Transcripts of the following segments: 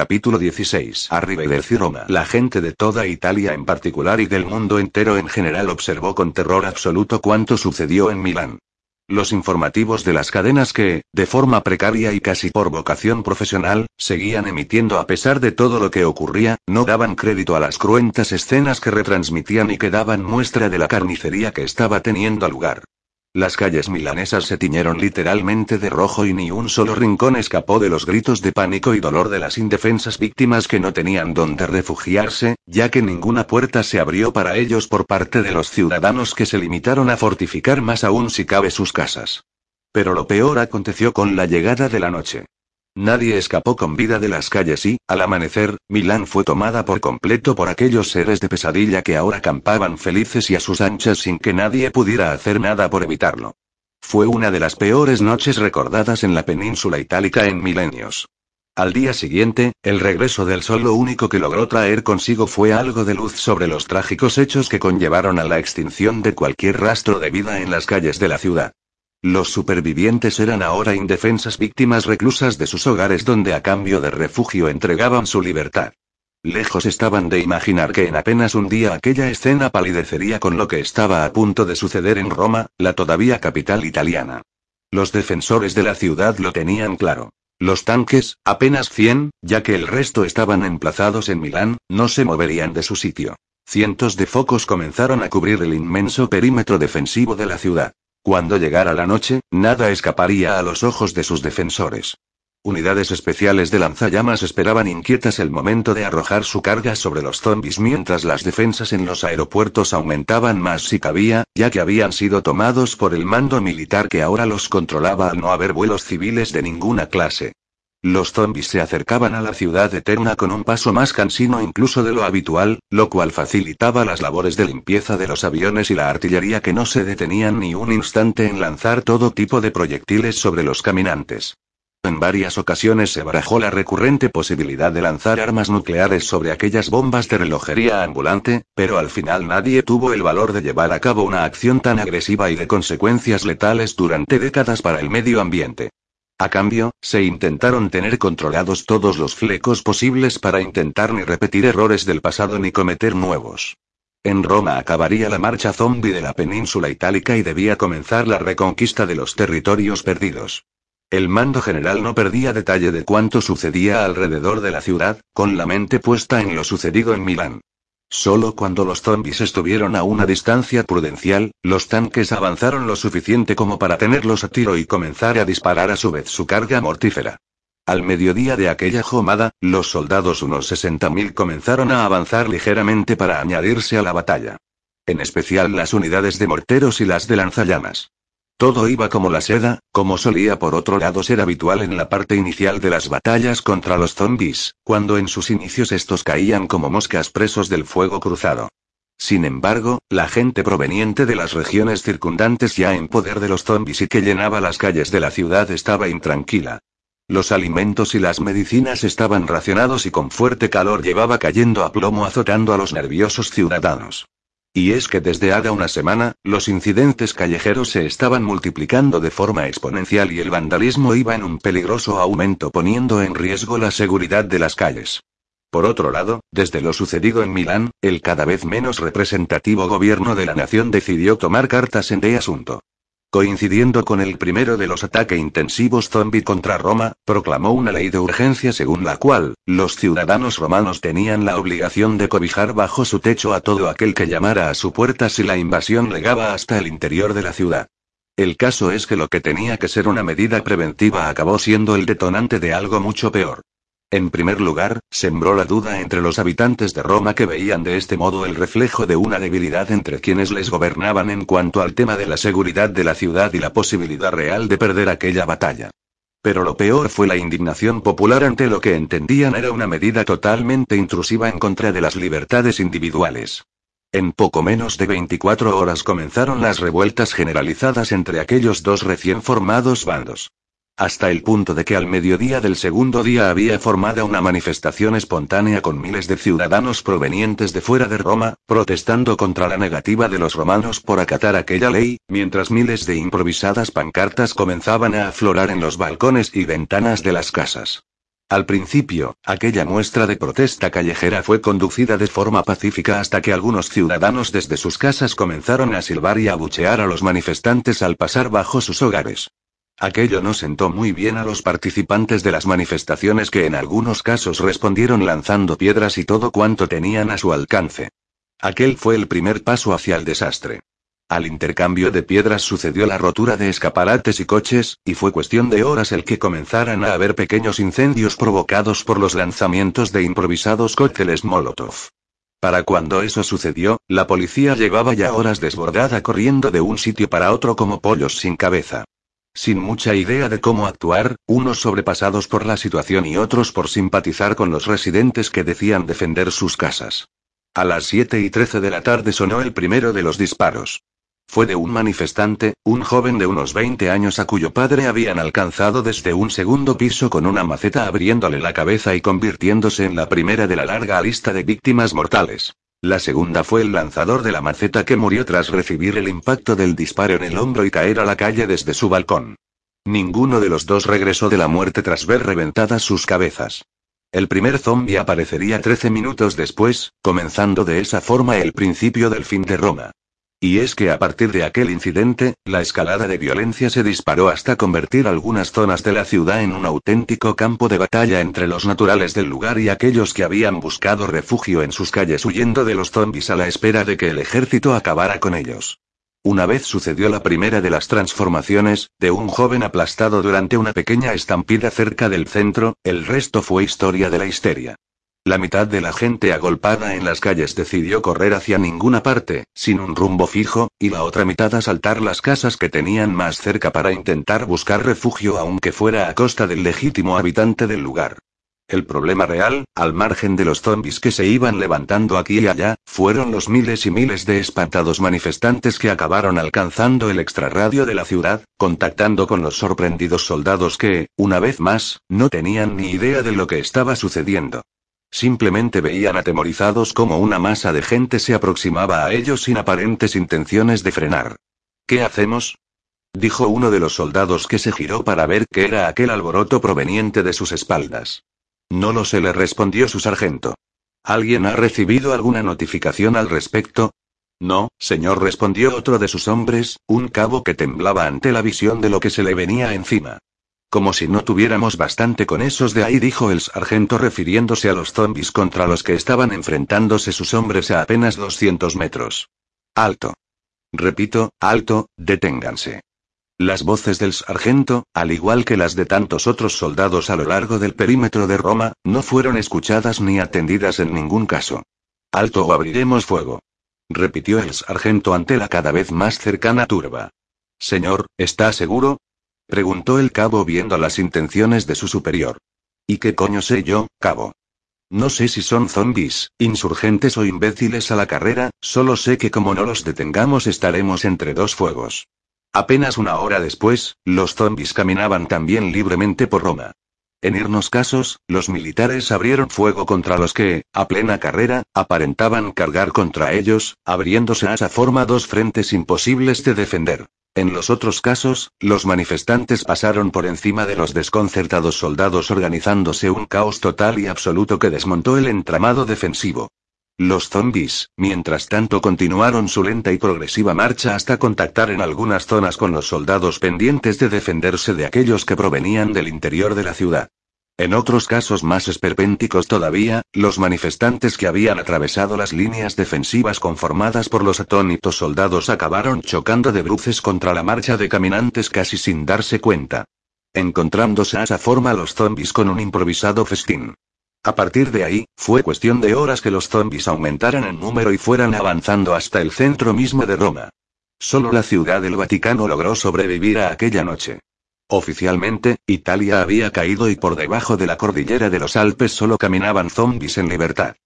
Capítulo 16. Arrivederci Roma. La gente de toda Italia en particular y del mundo entero en general observó con terror absoluto cuanto sucedió en Milán. Los informativos de las cadenas que, de forma precaria y casi por vocación profesional, seguían emitiendo a pesar de todo lo que ocurría, no daban crédito a las cruentas escenas que retransmitían y que daban muestra de la carnicería que estaba teniendo lugar. Las calles milanesas se tiñeron literalmente de rojo y ni un solo rincón escapó de los gritos de pánico y dolor de las indefensas víctimas que no tenían dónde refugiarse, ya que ninguna puerta se abrió para ellos por parte de los ciudadanos que se limitaron a fortificar más aún si cabe sus casas. Pero lo peor aconteció con la llegada de la noche. Nadie escapó con vida de las calles y, al amanecer, Milán fue tomada por completo por aquellos seres de pesadilla que ahora campaban felices y a sus anchas sin que nadie pudiera hacer nada por evitarlo. Fue una de las peores noches recordadas en la península itálica en milenios. Al día siguiente, el regreso del sol lo único que logró traer consigo fue algo de luz sobre los trágicos hechos que conllevaron a la extinción de cualquier rastro de vida en las calles de la ciudad. Los supervivientes eran ahora indefensas víctimas reclusas de sus hogares donde a cambio de refugio entregaban su libertad. Lejos estaban de imaginar que en apenas un día aquella escena palidecería con lo que estaba a punto de suceder en Roma, la todavía capital italiana. Los defensores de la ciudad lo tenían claro. Los tanques, apenas 100, ya que el resto estaban emplazados en Milán, no se moverían de su sitio. Cientos de focos comenzaron a cubrir el inmenso perímetro defensivo de la ciudad. Cuando llegara la noche, nada escaparía a los ojos de sus defensores. Unidades especiales de lanzallamas esperaban inquietas el momento de arrojar su carga sobre los zombies mientras las defensas en los aeropuertos aumentaban más si cabía, ya que habían sido tomados por el mando militar que ahora los controlaba al no haber vuelos civiles de ninguna clase. Los zombies se acercaban a la ciudad eterna con un paso más cansino incluso de lo habitual, lo cual facilitaba las labores de limpieza de los aviones y la artillería que no se detenían ni un instante en lanzar todo tipo de proyectiles sobre los caminantes. En varias ocasiones se barajó la recurrente posibilidad de lanzar armas nucleares sobre aquellas bombas de relojería ambulante, pero al final nadie tuvo el valor de llevar a cabo una acción tan agresiva y de consecuencias letales durante décadas para el medio ambiente. A cambio, se intentaron tener controlados todos los flecos posibles para intentar ni repetir errores del pasado ni cometer nuevos. En Roma acabaría la marcha zombie de la península itálica y debía comenzar la reconquista de los territorios perdidos. El mando general no perdía detalle de cuánto sucedía alrededor de la ciudad, con la mente puesta en lo sucedido en Milán. Solo cuando los zombies estuvieron a una distancia prudencial, los tanques avanzaron lo suficiente como para tenerlos a tiro y comenzar a disparar a su vez su carga mortífera. Al mediodía de aquella jomada, los soldados unos 60.000 comenzaron a avanzar ligeramente para añadirse a la batalla. En especial las unidades de morteros y las de lanzallamas. Todo iba como la seda, como solía por otro lado ser habitual en la parte inicial de las batallas contra los zombies, cuando en sus inicios estos caían como moscas presos del fuego cruzado. Sin embargo, la gente proveniente de las regiones circundantes ya en poder de los zombies y que llenaba las calles de la ciudad estaba intranquila. Los alimentos y las medicinas estaban racionados y con fuerte calor llevaba cayendo a plomo azotando a los nerviosos ciudadanos. Y es que desde hace una semana, los incidentes callejeros se estaban multiplicando de forma exponencial y el vandalismo iba en un peligroso aumento poniendo en riesgo la seguridad de las calles. Por otro lado, desde lo sucedido en Milán, el cada vez menos representativo gobierno de la nación decidió tomar cartas en el asunto. Coincidiendo con el primero de los ataques intensivos zombie contra Roma, proclamó una ley de urgencia según la cual, los ciudadanos romanos tenían la obligación de cobijar bajo su techo a todo aquel que llamara a su puerta si la invasión legaba hasta el interior de la ciudad. El caso es que lo que tenía que ser una medida preventiva acabó siendo el detonante de algo mucho peor. En primer lugar, sembró la duda entre los habitantes de Roma que veían de este modo el reflejo de una debilidad entre quienes les gobernaban en cuanto al tema de la seguridad de la ciudad y la posibilidad real de perder aquella batalla. Pero lo peor fue la indignación popular ante lo que entendían era una medida totalmente intrusiva en contra de las libertades individuales. En poco menos de 24 horas comenzaron las revueltas generalizadas entre aquellos dos recién formados bandos hasta el punto de que al mediodía del segundo día había formada una manifestación espontánea con miles de ciudadanos provenientes de fuera de Roma, protestando contra la negativa de los romanos por acatar aquella ley, mientras miles de improvisadas pancartas comenzaban a aflorar en los balcones y ventanas de las casas. Al principio, aquella muestra de protesta callejera fue conducida de forma pacífica hasta que algunos ciudadanos desde sus casas comenzaron a silbar y a buchear a los manifestantes al pasar bajo sus hogares. Aquello no sentó muy bien a los participantes de las manifestaciones que en algunos casos respondieron lanzando piedras y todo cuanto tenían a su alcance. Aquel fue el primer paso hacia el desastre. Al intercambio de piedras sucedió la rotura de escaparates y coches, y fue cuestión de horas el que comenzaran a haber pequeños incendios provocados por los lanzamientos de improvisados cócteles Molotov. Para cuando eso sucedió, la policía llevaba ya horas desbordada corriendo de un sitio para otro como pollos sin cabeza. Sin mucha idea de cómo actuar, unos sobrepasados por la situación y otros por simpatizar con los residentes que decían defender sus casas. A las 7 y 13 de la tarde sonó el primero de los disparos. Fue de un manifestante, un joven de unos 20 años a cuyo padre habían alcanzado desde un segundo piso con una maceta abriéndole la cabeza y convirtiéndose en la primera de la larga lista de víctimas mortales. La segunda fue el lanzador de la maceta que murió tras recibir el impacto del disparo en el hombro y caer a la calle desde su balcón. Ninguno de los dos regresó de la muerte tras ver reventadas sus cabezas. El primer zombie aparecería 13 minutos después, comenzando de esa forma el principio del fin de Roma. Y es que a partir de aquel incidente, la escalada de violencia se disparó hasta convertir algunas zonas de la ciudad en un auténtico campo de batalla entre los naturales del lugar y aquellos que habían buscado refugio en sus calles huyendo de los zombies a la espera de que el ejército acabara con ellos. Una vez sucedió la primera de las transformaciones, de un joven aplastado durante una pequeña estampida cerca del centro, el resto fue historia de la histeria. La mitad de la gente agolpada en las calles decidió correr hacia ninguna parte, sin un rumbo fijo, y la otra mitad asaltar las casas que tenían más cerca para intentar buscar refugio aunque fuera a costa del legítimo habitante del lugar. El problema real, al margen de los zombies que se iban levantando aquí y allá, fueron los miles y miles de espantados manifestantes que acabaron alcanzando el extrarradio de la ciudad, contactando con los sorprendidos soldados que, una vez más, no tenían ni idea de lo que estaba sucediendo. Simplemente veían atemorizados cómo una masa de gente se aproximaba a ellos sin aparentes intenciones de frenar. ¿Qué hacemos? dijo uno de los soldados que se giró para ver qué era aquel alboroto proveniente de sus espaldas. No lo sé, le respondió su sargento. ¿Alguien ha recibido alguna notificación al respecto? No, señor, respondió otro de sus hombres, un cabo que temblaba ante la visión de lo que se le venía encima. Como si no tuviéramos bastante con esos de ahí, dijo el sargento refiriéndose a los zombies contra los que estaban enfrentándose sus hombres a apenas 200 metros. Alto. Repito, alto, deténganse. Las voces del sargento, al igual que las de tantos otros soldados a lo largo del perímetro de Roma, no fueron escuchadas ni atendidas en ningún caso. Alto o abriremos fuego. Repitió el sargento ante la cada vez más cercana turba. Señor, ¿está seguro? Preguntó el cabo viendo las intenciones de su superior. ¿Y qué coño sé yo, cabo? No sé si son zombies, insurgentes o imbéciles a la carrera, solo sé que como no los detengamos estaremos entre dos fuegos. Apenas una hora después, los zombies caminaban también libremente por Roma. En irnos casos, los militares abrieron fuego contra los que, a plena carrera, aparentaban cargar contra ellos, abriéndose a esa forma dos frentes imposibles de defender. En los otros casos, los manifestantes pasaron por encima de los desconcertados soldados organizándose un caos total y absoluto que desmontó el entramado defensivo. Los zombies, mientras tanto, continuaron su lenta y progresiva marcha hasta contactar en algunas zonas con los soldados pendientes de defenderse de aquellos que provenían del interior de la ciudad. En otros casos más esperpénticos todavía, los manifestantes que habían atravesado las líneas defensivas conformadas por los atónitos soldados acabaron chocando de bruces contra la marcha de caminantes casi sin darse cuenta. Encontrándose a esa forma los zombies con un improvisado festín. A partir de ahí, fue cuestión de horas que los zombies aumentaran en número y fueran avanzando hasta el centro mismo de Roma. Solo la ciudad del Vaticano logró sobrevivir a aquella noche. Oficialmente, Italia había caído y por debajo de la cordillera de los Alpes solo caminaban zombies en libertad.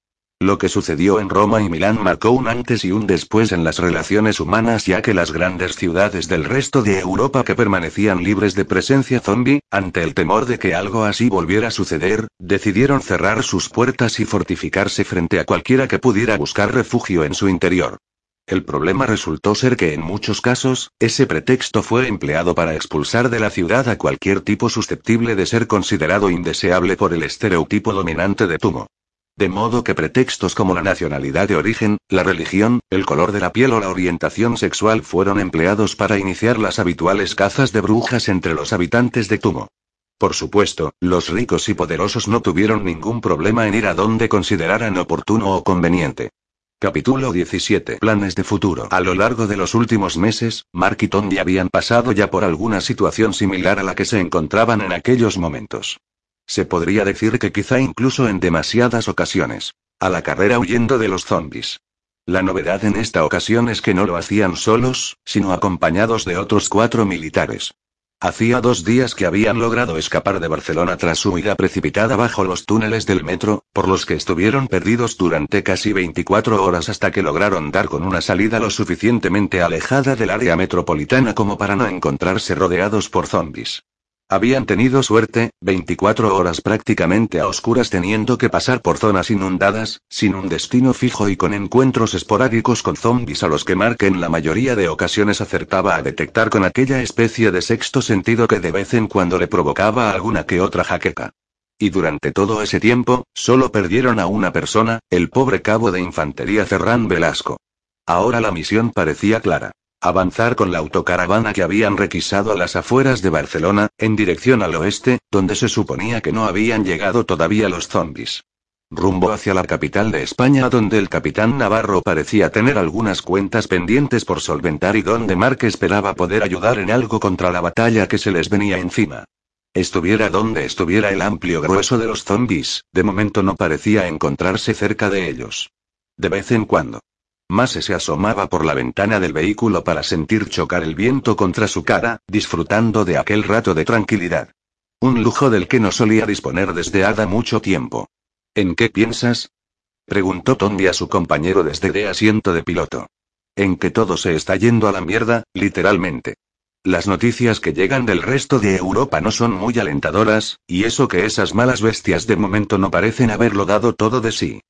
Lo que sucedió en Roma y Milán marcó un antes y un después en las relaciones humanas ya que las grandes ciudades del resto de Europa que permanecían libres de presencia zombie, ante el temor de que algo así volviera a suceder, decidieron cerrar sus puertas y fortificarse frente a cualquiera que pudiera buscar refugio en su interior. El problema resultó ser que en muchos casos, ese pretexto fue empleado para expulsar de la ciudad a cualquier tipo susceptible de ser considerado indeseable por el estereotipo dominante de Tumo. De modo que pretextos como la nacionalidad de origen, la religión, el color de la piel o la orientación sexual fueron empleados para iniciar las habituales cazas de brujas entre los habitantes de Tumo. Por supuesto, los ricos y poderosos no tuvieron ningún problema en ir a donde consideraran oportuno o conveniente. Capítulo 17. Planes de futuro. A lo largo de los últimos meses, Mark y Tony habían pasado ya por alguna situación similar a la que se encontraban en aquellos momentos. Se podría decir que quizá incluso en demasiadas ocasiones. A la carrera huyendo de los zombies. La novedad en esta ocasión es que no lo hacían solos, sino acompañados de otros cuatro militares. Hacía dos días que habían logrado escapar de Barcelona tras su huida precipitada bajo los túneles del metro, por los que estuvieron perdidos durante casi 24 horas hasta que lograron dar con una salida lo suficientemente alejada del área metropolitana como para no encontrarse rodeados por zombies. Habían tenido suerte, 24 horas prácticamente a oscuras teniendo que pasar por zonas inundadas, sin un destino fijo y con encuentros esporádicos con zombies a los que Mark en la mayoría de ocasiones acertaba a detectar con aquella especie de sexto sentido que de vez en cuando le provocaba alguna que otra jaqueca. Y durante todo ese tiempo, solo perdieron a una persona, el pobre cabo de infantería Ferran Velasco. Ahora la misión parecía clara. Avanzar con la autocaravana que habían requisado a las afueras de Barcelona, en dirección al oeste, donde se suponía que no habían llegado todavía los zombies. Rumbo hacia la capital de España donde el capitán Navarro parecía tener algunas cuentas pendientes por solventar y donde Mark esperaba poder ayudar en algo contra la batalla que se les venía encima. Estuviera donde estuviera el amplio grueso de los zombies, de momento no parecía encontrarse cerca de ellos. De vez en cuando, Mase se asomaba por la ventana del vehículo para sentir chocar el viento contra su cara, disfrutando de aquel rato de tranquilidad. Un lujo del que no solía disponer desde hace mucho tiempo. ¿En qué piensas? preguntó Tony a su compañero desde el asiento de piloto. En que todo se está yendo a la mierda, literalmente. Las noticias que llegan del resto de Europa no son muy alentadoras, y eso que esas malas bestias de momento no parecen haberlo dado todo de sí.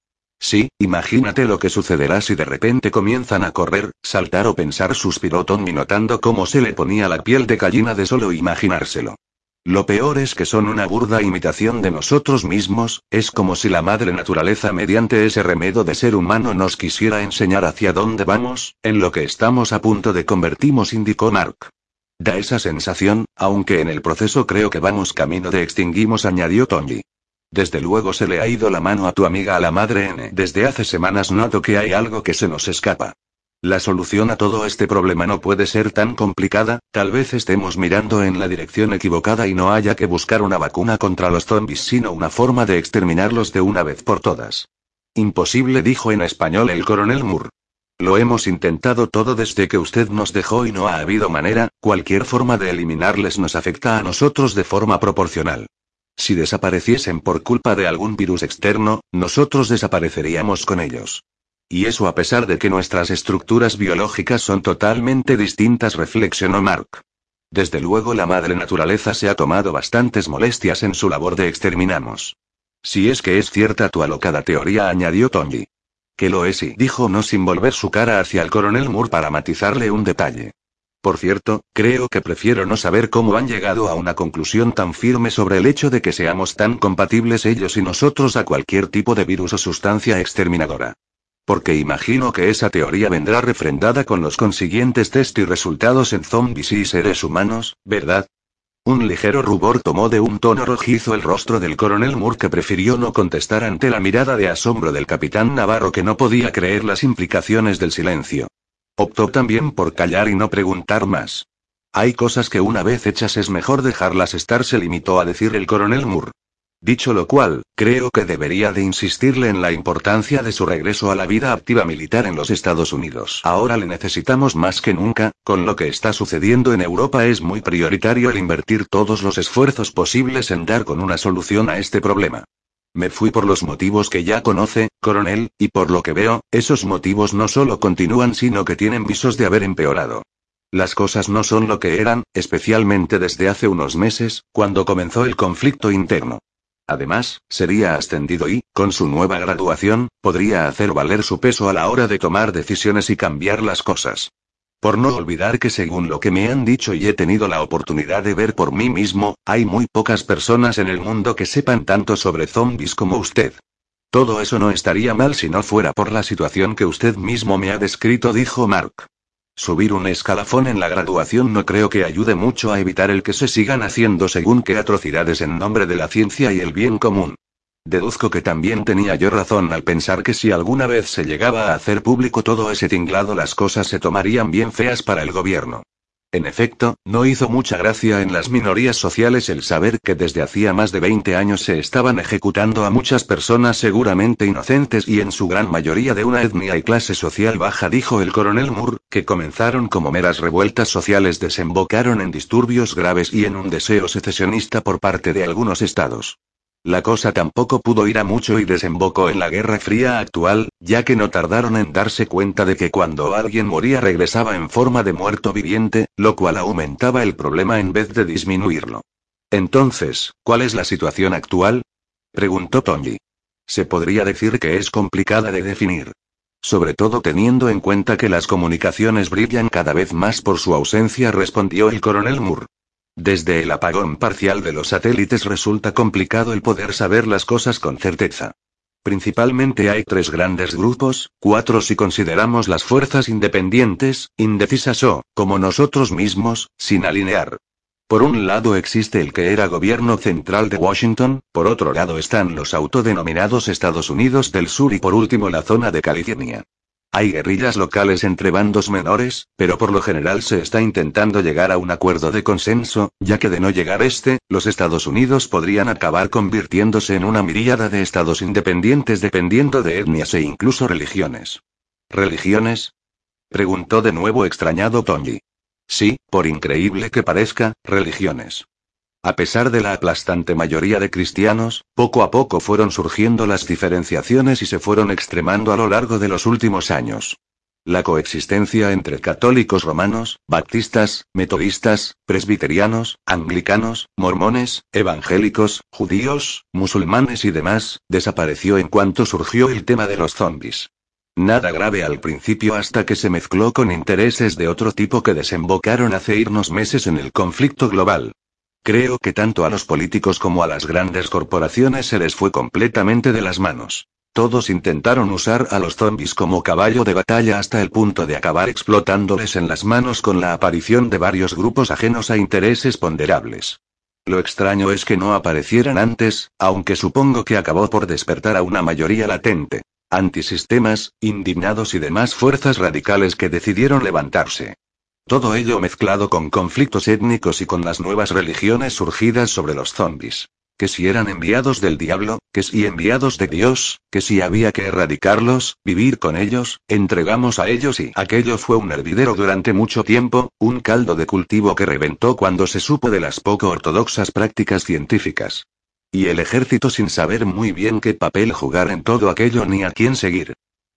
Sí, imagínate lo que sucederá si de repente comienzan a correr, saltar o pensar, suspiró Tommy notando cómo se le ponía la piel de gallina de solo imaginárselo. Lo peor es que son una burda imitación de nosotros mismos, es como si la madre naturaleza mediante ese remedo de ser humano nos quisiera enseñar hacia dónde vamos, en lo que estamos a punto de convertimos, indicó Mark. Da esa sensación, aunque en el proceso creo que vamos camino de extinguimos, añadió Tony. Desde luego se le ha ido la mano a tu amiga a la madre N. Desde hace semanas noto que hay algo que se nos escapa. La solución a todo este problema no puede ser tan complicada, tal vez estemos mirando en la dirección equivocada y no haya que buscar una vacuna contra los zombies, sino una forma de exterminarlos de una vez por todas. Imposible, dijo en español el coronel Moore. Lo hemos intentado todo desde que usted nos dejó y no ha habido manera, cualquier forma de eliminarles nos afecta a nosotros de forma proporcional. Si desapareciesen por culpa de algún virus externo, nosotros desapareceríamos con ellos. Y eso a pesar de que nuestras estructuras biológicas son totalmente distintas, reflexionó Mark. Desde luego la madre naturaleza se ha tomado bastantes molestias en su labor de exterminamos. Si es que es cierta tu alocada teoría, añadió Tony. Que lo es y dijo no sin volver su cara hacia el coronel Moore para matizarle un detalle. Por cierto, creo que prefiero no saber cómo han llegado a una conclusión tan firme sobre el hecho de que seamos tan compatibles ellos y nosotros a cualquier tipo de virus o sustancia exterminadora. Porque imagino que esa teoría vendrá refrendada con los consiguientes test y resultados en zombies y seres humanos, ¿verdad? Un ligero rubor tomó de un tono rojizo el rostro del coronel Moore que prefirió no contestar ante la mirada de asombro del capitán Navarro que no podía creer las implicaciones del silencio. Optó también por callar y no preguntar más. Hay cosas que una vez hechas es mejor dejarlas estar, se limitó a decir el coronel Moore. Dicho lo cual, creo que debería de insistirle en la importancia de su regreso a la vida activa militar en los Estados Unidos. Ahora le necesitamos más que nunca, con lo que está sucediendo en Europa es muy prioritario el invertir todos los esfuerzos posibles en dar con una solución a este problema. Me fui por los motivos que ya conoce, coronel, y por lo que veo, esos motivos no solo continúan sino que tienen visos de haber empeorado. Las cosas no son lo que eran, especialmente desde hace unos meses, cuando comenzó el conflicto interno. Además, sería ascendido y, con su nueva graduación, podría hacer valer su peso a la hora de tomar decisiones y cambiar las cosas. Por no olvidar que según lo que me han dicho y he tenido la oportunidad de ver por mí mismo, hay muy pocas personas en el mundo que sepan tanto sobre zombies como usted. Todo eso no estaría mal si no fuera por la situación que usted mismo me ha descrito, dijo Mark. Subir un escalafón en la graduación no creo que ayude mucho a evitar el que se sigan haciendo según qué atrocidades en nombre de la ciencia y el bien común. Deduzco que también tenía yo razón al pensar que si alguna vez se llegaba a hacer público todo ese tinglado las cosas se tomarían bien feas para el gobierno. En efecto, no hizo mucha gracia en las minorías sociales el saber que desde hacía más de 20 años se estaban ejecutando a muchas personas seguramente inocentes y en su gran mayoría de una etnia y clase social baja, dijo el coronel Moore, que comenzaron como meras revueltas sociales desembocaron en disturbios graves y en un deseo secesionista por parte de algunos estados. La cosa tampoco pudo ir a mucho y desembocó en la Guerra Fría actual, ya que no tardaron en darse cuenta de que cuando alguien moría regresaba en forma de muerto viviente, lo cual aumentaba el problema en vez de disminuirlo. Entonces, ¿cuál es la situación actual? preguntó Tony. Se podría decir que es complicada de definir. Sobre todo teniendo en cuenta que las comunicaciones brillan cada vez más por su ausencia, respondió el coronel Moore. Desde el apagón parcial de los satélites resulta complicado el poder saber las cosas con certeza. Principalmente hay tres grandes grupos, cuatro si consideramos las fuerzas independientes, indecisas o, como nosotros mismos, sin alinear. Por un lado existe el que era gobierno central de Washington, por otro lado están los autodenominados Estados Unidos del Sur y por último la zona de California. Hay guerrillas locales entre bandos menores, pero por lo general se está intentando llegar a un acuerdo de consenso, ya que de no llegar este, los Estados Unidos podrían acabar convirtiéndose en una miríada de estados independientes dependiendo de etnias e incluso religiones. ¿Religiones? preguntó de nuevo extrañado Tony. Sí, por increíble que parezca, religiones. A pesar de la aplastante mayoría de cristianos, poco a poco fueron surgiendo las diferenciaciones y se fueron extremando a lo largo de los últimos años. La coexistencia entre católicos romanos, baptistas, metodistas, presbiterianos, anglicanos, mormones, evangélicos, judíos, musulmanes y demás, desapareció en cuanto surgió el tema de los zombies. Nada grave al principio hasta que se mezcló con intereses de otro tipo que desembocaron hace unos meses en el conflicto global. Creo que tanto a los políticos como a las grandes corporaciones se les fue completamente de las manos. Todos intentaron usar a los zombies como caballo de batalla hasta el punto de acabar explotándoles en las manos con la aparición de varios grupos ajenos a intereses ponderables. Lo extraño es que no aparecieran antes, aunque supongo que acabó por despertar a una mayoría latente. Antisistemas, indignados y demás fuerzas radicales que decidieron levantarse. Todo ello mezclado con conflictos étnicos y con las nuevas religiones surgidas sobre los zombies. Que si eran enviados del diablo, que si enviados de Dios, que si había que erradicarlos, vivir con ellos, entregamos a ellos y aquello fue un hervidero durante mucho tiempo, un caldo de cultivo que reventó cuando se supo de las poco ortodoxas prácticas científicas. Y el ejército sin saber muy bien qué papel jugar en todo aquello ni a quién seguir.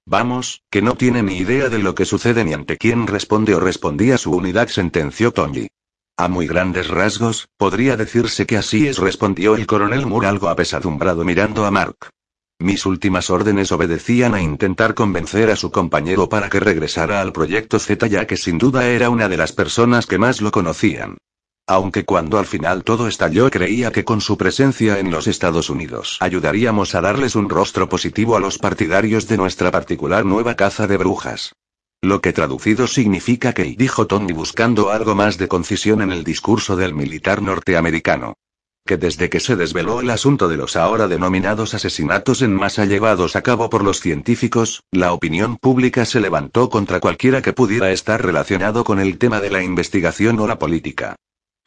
Vamos, que no tiene ni idea de lo que sucede ni ante quién responde o respondía su unidad, sentenció Tony. A muy grandes rasgos, podría decirse que así es, respondió el coronel Moore algo apesadumbrado mirando a Mark. Mis últimas órdenes obedecían a intentar convencer a su compañero para que regresara al proyecto Z ya que sin duda era una de las personas que más lo conocían. Aunque cuando al final todo estalló creía que con su presencia en los Estados Unidos ayudaríamos a darles un rostro positivo a los partidarios de nuestra particular nueva caza de brujas. Lo que traducido significa que, dijo Tony buscando algo más de concisión en el discurso del militar norteamericano. Que desde que se desveló el asunto de los ahora denominados asesinatos en masa llevados a cabo por los científicos, la opinión pública se levantó contra cualquiera que pudiera estar relacionado con el tema de la investigación o la política.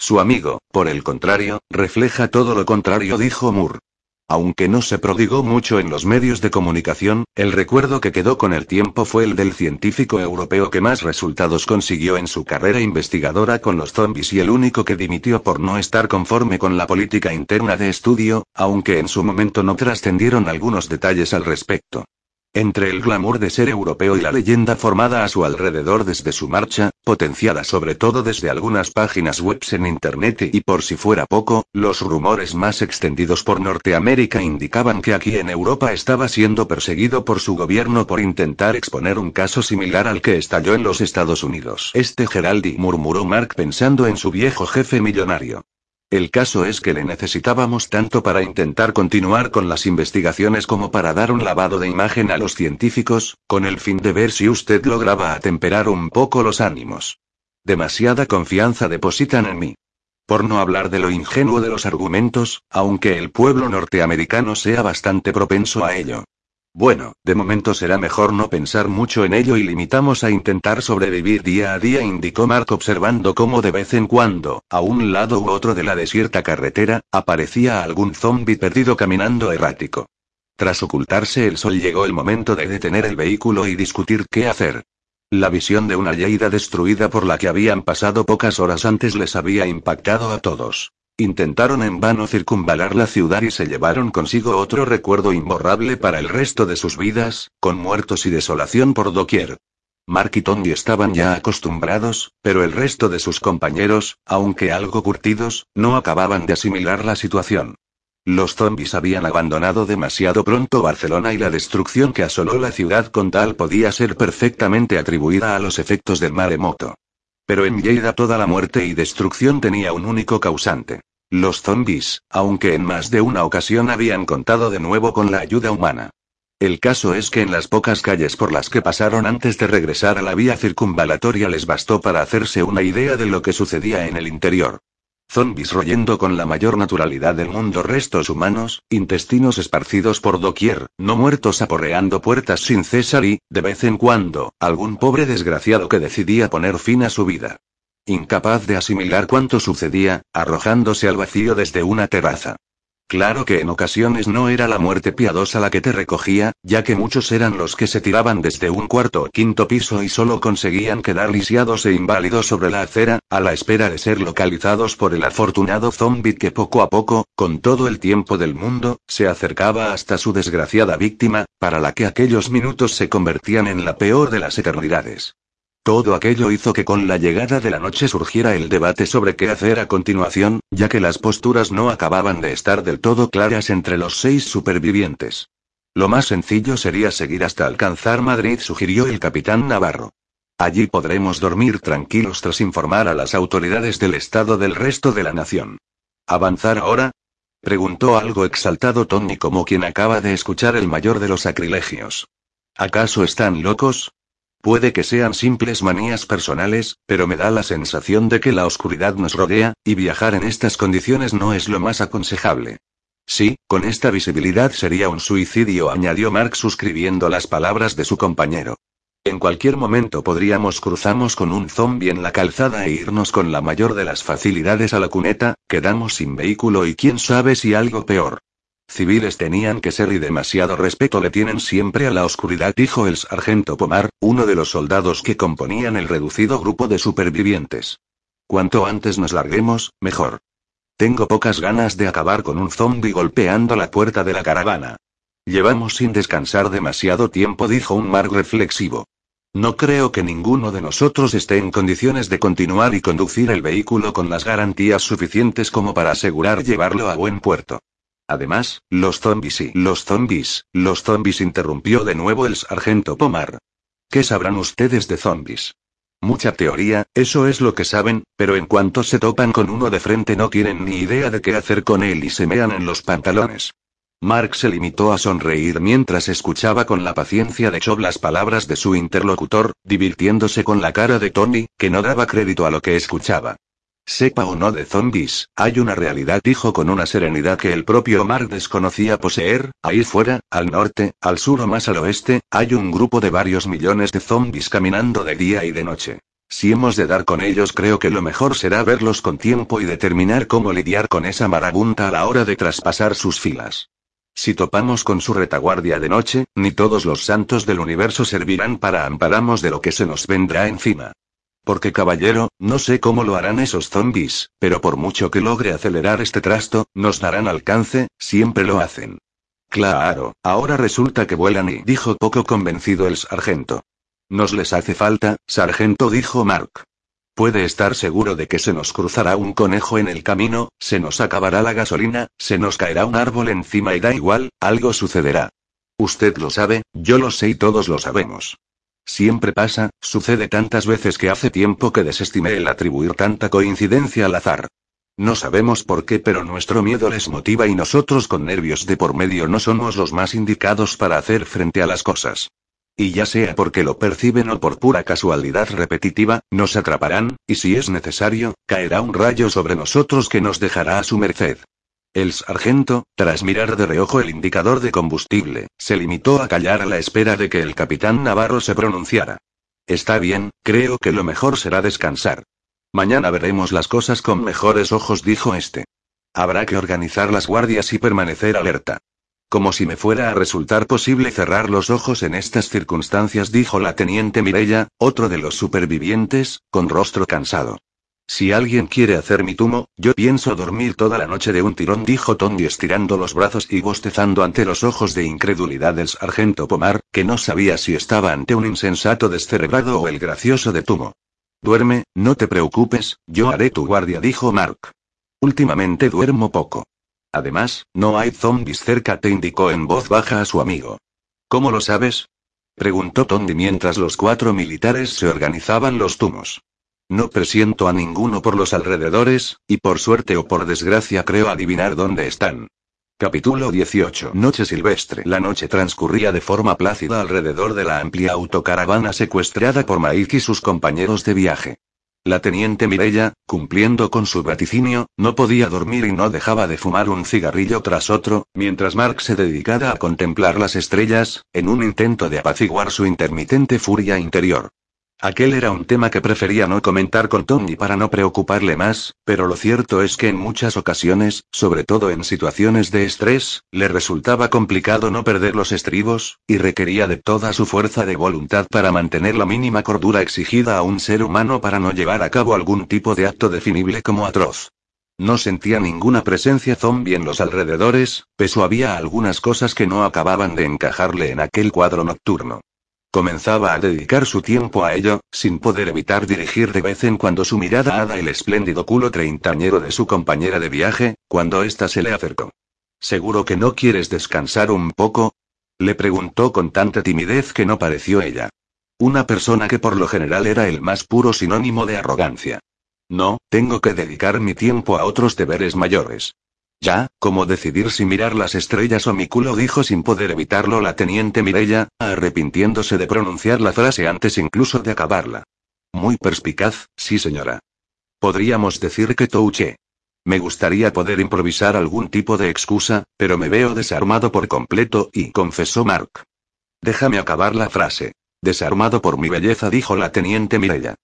Su amigo, por el contrario, refleja todo lo contrario, dijo Moore. Aunque no se prodigó mucho en los medios de comunicación, el recuerdo que quedó con el tiempo fue el del científico europeo que más resultados consiguió en su carrera investigadora con los zombies y el único que dimitió por no estar conforme con la política interna de estudio, aunque en su momento no trascendieron algunos detalles al respecto. Entre el glamour de ser europeo y la leyenda formada a su alrededor desde su marcha, potenciada sobre todo desde algunas páginas web en Internet y por si fuera poco, los rumores más extendidos por Norteamérica indicaban que aquí en Europa estaba siendo perseguido por su gobierno por intentar exponer un caso similar al que estalló en los Estados Unidos. Este Geraldi murmuró Mark pensando en su viejo jefe millonario. El caso es que le necesitábamos tanto para intentar continuar con las investigaciones como para dar un lavado de imagen a los científicos, con el fin de ver si usted lograba atemperar un poco los ánimos. Demasiada confianza depositan en mí. Por no hablar de lo ingenuo de los argumentos, aunque el pueblo norteamericano sea bastante propenso a ello. Bueno, de momento será mejor no pensar mucho en ello y limitamos a intentar sobrevivir día a día, indicó Mark observando cómo de vez en cuando, a un lado u otro de la desierta carretera, aparecía algún zombi perdido caminando errático. Tras ocultarse el sol llegó el momento de detener el vehículo y discutir qué hacer. La visión de una Lleida destruida por la que habían pasado pocas horas antes les había impactado a todos. Intentaron en vano circunvalar la ciudad y se llevaron consigo otro recuerdo imborrable para el resto de sus vidas, con muertos y desolación por doquier. Mark y Tony estaban ya acostumbrados, pero el resto de sus compañeros, aunque algo curtidos, no acababan de asimilar la situación. Los zombies habían abandonado demasiado pronto Barcelona y la destrucción que asoló la ciudad con tal podía ser perfectamente atribuida a los efectos del maremoto. Pero en Lleida toda la muerte y destrucción tenía un único causante. Los zombies, aunque en más de una ocasión habían contado de nuevo con la ayuda humana. El caso es que en las pocas calles por las que pasaron antes de regresar a la vía circunvalatoria les bastó para hacerse una idea de lo que sucedía en el interior. Zombies royendo con la mayor naturalidad del mundo restos humanos, intestinos esparcidos por doquier, no muertos aporreando puertas sin cesar y, de vez en cuando, algún pobre desgraciado que decidía poner fin a su vida incapaz de asimilar cuánto sucedía, arrojándose al vacío desde una terraza. Claro que en ocasiones no era la muerte piadosa la que te recogía, ya que muchos eran los que se tiraban desde un cuarto o quinto piso y solo conseguían quedar lisiados e inválidos sobre la acera, a la espera de ser localizados por el afortunado zombie que poco a poco, con todo el tiempo del mundo, se acercaba hasta su desgraciada víctima, para la que aquellos minutos se convertían en la peor de las eternidades. Todo aquello hizo que con la llegada de la noche surgiera el debate sobre qué hacer a continuación, ya que las posturas no acababan de estar del todo claras entre los seis supervivientes. Lo más sencillo sería seguir hasta alcanzar Madrid, sugirió el capitán Navarro. Allí podremos dormir tranquilos tras informar a las autoridades del estado del resto de la nación. ¿Avanzar ahora? preguntó algo exaltado Tony como quien acaba de escuchar el mayor de los sacrilegios. ¿Acaso están locos? Puede que sean simples manías personales, pero me da la sensación de que la oscuridad nos rodea, y viajar en estas condiciones no es lo más aconsejable. Sí, con esta visibilidad sería un suicidio, añadió Mark suscribiendo las palabras de su compañero. En cualquier momento podríamos cruzarnos con un zombie en la calzada e irnos con la mayor de las facilidades a la cuneta, quedamos sin vehículo y quién sabe si algo peor. Civiles tenían que ser y demasiado respeto le tienen siempre a la oscuridad, dijo el sargento Pomar, uno de los soldados que componían el reducido grupo de supervivientes. Cuanto antes nos larguemos, mejor. Tengo pocas ganas de acabar con un zombie golpeando la puerta de la caravana. Llevamos sin descansar demasiado tiempo, dijo un mar reflexivo. No creo que ninguno de nosotros esté en condiciones de continuar y conducir el vehículo con las garantías suficientes como para asegurar llevarlo a buen puerto. Además, los zombies y los zombies, los zombies interrumpió de nuevo el sargento Pomar. ¿Qué sabrán ustedes de zombies? Mucha teoría, eso es lo que saben, pero en cuanto se topan con uno de frente no tienen ni idea de qué hacer con él y se mean en los pantalones. Mark se limitó a sonreír mientras escuchaba con la paciencia de Chob las palabras de su interlocutor, divirtiéndose con la cara de Tony, que no daba crédito a lo que escuchaba. Sepa o no de zombies, hay una realidad, dijo con una serenidad que el propio Mark desconocía poseer, ahí fuera, al norte, al sur o más al oeste, hay un grupo de varios millones de zombies caminando de día y de noche. Si hemos de dar con ellos creo que lo mejor será verlos con tiempo y determinar cómo lidiar con esa marabunta a la hora de traspasar sus filas. Si topamos con su retaguardia de noche, ni todos los santos del universo servirán para ampararnos de lo que se nos vendrá encima. Porque caballero, no sé cómo lo harán esos zombies, pero por mucho que logre acelerar este trasto, nos darán alcance, siempre lo hacen. Claro, ahora resulta que vuelan y dijo poco convencido el sargento. Nos les hace falta, sargento, dijo Mark. Puede estar seguro de que se nos cruzará un conejo en el camino, se nos acabará la gasolina, se nos caerá un árbol encima y da igual, algo sucederá. Usted lo sabe, yo lo sé y todos lo sabemos. Siempre pasa, sucede tantas veces que hace tiempo que desestimé el atribuir tanta coincidencia al azar. No sabemos por qué, pero nuestro miedo les motiva y nosotros con nervios de por medio no somos los más indicados para hacer frente a las cosas. Y ya sea porque lo perciben o por pura casualidad repetitiva, nos atraparán, y si es necesario, caerá un rayo sobre nosotros que nos dejará a su merced. El sargento, tras mirar de reojo el indicador de combustible, se limitó a callar a la espera de que el capitán Navarro se pronunciara. Está bien, creo que lo mejor será descansar. Mañana veremos las cosas con mejores ojos, dijo este. Habrá que organizar las guardias y permanecer alerta. Como si me fuera a resultar posible cerrar los ojos en estas circunstancias, dijo la teniente Mirella, otro de los supervivientes, con rostro cansado. Si alguien quiere hacer mi tumo, yo pienso dormir toda la noche de un tirón, dijo Tony estirando los brazos y bostezando ante los ojos de incredulidad del sargento Pomar, que no sabía si estaba ante un insensato descerebrado o el gracioso de tumo. Duerme, no te preocupes, yo haré tu guardia, dijo Mark. Últimamente duermo poco. Además, no hay zombies cerca, te indicó en voz baja a su amigo. ¿Cómo lo sabes? preguntó Tondi mientras los cuatro militares se organizaban los tumos. No presiento a ninguno por los alrededores, y por suerte o por desgracia creo adivinar dónde están. Capítulo 18. Noche silvestre. La noche transcurría de forma plácida alrededor de la amplia autocaravana secuestrada por Mike y sus compañeros de viaje. La teniente Mirella, cumpliendo con su vaticinio, no podía dormir y no dejaba de fumar un cigarrillo tras otro, mientras Mark se dedicaba a contemplar las estrellas, en un intento de apaciguar su intermitente furia interior. Aquel era un tema que prefería no comentar con Tony para no preocuparle más, pero lo cierto es que en muchas ocasiones, sobre todo en situaciones de estrés, le resultaba complicado no perder los estribos, y requería de toda su fuerza de voluntad para mantener la mínima cordura exigida a un ser humano para no llevar a cabo algún tipo de acto definible como atroz. No sentía ninguna presencia zombie en los alrededores, pero había algunas cosas que no acababan de encajarle en aquel cuadro nocturno. Comenzaba a dedicar su tiempo a ello, sin poder evitar dirigir de vez en cuando su mirada a el espléndido culo treintañero de su compañera de viaje, cuando ésta se le acercó. ¿Seguro que no quieres descansar un poco? Le preguntó con tanta timidez que no pareció ella. Una persona que por lo general era el más puro sinónimo de arrogancia. No, tengo que dedicar mi tiempo a otros deberes mayores. Ya, como decidir si mirar las estrellas o mi culo, dijo sin poder evitarlo la teniente Mirella, arrepintiéndose de pronunciar la frase antes incluso de acabarla. Muy perspicaz, sí señora. Podríamos decir que touché. Me gustaría poder improvisar algún tipo de excusa, pero me veo desarmado por completo, y confesó Mark. Déjame acabar la frase. Desarmado por mi belleza, dijo la teniente Mirella.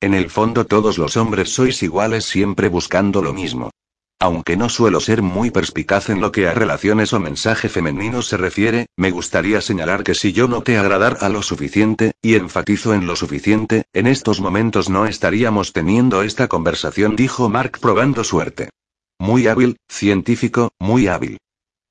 En el fondo todos los hombres sois iguales siempre buscando lo mismo. Aunque no suelo ser muy perspicaz en lo que a relaciones o mensaje femenino se refiere, me gustaría señalar que si yo no te agradara lo suficiente, y enfatizo en lo suficiente, en estos momentos no estaríamos teniendo esta conversación, dijo Mark probando suerte. Muy hábil, científico, muy hábil.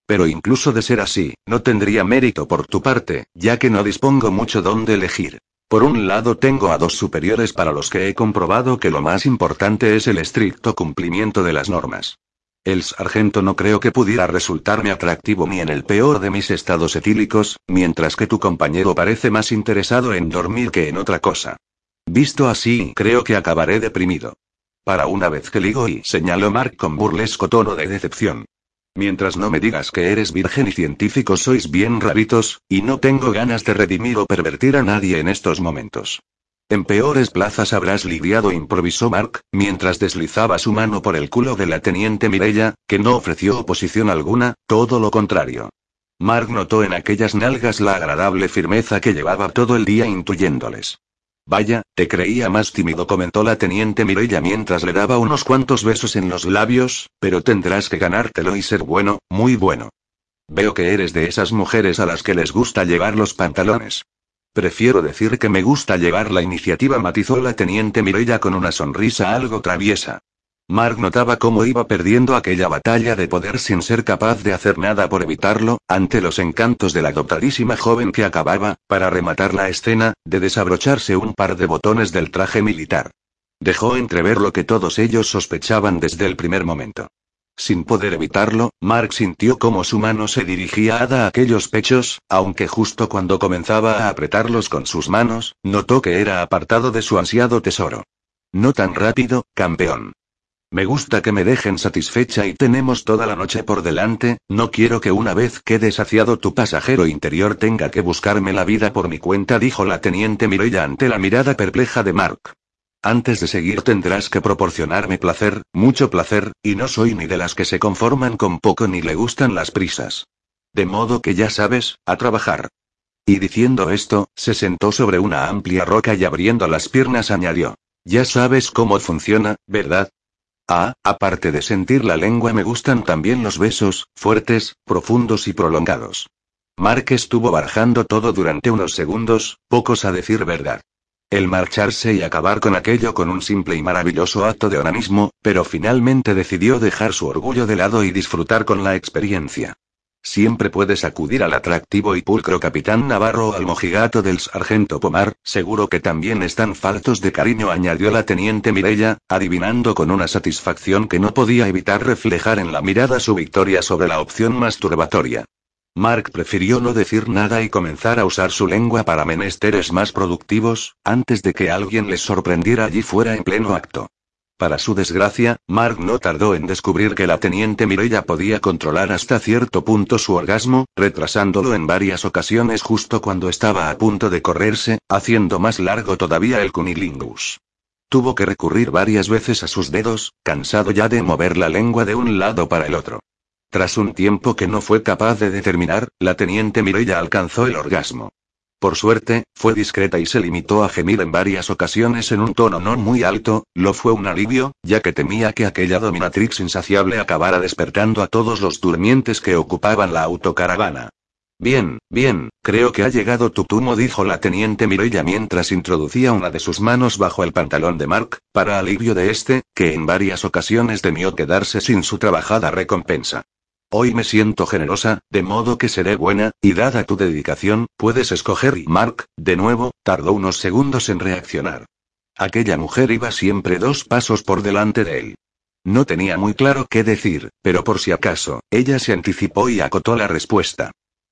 Pero incluso de ser así, no tendría mérito por tu parte, ya que no dispongo mucho dónde elegir. Por un lado tengo a dos superiores para los que he comprobado que lo más importante es el estricto cumplimiento de las normas. El sargento no creo que pudiera resultarme atractivo ni en el peor de mis estados etílicos, mientras que tu compañero parece más interesado en dormir que en otra cosa. Visto así, creo que acabaré deprimido. Para una vez que ligo y señaló Mark con burlesco tono de decepción. Mientras no me digas que eres virgen y científico sois bien raritos, y no tengo ganas de redimir o pervertir a nadie en estos momentos. En peores plazas habrás lidiado, improvisó Mark, mientras deslizaba su mano por el culo de la teniente Mirella, que no ofreció oposición alguna, todo lo contrario. Mark notó en aquellas nalgas la agradable firmeza que llevaba todo el día intuyéndoles. Vaya, te creía más tímido, comentó la teniente Mirella mientras le daba unos cuantos besos en los labios, pero tendrás que ganártelo y ser bueno, muy bueno. Veo que eres de esas mujeres a las que les gusta llevar los pantalones. Prefiero decir que me gusta llevar la iniciativa, matizó la teniente Mirella con una sonrisa algo traviesa. Mark notaba cómo iba perdiendo aquella batalla de poder sin ser capaz de hacer nada por evitarlo, ante los encantos de la dotadísima joven que acababa, para rematar la escena, de desabrocharse un par de botones del traje militar. Dejó entrever lo que todos ellos sospechaban desde el primer momento. Sin poder evitarlo, Mark sintió cómo su mano se dirigía a aquellos pechos, aunque justo cuando comenzaba a apretarlos con sus manos, notó que era apartado de su ansiado tesoro. No tan rápido, campeón. Me gusta que me dejen satisfecha y tenemos toda la noche por delante, no quiero que una vez quede saciado tu pasajero interior tenga que buscarme la vida por mi cuenta, dijo la teniente Mirella ante la mirada perpleja de Mark. Antes de seguir tendrás que proporcionarme placer, mucho placer, y no soy ni de las que se conforman con poco ni le gustan las prisas. De modo que ya sabes, a trabajar. Y diciendo esto, se sentó sobre una amplia roca y abriendo las piernas añadió. Ya sabes cómo funciona, ¿verdad? Ah, aparte de sentir la lengua me gustan también los besos, fuertes, profundos y prolongados. Mark estuvo barajando todo durante unos segundos, pocos a decir verdad. El marcharse y acabar con aquello con un simple y maravilloso acto de onanismo, pero finalmente decidió dejar su orgullo de lado y disfrutar con la experiencia. Siempre puedes acudir al atractivo y pulcro capitán Navarro o al mojigato del sargento Pomar, seguro que también están faltos de cariño, añadió la teniente Mirella, adivinando con una satisfacción que no podía evitar reflejar en la mirada su victoria sobre la opción masturbatoria. Mark prefirió no decir nada y comenzar a usar su lengua para menesteres más productivos, antes de que alguien les sorprendiera allí fuera en pleno acto. Para su desgracia, Mark no tardó en descubrir que la teniente Mirella podía controlar hasta cierto punto su orgasmo, retrasándolo en varias ocasiones justo cuando estaba a punto de correrse, haciendo más largo todavía el cunilingus. Tuvo que recurrir varias veces a sus dedos, cansado ya de mover la lengua de un lado para el otro. Tras un tiempo que no fue capaz de determinar, la teniente Mirella alcanzó el orgasmo. Por suerte, fue discreta y se limitó a gemir en varias ocasiones en un tono no muy alto, lo fue un alivio, ya que temía que aquella dominatrix insaciable acabara despertando a todos los durmientes que ocupaban la autocaravana. Bien, bien, creo que ha llegado tu tumo, dijo la teniente Mirella mientras introducía una de sus manos bajo el pantalón de Mark, para alivio de este, que en varias ocasiones temió quedarse sin su trabajada recompensa. Hoy me siento generosa, de modo que seré buena, y dada tu dedicación, puedes escoger y Mark, de nuevo, tardó unos segundos en reaccionar. Aquella mujer iba siempre dos pasos por delante de él. No tenía muy claro qué decir, pero por si acaso, ella se anticipó y acotó la respuesta.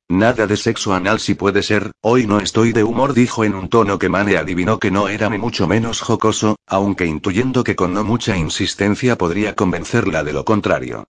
Nada de sexo anal si puede ser, hoy no estoy de humor, dijo en un tono que Mane adivinó que no era ni mucho menos jocoso, aunque intuyendo que con no mucha insistencia podría convencerla de lo contrario.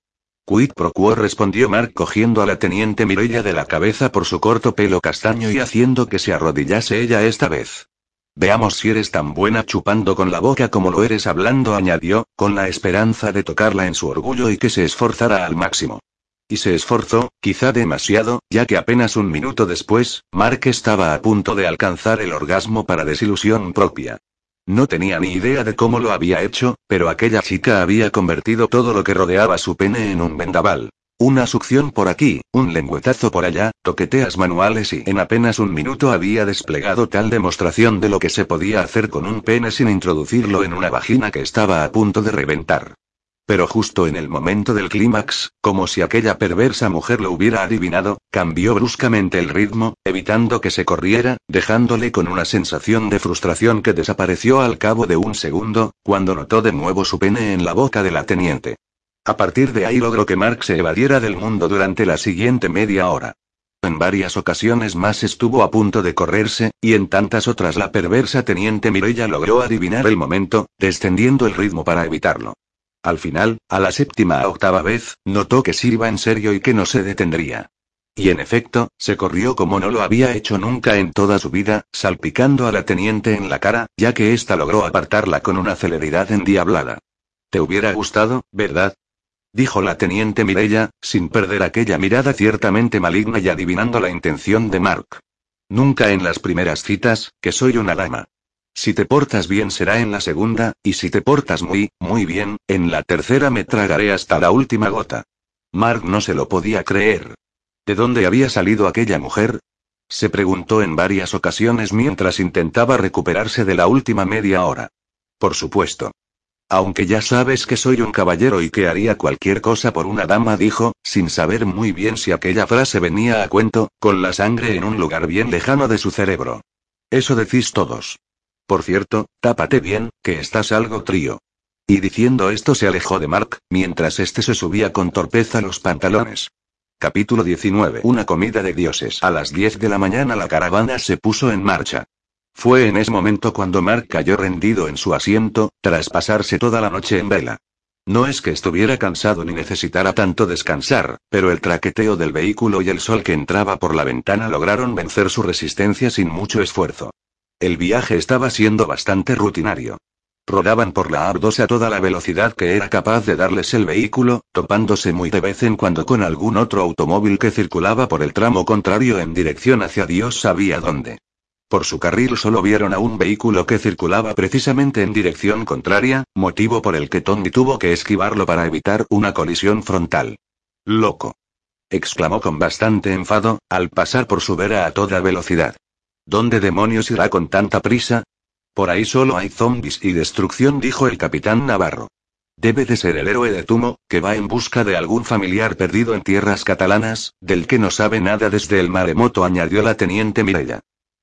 Quid pro quo respondió Mark cogiendo a la teniente Mirella de la cabeza por su corto pelo castaño y haciendo que se arrodillase ella esta vez. Veamos si eres tan buena chupando con la boca como lo eres hablando, añadió, con la esperanza de tocarla en su orgullo y que se esforzara al máximo. Y se esforzó, quizá demasiado, ya que apenas un minuto después, Mark estaba a punto de alcanzar el orgasmo para desilusión propia. No tenía ni idea de cómo lo había hecho, pero aquella chica había convertido todo lo que rodeaba su pene en un vendaval. Una succión por aquí, un lengüetazo por allá, toqueteas manuales y en apenas un minuto había desplegado tal demostración de lo que se podía hacer con un pene sin introducirlo en una vagina que estaba a punto de reventar. Pero justo en el momento del clímax, como si aquella perversa mujer lo hubiera adivinado, cambió bruscamente el ritmo, evitando que se corriera, dejándole con una sensación de frustración que desapareció al cabo de un segundo, cuando notó de nuevo su pene en la boca de la teniente. A partir de ahí logró que Mark se evadiera del mundo durante la siguiente media hora. En varias ocasiones más estuvo a punto de correrse, y en tantas otras la perversa teniente Mirella logró adivinar el momento, descendiendo el ritmo para evitarlo. Al final, a la séptima octava vez, notó que sí iba en serio y que no se detendría. Y en efecto, se corrió como no lo había hecho nunca en toda su vida, salpicando a la teniente en la cara, ya que ésta logró apartarla con una celeridad endiablada. ¿Te hubiera gustado, verdad? dijo la teniente Mirella, sin perder aquella mirada ciertamente maligna y adivinando la intención de Mark. Nunca en las primeras citas, que soy una dama. Si te portas bien será en la segunda, y si te portas muy, muy bien, en la tercera me tragaré hasta la última gota. Mark no se lo podía creer. ¿De dónde había salido aquella mujer? Se preguntó en varias ocasiones mientras intentaba recuperarse de la última media hora. Por supuesto. Aunque ya sabes que soy un caballero y que haría cualquier cosa por una dama, dijo, sin saber muy bien si aquella frase venía a cuento, con la sangre en un lugar bien lejano de su cerebro. Eso decís todos. Por cierto, tápate bien, que estás algo trío. Y diciendo esto se alejó de Mark, mientras éste se subía con torpeza los pantalones. Capítulo 19. Una comida de dioses. A las 10 de la mañana la caravana se puso en marcha. Fue en ese momento cuando Mark cayó rendido en su asiento, tras pasarse toda la noche en vela. No es que estuviera cansado ni necesitara tanto descansar, pero el traqueteo del vehículo y el sol que entraba por la ventana lograron vencer su resistencia sin mucho esfuerzo. El viaje estaba siendo bastante rutinario. Rodaban por la A2 a toda la velocidad que era capaz de darles el vehículo, topándose muy de vez en cuando con algún otro automóvil que circulaba por el tramo contrario en dirección hacia Dios sabía dónde. Por su carril solo vieron a un vehículo que circulaba precisamente en dirección contraria, motivo por el que Tony tuvo que esquivarlo para evitar una colisión frontal. Loco. exclamó con bastante enfado, al pasar por su vera a toda velocidad. ¿Dónde demonios irá con tanta prisa? Por ahí solo hay zombies y destrucción, dijo el capitán Navarro. Debe de ser el héroe de Tumo, que va en busca de algún familiar perdido en tierras catalanas, del que no sabe nada desde el maremoto, añadió la teniente Mirella.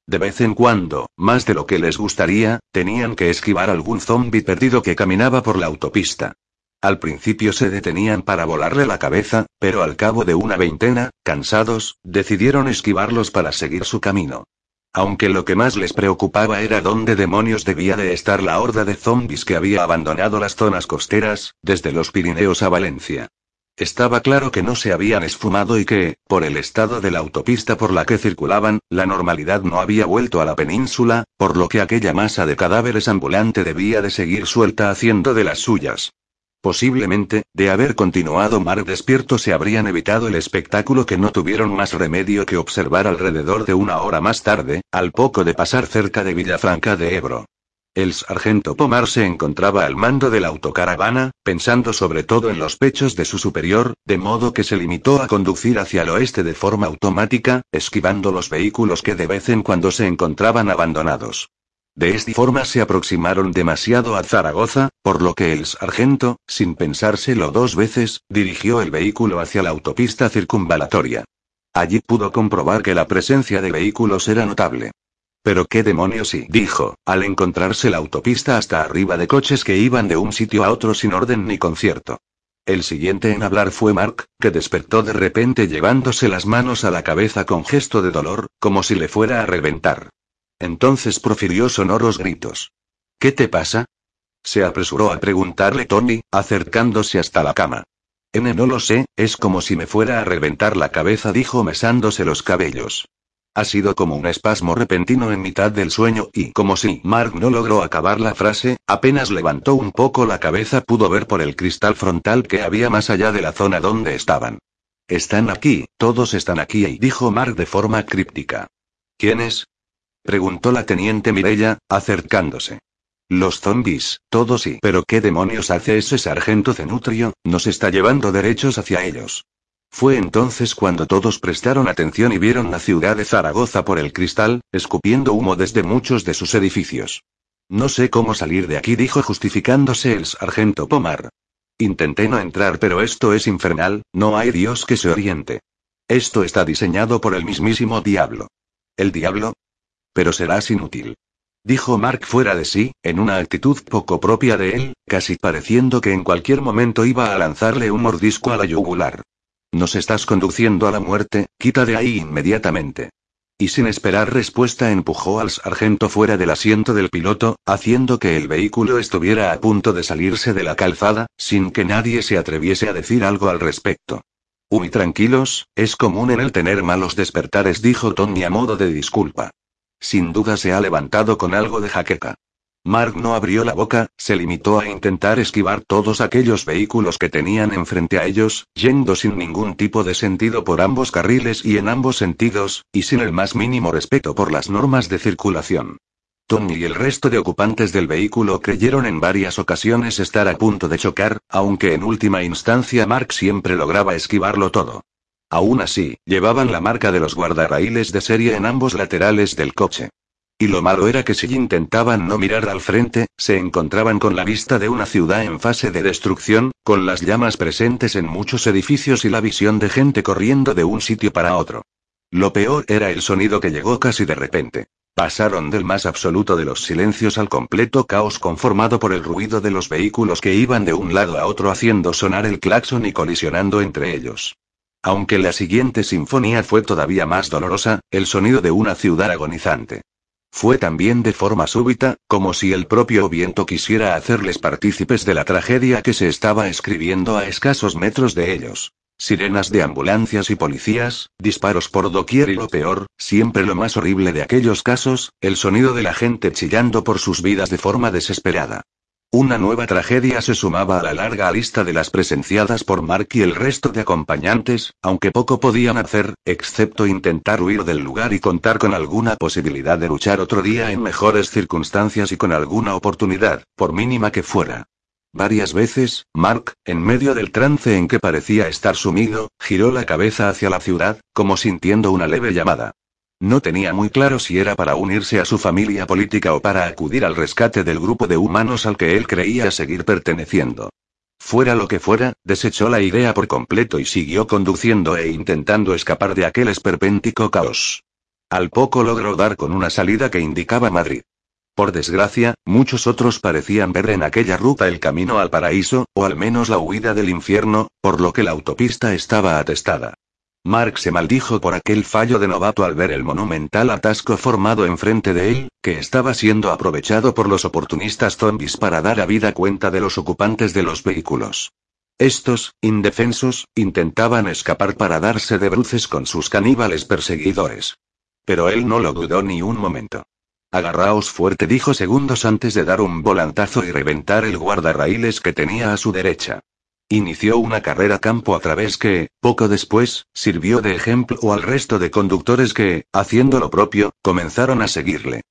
De vez en cuando, más de lo que les gustaría, tenían que esquivar algún zombi perdido que caminaba por la autopista. Al principio se detenían para volarle la cabeza, pero al cabo de una veintena, cansados, decidieron esquivarlos para seguir su camino. Aunque lo que más les preocupaba era dónde demonios debía de estar la horda de zombies que había abandonado las zonas costeras, desde los Pirineos a Valencia. Estaba claro que no se habían esfumado y que, por el estado de la autopista por la que circulaban, la normalidad no había vuelto a la península, por lo que aquella masa de cadáveres ambulante debía de seguir suelta haciendo de las suyas. Posiblemente, de haber continuado mar despierto se habrían evitado el espectáculo que no tuvieron más remedio que observar alrededor de una hora más tarde, al poco de pasar cerca de Villafranca de Ebro. El sargento Pomar se encontraba al mando de la autocaravana, pensando sobre todo en los pechos de su superior, de modo que se limitó a conducir hacia el oeste de forma automática, esquivando los vehículos que de vez en cuando se encontraban abandonados. De esta forma se aproximaron demasiado a Zaragoza, por lo que el sargento, sin pensárselo dos veces, dirigió el vehículo hacia la autopista circunvalatoria. Allí pudo comprobar que la presencia de vehículos era notable. Pero qué demonios sí, dijo, al encontrarse la autopista hasta arriba de coches que iban de un sitio a otro sin orden ni concierto. El siguiente en hablar fue Mark, que despertó de repente llevándose las manos a la cabeza con gesto de dolor, como si le fuera a reventar. Entonces profirió sonoros gritos. ¿Qué te pasa? Se apresuró a preguntarle Tony, acercándose hasta la cama. N no lo sé, es como si me fuera a reventar la cabeza, dijo mesándose los cabellos. Ha sido como un espasmo repentino en mitad del sueño y, como si Mark no logró acabar la frase, apenas levantó un poco la cabeza pudo ver por el cristal frontal que había más allá de la zona donde estaban. Están aquí, todos están aquí, dijo Mark de forma críptica. ¿Quiénes? Preguntó la teniente Mirella, acercándose. Los zombies, todos sí. Pero ¿qué demonios hace ese sargento cenutrio? Nos está llevando derechos hacia ellos. Fue entonces cuando todos prestaron atención y vieron la ciudad de Zaragoza por el cristal, escupiendo humo desde muchos de sus edificios. No sé cómo salir de aquí, dijo justificándose el sargento Pomar. Intenté no entrar, pero esto es infernal, no hay Dios que se oriente. Esto está diseñado por el mismísimo diablo. ¿El diablo? Pero serás inútil. Dijo Mark fuera de sí, en una actitud poco propia de él, casi pareciendo que en cualquier momento iba a lanzarle un mordisco a la yugular. Nos estás conduciendo a la muerte, quita de ahí inmediatamente. Y sin esperar respuesta empujó al sargento fuera del asiento del piloto, haciendo que el vehículo estuviera a punto de salirse de la calzada, sin que nadie se atreviese a decir algo al respecto. Uy, tranquilos, es común en el tener malos despertares, dijo Tony a modo de disculpa. Sin duda se ha levantado con algo de jaqueca. Mark no abrió la boca, se limitó a intentar esquivar todos aquellos vehículos que tenían enfrente a ellos, yendo sin ningún tipo de sentido por ambos carriles y en ambos sentidos, y sin el más mínimo respeto por las normas de circulación. Tony y el resto de ocupantes del vehículo creyeron en varias ocasiones estar a punto de chocar, aunque en última instancia Mark siempre lograba esquivarlo todo. Aún así, llevaban la marca de los guardarraíles de serie en ambos laterales del coche. Y lo malo era que si intentaban no mirar al frente, se encontraban con la vista de una ciudad en fase de destrucción, con las llamas presentes en muchos edificios y la visión de gente corriendo de un sitio para otro. Lo peor era el sonido que llegó casi de repente. Pasaron del más absoluto de los silencios al completo caos conformado por el ruido de los vehículos que iban de un lado a otro haciendo sonar el claxon y colisionando entre ellos. Aunque la siguiente sinfonía fue todavía más dolorosa, el sonido de una ciudad agonizante. Fue también de forma súbita, como si el propio viento quisiera hacerles partícipes de la tragedia que se estaba escribiendo a escasos metros de ellos. Sirenas de ambulancias y policías, disparos por doquier y lo peor, siempre lo más horrible de aquellos casos, el sonido de la gente chillando por sus vidas de forma desesperada. Una nueva tragedia se sumaba a la larga lista de las presenciadas por Mark y el resto de acompañantes, aunque poco podían hacer, excepto intentar huir del lugar y contar con alguna posibilidad de luchar otro día en mejores circunstancias y con alguna oportunidad, por mínima que fuera. Varias veces, Mark, en medio del trance en que parecía estar sumido, giró la cabeza hacia la ciudad, como sintiendo una leve llamada. No tenía muy claro si era para unirse a su familia política o para acudir al rescate del grupo de humanos al que él creía seguir perteneciendo. Fuera lo que fuera, desechó la idea por completo y siguió conduciendo e intentando escapar de aquel esperpéntico caos. Al poco logró dar con una salida que indicaba Madrid. Por desgracia, muchos otros parecían ver en aquella ruta el camino al paraíso, o al menos la huida del infierno, por lo que la autopista estaba atestada. Mark se maldijo por aquel fallo de novato al ver el monumental atasco formado enfrente de él, que estaba siendo aprovechado por los oportunistas zombies para dar a vida cuenta de los ocupantes de los vehículos. Estos, indefensos, intentaban escapar para darse de bruces con sus caníbales perseguidores. Pero él no lo dudó ni un momento. Agarraos fuerte, dijo segundos antes de dar un volantazo y reventar el guardarraíles que tenía a su derecha. Inició una carrera campo a través que, poco después, sirvió de ejemplo al resto de conductores que, haciendo lo propio, comenzaron a seguirle.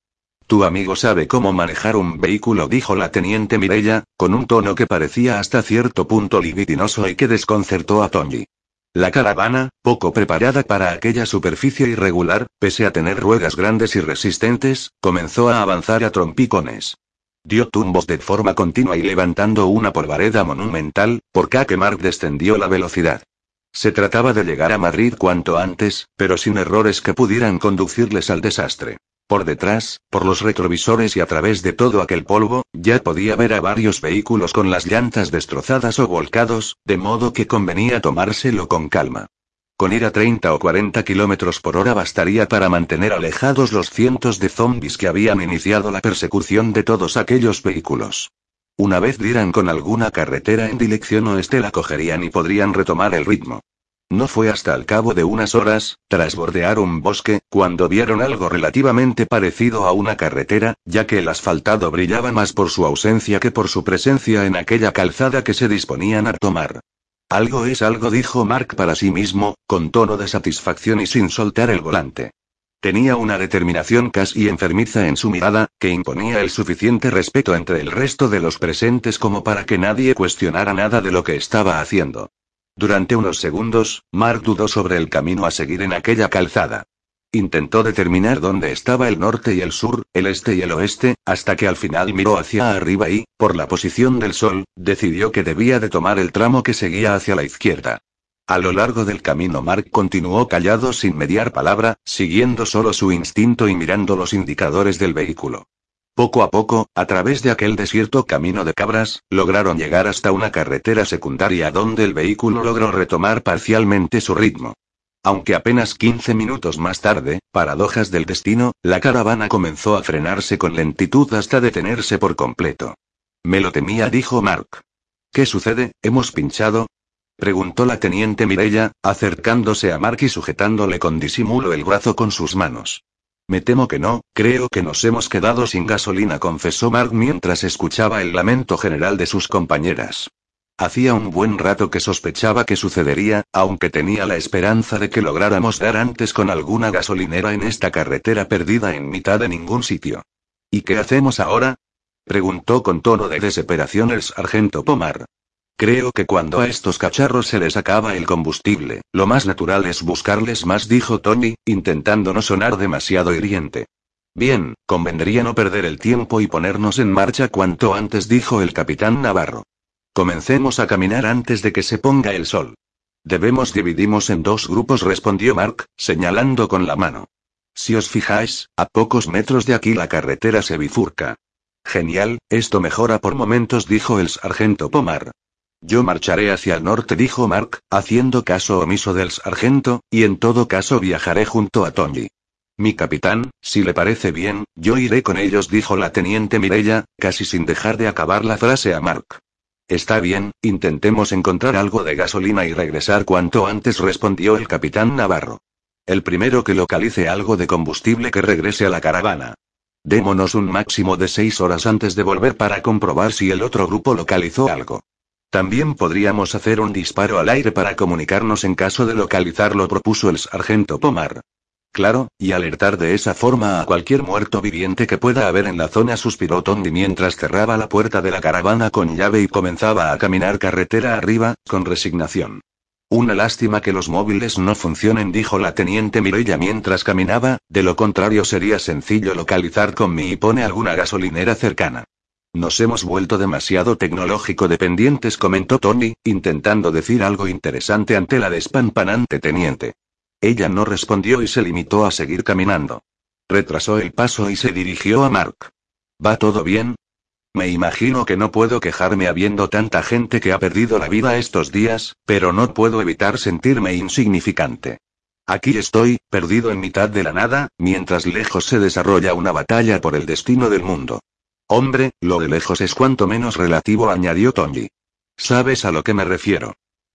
Tu amigo sabe cómo manejar un vehículo, dijo la teniente Mirella, con un tono que parecía hasta cierto punto libidinoso y que desconcertó a Tony. La caravana, poco preparada para aquella superficie irregular, pese a tener ruedas grandes y resistentes, comenzó a avanzar a trompicones. Dio tumbos de forma continua y levantando una polvareda monumental, por que Mark descendió la velocidad. Se trataba de llegar a Madrid cuanto antes, pero sin errores que pudieran conducirles al desastre. Por detrás, por los retrovisores y a través de todo aquel polvo, ya podía ver a varios vehículos con las llantas destrozadas o volcados, de modo que convenía tomárselo con calma. Con ir a 30 o 40 kilómetros por hora bastaría para mantener alejados los cientos de zombies que habían iniciado la persecución de todos aquellos vehículos. Una vez dieran con alguna carretera en dirección oeste la cogerían y podrían retomar el ritmo. No fue hasta el cabo de unas horas, tras bordear un bosque, cuando vieron algo relativamente parecido a una carretera, ya que el asfaltado brillaba más por su ausencia que por su presencia en aquella calzada que se disponían a tomar. Algo es algo, dijo Mark para sí mismo, con tono de satisfacción y sin soltar el volante. Tenía una determinación casi enfermiza en su mirada, que imponía el suficiente respeto entre el resto de los presentes como para que nadie cuestionara nada de lo que estaba haciendo. Durante unos segundos, Mark dudó sobre el camino a seguir en aquella calzada. Intentó determinar dónde estaba el norte y el sur, el este y el oeste, hasta que al final miró hacia arriba y, por la posición del sol, decidió que debía de tomar el tramo que seguía hacia la izquierda. A lo largo del camino Mark continuó callado sin mediar palabra, siguiendo solo su instinto y mirando los indicadores del vehículo. Poco a poco, a través de aquel desierto camino de cabras, lograron llegar hasta una carretera secundaria donde el vehículo logró retomar parcialmente su ritmo. Aunque apenas 15 minutos más tarde, paradojas del destino, la caravana comenzó a frenarse con lentitud hasta detenerse por completo. Me lo temía, dijo Mark. ¿Qué sucede? ¿Hemos pinchado? preguntó la teniente Mirella, acercándose a Mark y sujetándole con disimulo el brazo con sus manos. Me temo que no, creo que nos hemos quedado sin gasolina, confesó Mark mientras escuchaba el lamento general de sus compañeras. Hacía un buen rato que sospechaba que sucedería, aunque tenía la esperanza de que lográramos dar antes con alguna gasolinera en esta carretera perdida en mitad de ningún sitio. ¿Y qué hacemos ahora? preguntó con tono de desesperación el sargento Pomar. Creo que cuando a estos cacharros se les acaba el combustible, lo más natural es buscarles más, dijo Tony, intentando no sonar demasiado hiriente. Bien, convendría no perder el tiempo y ponernos en marcha cuanto antes, dijo el capitán Navarro. Comencemos a caminar antes de que se ponga el sol. Debemos dividimos en dos grupos, respondió Mark, señalando con la mano. Si os fijáis, a pocos metros de aquí la carretera se bifurca. Genial, esto mejora por momentos, dijo el sargento Pomar. Yo marcharé hacia el norte, dijo Mark, haciendo caso omiso del sargento, y en todo caso viajaré junto a Tony. Mi capitán, si le parece bien, yo iré con ellos, dijo la teniente Mirella, casi sin dejar de acabar la frase a Mark. Está bien, intentemos encontrar algo de gasolina y regresar cuanto antes, respondió el capitán Navarro. El primero que localice algo de combustible que regrese a la caravana. Démonos un máximo de seis horas antes de volver para comprobar si el otro grupo localizó algo. También podríamos hacer un disparo al aire para comunicarnos en caso de localizarlo, propuso el sargento Pomar. Claro, y alertar de esa forma a cualquier muerto viviente que pueda haber en la zona, suspiró Tony mientras cerraba la puerta de la caravana con llave y comenzaba a caminar carretera arriba, con resignación. Una lástima que los móviles no funcionen, dijo la teniente Mirella mientras caminaba, de lo contrario sería sencillo localizar con mi y pone alguna gasolinera cercana. Nos hemos vuelto demasiado tecnológico dependientes, comentó Tony, intentando decir algo interesante ante la despampanante teniente. Ella no respondió y se limitó a seguir caminando. Retrasó el paso y se dirigió a Mark. ¿Va todo bien? Me imagino que no puedo quejarme habiendo tanta gente que ha perdido la vida estos días, pero no puedo evitar sentirme insignificante. Aquí estoy, perdido en mitad de la nada, mientras lejos se desarrolla una batalla por el destino del mundo. Hombre, lo de lejos es cuanto menos relativo, añadió Tony. ¿Sabes a lo que me refiero?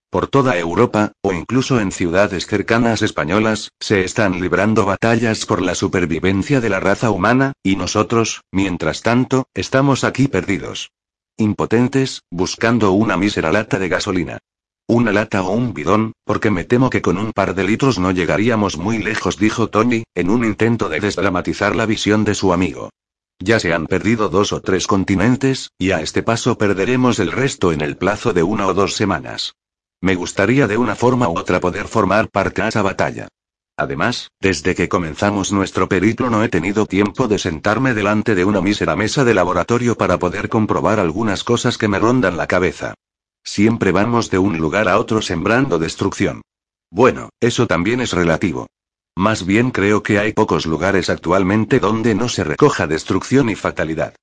Por toda Europa, o incluso en ciudades cercanas españolas, se están librando batallas por la supervivencia de la raza humana, y nosotros, mientras tanto, estamos aquí perdidos. Impotentes, buscando una mísera lata de gasolina. Una lata o un bidón, porque me temo que con un par de litros no llegaríamos muy lejos, dijo Tony, en un intento de desdramatizar la visión de su amigo. Ya se han perdido dos o tres continentes, y a este paso perderemos el resto en el plazo de una o dos semanas. Me gustaría de una forma u otra poder formar parte de esa batalla. Además, desde que comenzamos nuestro periplo no he tenido tiempo de sentarme delante de una mísera mesa de laboratorio para poder comprobar algunas cosas que me rondan la cabeza. Siempre vamos de un lugar a otro sembrando destrucción. Bueno, eso también es relativo. Más bien creo que hay pocos lugares actualmente donde no se recoja destrucción y fatalidad.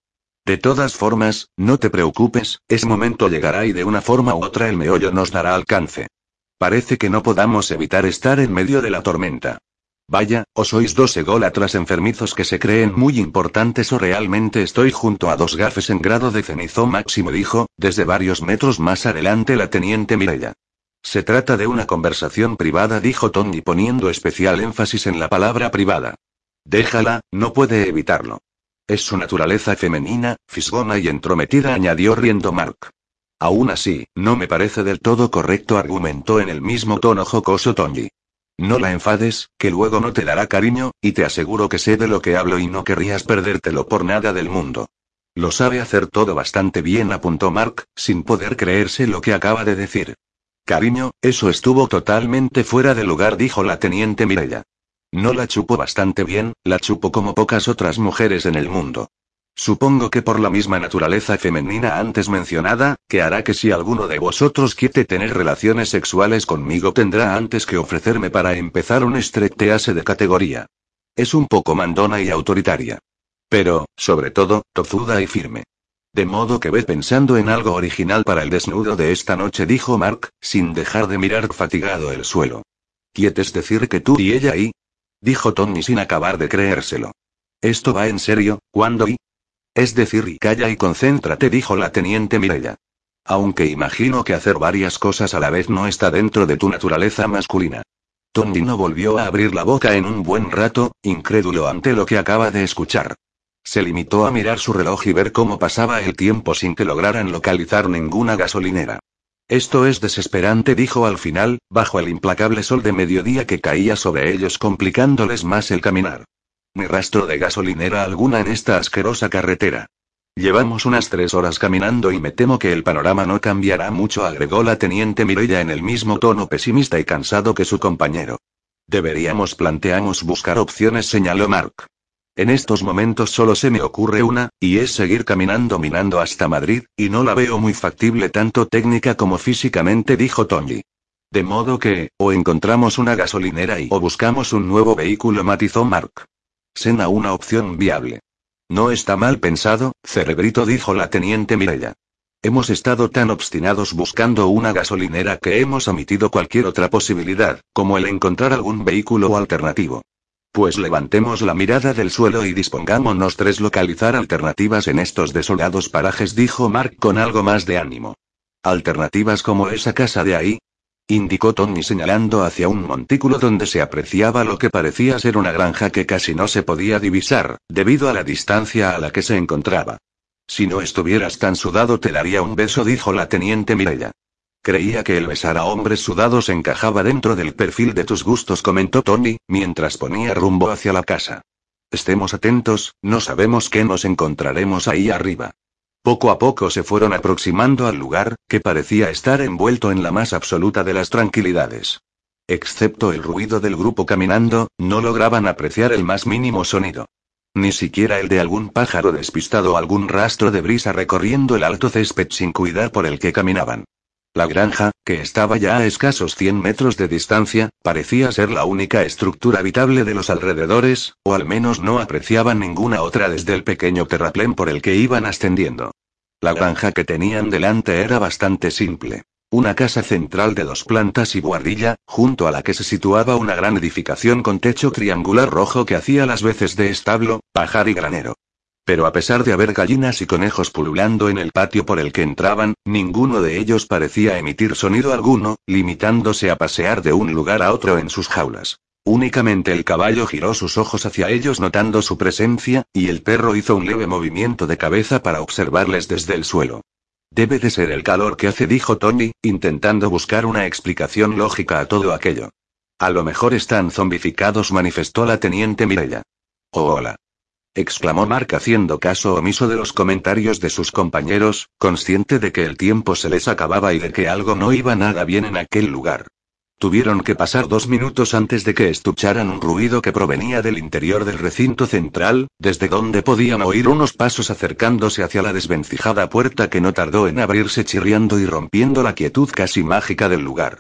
De todas formas, no te preocupes, ese momento llegará y de una forma u otra el meollo nos dará alcance. Parece que no podamos evitar estar en medio de la tormenta. Vaya, o sois dos ególatras enfermizos que se creen muy importantes o realmente estoy junto a dos gafes en grado de cenizo máximo, dijo, desde varios metros más adelante la teniente Mirella. Se trata de una conversación privada, dijo Tony poniendo especial énfasis en la palabra privada. Déjala, no puede evitarlo. Es su naturaleza femenina, fisgona y entrometida, añadió riendo Mark. Aún así, no me parece del todo correcto, argumentó en el mismo tono jocoso Tony. No la enfades, que luego no te dará cariño, y te aseguro que sé de lo que hablo y no querrías perdértelo por nada del mundo. Lo sabe hacer todo bastante bien, apuntó Mark, sin poder creerse lo que acaba de decir. Cariño, eso estuvo totalmente fuera de lugar, dijo la teniente Mirella. No la chupo bastante bien, la chupo como pocas otras mujeres en el mundo. Supongo que por la misma naturaleza femenina antes mencionada, que hará que si alguno de vosotros quiere tener relaciones sexuales conmigo tendrá antes que ofrecerme para empezar un estretease de categoría. Es un poco mandona y autoritaria. Pero, sobre todo, tozuda y firme. De modo que ve pensando en algo original para el desnudo de esta noche, dijo Mark, sin dejar de mirar fatigado el suelo. ¿Quieres decir que tú y ella ahí? Dijo Tony sin acabar de creérselo. ¿Esto va en serio? ¿Cuándo y? Es decir, y calla y concéntrate, dijo la teniente Mirella. Aunque imagino que hacer varias cosas a la vez no está dentro de tu naturaleza masculina. Tony no volvió a abrir la boca en un buen rato, incrédulo ante lo que acaba de escuchar. Se limitó a mirar su reloj y ver cómo pasaba el tiempo sin que lograran localizar ninguna gasolinera. Esto es desesperante, dijo al final, bajo el implacable sol de mediodía que caía sobre ellos complicándoles más el caminar. Ni rastro de gasolinera alguna en esta asquerosa carretera. Llevamos unas tres horas caminando y me temo que el panorama no cambiará mucho, agregó la teniente Mirella en el mismo tono pesimista y cansado que su compañero. Deberíamos planteamos buscar opciones, señaló Mark. En estos momentos solo se me ocurre una, y es seguir caminando minando hasta Madrid, y no la veo muy factible tanto técnica como físicamente, dijo Tony. De modo que, o encontramos una gasolinera y o buscamos un nuevo vehículo, matizó Mark. Sena una opción viable. No está mal pensado, cerebrito, dijo la teniente Mirella. Hemos estado tan obstinados buscando una gasolinera que hemos omitido cualquier otra posibilidad, como el encontrar algún vehículo alternativo. Pues levantemos la mirada del suelo y dispongámonos tres localizar alternativas en estos desolados parajes, dijo Mark con algo más de ánimo. Alternativas como esa casa de ahí, indicó Tony señalando hacia un montículo donde se apreciaba lo que parecía ser una granja que casi no se podía divisar, debido a la distancia a la que se encontraba. Si no estuvieras tan sudado te daría un beso, dijo la teniente Mirella. Creía que el besar a hombres sudados encajaba dentro del perfil de tus gustos, comentó Tony, mientras ponía rumbo hacia la casa. Estemos atentos, no sabemos qué nos encontraremos ahí arriba. Poco a poco se fueron aproximando al lugar, que parecía estar envuelto en la más absoluta de las tranquilidades. Excepto el ruido del grupo caminando, no lograban apreciar el más mínimo sonido. Ni siquiera el de algún pájaro despistado o algún rastro de brisa recorriendo el alto césped sin cuidar por el que caminaban. La granja, que estaba ya a escasos 100 metros de distancia, parecía ser la única estructura habitable de los alrededores, o al menos no apreciaban ninguna otra desde el pequeño terraplén por el que iban ascendiendo. La granja que tenían delante era bastante simple. Una casa central de dos plantas y buhardilla, junto a la que se situaba una gran edificación con techo triangular rojo que hacía las veces de establo, pajar y granero. Pero a pesar de haber gallinas y conejos pululando en el patio por el que entraban, ninguno de ellos parecía emitir sonido alguno, limitándose a pasear de un lugar a otro en sus jaulas. Únicamente el caballo giró sus ojos hacia ellos notando su presencia, y el perro hizo un leve movimiento de cabeza para observarles desde el suelo. Debe de ser el calor que hace, dijo Tony, intentando buscar una explicación lógica a todo aquello. A lo mejor están zombificados, manifestó la teniente Mirella. Oh, hola exclamó Mark haciendo caso omiso de los comentarios de sus compañeros, consciente de que el tiempo se les acababa y de que algo no iba nada bien en aquel lugar. Tuvieron que pasar dos minutos antes de que escucharan un ruido que provenía del interior del recinto central, desde donde podían oír unos pasos acercándose hacia la desvencijada puerta que no tardó en abrirse chirriando y rompiendo la quietud casi mágica del lugar.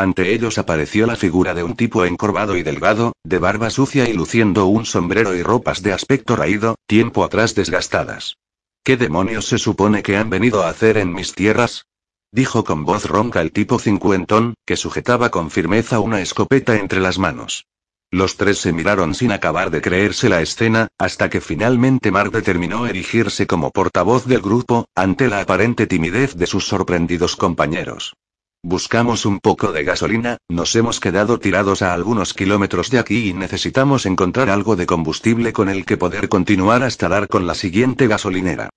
Ante ellos apareció la figura de un tipo encorvado y delgado, de barba sucia y luciendo un sombrero y ropas de aspecto raído, tiempo atrás desgastadas. ¿Qué demonios se supone que han venido a hacer en mis tierras? dijo con voz ronca el tipo cincuentón, que sujetaba con firmeza una escopeta entre las manos. Los tres se miraron sin acabar de creerse la escena, hasta que finalmente Mark determinó erigirse como portavoz del grupo, ante la aparente timidez de sus sorprendidos compañeros. Buscamos un poco de gasolina, nos hemos quedado tirados a algunos kilómetros de aquí y necesitamos encontrar algo de combustible con el que poder continuar hasta dar con la siguiente gasolinera.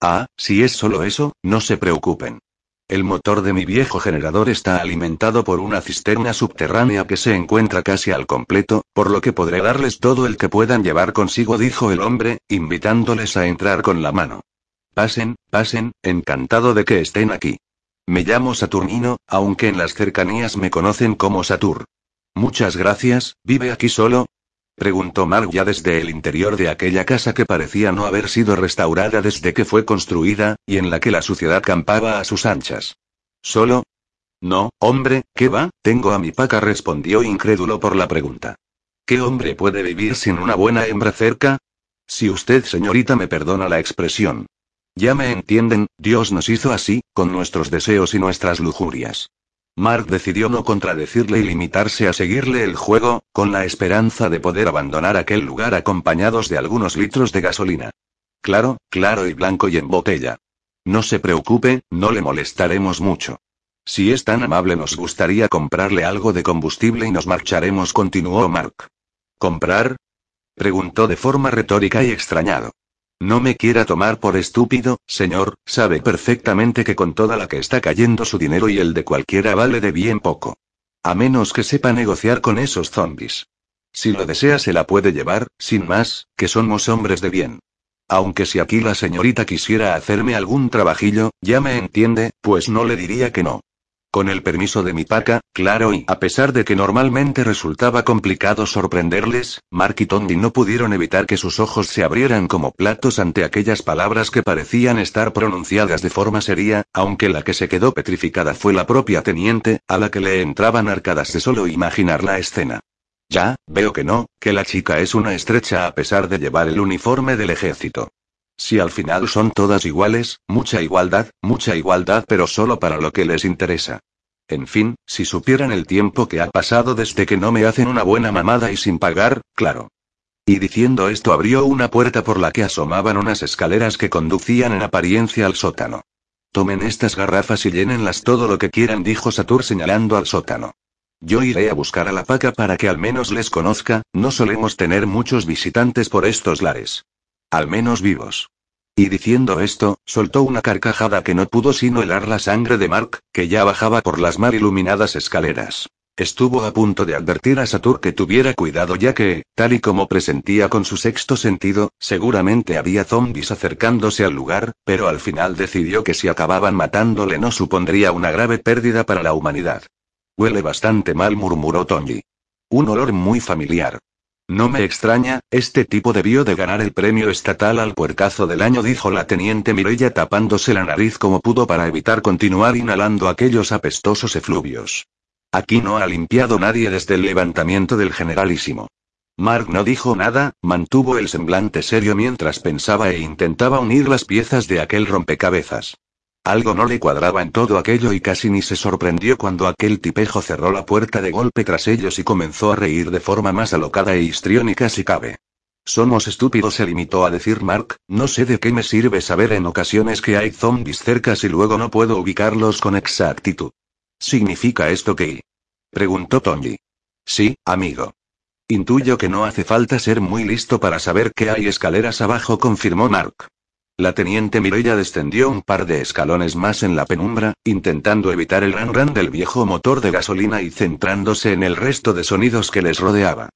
Ah, si es solo eso, no se preocupen. El motor de mi viejo generador está alimentado por una cisterna subterránea que se encuentra casi al completo, por lo que podré darles todo el que puedan llevar consigo, dijo el hombre, invitándoles a entrar con la mano. Pasen, pasen, encantado de que estén aquí. Me llamo Saturnino, aunque en las cercanías me conocen como Satur. Muchas gracias, ¿vive aquí solo? Preguntó Mark ya desde el interior de aquella casa que parecía no haber sido restaurada desde que fue construida, y en la que la suciedad campaba a sus anchas. ¿Solo? No, hombre, ¿qué va? Tengo a mi paca, respondió incrédulo por la pregunta. ¿Qué hombre puede vivir sin una buena hembra cerca? Si usted, señorita, me perdona la expresión. Ya me entienden, Dios nos hizo así, con nuestros deseos y nuestras lujurias. Mark decidió no contradecirle y limitarse a seguirle el juego, con la esperanza de poder abandonar aquel lugar acompañados de algunos litros de gasolina. Claro, claro y blanco y en botella. No se preocupe, no le molestaremos mucho. Si es tan amable nos gustaría comprarle algo de combustible y nos marcharemos, continuó Mark. ¿Comprar? preguntó de forma retórica y extrañado. No me quiera tomar por estúpido, señor, sabe perfectamente que con toda la que está cayendo su dinero y el de cualquiera vale de bien poco. A menos que sepa negociar con esos zombies. Si lo desea se la puede llevar, sin más, que somos hombres de bien. Aunque si aquí la señorita quisiera hacerme algún trabajillo, ya me entiende, pues no le diría que no. Con el permiso de mi paca, claro, y a pesar de que normalmente resultaba complicado sorprenderles, Mark y Tondi no pudieron evitar que sus ojos se abrieran como platos ante aquellas palabras que parecían estar pronunciadas de forma seria, aunque la que se quedó petrificada fue la propia teniente, a la que le entraban arcadas de solo imaginar la escena. Ya, veo que no, que la chica es una estrecha a pesar de llevar el uniforme del ejército. Si al final son todas iguales, mucha igualdad, mucha igualdad, pero solo para lo que les interesa. En fin, si supieran el tiempo que ha pasado desde que no me hacen una buena mamada y sin pagar, claro. Y diciendo esto abrió una puerta por la que asomaban unas escaleras que conducían en apariencia al sótano. Tomen estas garrafas y llénenlas todo lo que quieran, dijo Satur señalando al sótano. Yo iré a buscar a la paca para que al menos les conozca, no solemos tener muchos visitantes por estos lares. Al menos vivos. Y diciendo esto, soltó una carcajada que no pudo sino helar la sangre de Mark, que ya bajaba por las mal iluminadas escaleras. Estuvo a punto de advertir a Satur que tuviera cuidado ya que, tal y como presentía con su sexto sentido, seguramente había zombies acercándose al lugar, pero al final decidió que si acababan matándole no supondría una grave pérdida para la humanidad. Huele bastante mal, murmuró Tony. Un olor muy familiar. No me extraña, este tipo debió de ganar el premio estatal al puercazo del año, dijo la teniente Mirella tapándose la nariz como pudo para evitar continuar inhalando aquellos apestosos efluvios. Aquí no ha limpiado nadie desde el levantamiento del generalísimo. Mark no dijo nada, mantuvo el semblante serio mientras pensaba e intentaba unir las piezas de aquel rompecabezas. Algo no le cuadraba en todo aquello y casi ni se sorprendió cuando aquel tipejo cerró la puerta de golpe tras ellos y comenzó a reír de forma más alocada e histriónica si cabe. Somos estúpidos, se limitó a decir Mark, no sé de qué me sirve saber en ocasiones que hay zombies cerca si luego no puedo ubicarlos con exactitud. ¿Significa esto que? preguntó Tony. Sí, amigo. Intuyo que no hace falta ser muy listo para saber que hay escaleras abajo, confirmó Mark. La teniente Mirella descendió un par de escalones más en la penumbra, intentando evitar el ran ran del viejo motor de gasolina y centrándose en el resto de sonidos que les rodeaba.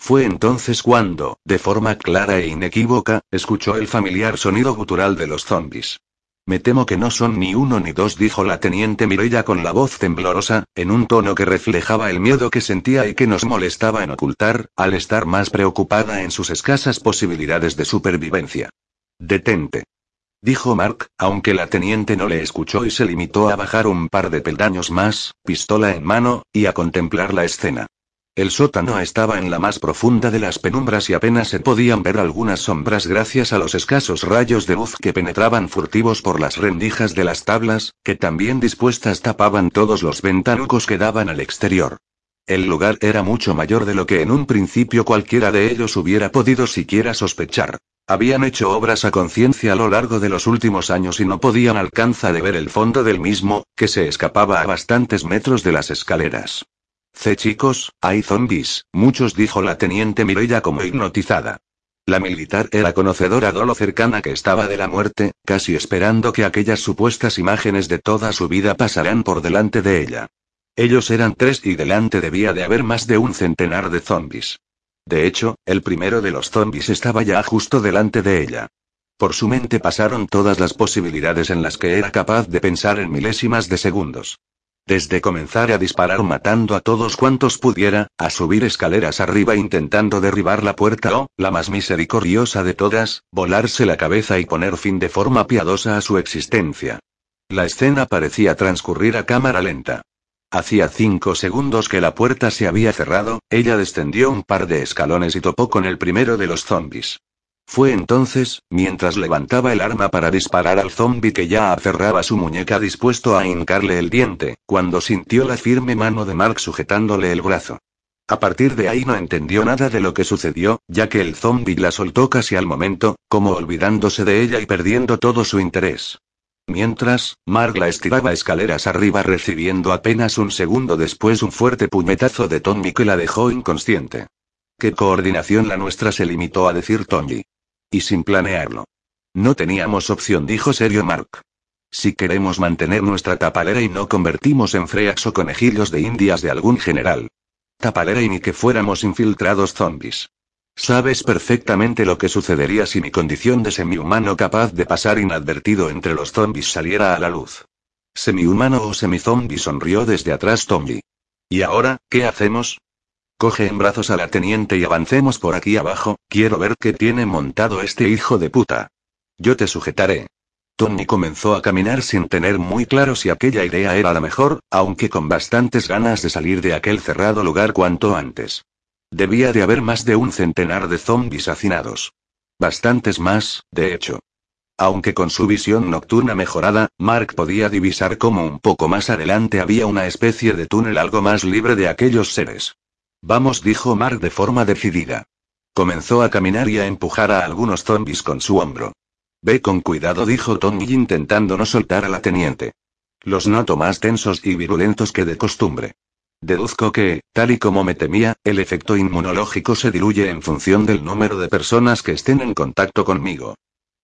Fue entonces cuando, de forma clara e inequívoca, escuchó el familiar sonido gutural de los zombies. Me temo que no son ni uno ni dos, dijo la teniente Mirella con la voz temblorosa, en un tono que reflejaba el miedo que sentía y que nos molestaba en ocultar, al estar más preocupada en sus escasas posibilidades de supervivencia. Detente. Dijo Mark, aunque la teniente no le escuchó y se limitó a bajar un par de peldaños más, pistola en mano, y a contemplar la escena. El sótano estaba en la más profunda de las penumbras y apenas se podían ver algunas sombras gracias a los escasos rayos de luz que penetraban furtivos por las rendijas de las tablas, que también dispuestas tapaban todos los ventanucos que daban al exterior. El lugar era mucho mayor de lo que en un principio cualquiera de ellos hubiera podido siquiera sospechar. Habían hecho obras a conciencia a lo largo de los últimos años y no podían alcanzar de ver el fondo del mismo, que se escapaba a bastantes metros de las escaleras. C chicos, hay zombies, muchos dijo la teniente Mirella como hipnotizada. La militar era conocedora de lo cercana que estaba de la muerte, casi esperando que aquellas supuestas imágenes de toda su vida pasaran por delante de ella. Ellos eran tres y delante debía de haber más de un centenar de zombies. De hecho, el primero de los zombies estaba ya justo delante de ella. Por su mente pasaron todas las posibilidades en las que era capaz de pensar en milésimas de segundos. Desde comenzar a disparar matando a todos cuantos pudiera, a subir escaleras arriba intentando derribar la puerta o, la más misericordiosa de todas, volarse la cabeza y poner fin de forma piadosa a su existencia. La escena parecía transcurrir a cámara lenta. Hacía cinco segundos que la puerta se había cerrado, ella descendió un par de escalones y topó con el primero de los zombies. Fue entonces, mientras levantaba el arma para disparar al zombi que ya aferraba su muñeca dispuesto a hincarle el diente, cuando sintió la firme mano de Mark sujetándole el brazo. A partir de ahí no entendió nada de lo que sucedió, ya que el zombi la soltó casi al momento, como olvidándose de ella y perdiendo todo su interés. Mientras, Mark la estiraba escaleras arriba recibiendo apenas un segundo después un fuerte puñetazo de Tommy que la dejó inconsciente. ¿Qué coordinación la nuestra? se limitó a decir Tommy. Y sin planearlo. No teníamos opción, dijo serio Mark. Si queremos mantener nuestra tapalera y no convertimos en freas o conejillos de indias de algún general. Tapalera y ni que fuéramos infiltrados zombies. Sabes perfectamente lo que sucedería si mi condición de semi-humano capaz de pasar inadvertido entre los zombies saliera a la luz. Semihumano o semizombie sonrió desde atrás Tommy. ¿Y ahora, qué hacemos? Coge en brazos a la teniente y avancemos por aquí abajo, quiero ver qué tiene montado este hijo de puta. Yo te sujetaré. Tony comenzó a caminar sin tener muy claro si aquella idea era la mejor, aunque con bastantes ganas de salir de aquel cerrado lugar cuanto antes. Debía de haber más de un centenar de zombies hacinados. Bastantes más, de hecho. Aunque con su visión nocturna mejorada, Mark podía divisar como un poco más adelante había una especie de túnel algo más libre de aquellos seres. Vamos, dijo Mark de forma decidida. Comenzó a caminar y a empujar a algunos zombies con su hombro. Ve con cuidado, dijo Tony intentando no soltar a la teniente. Los noto más tensos y virulentos que de costumbre. Deduzco que, tal y como me temía, el efecto inmunológico se diluye en función del número de personas que estén en contacto conmigo.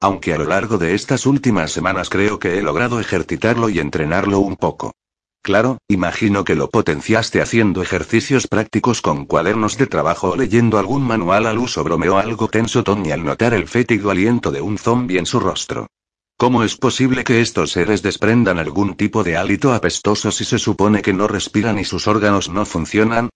Aunque a lo largo de estas últimas semanas creo que he logrado ejercitarlo y entrenarlo un poco. Claro, imagino que lo potenciaste haciendo ejercicios prácticos con cuadernos de trabajo o leyendo algún manual al uso, bromeó algo tenso Tony al notar el fétido aliento de un zombie en su rostro. ¿Cómo es posible que estos seres desprendan algún tipo de hálito apestoso si se supone que no respiran y sus órganos no funcionan?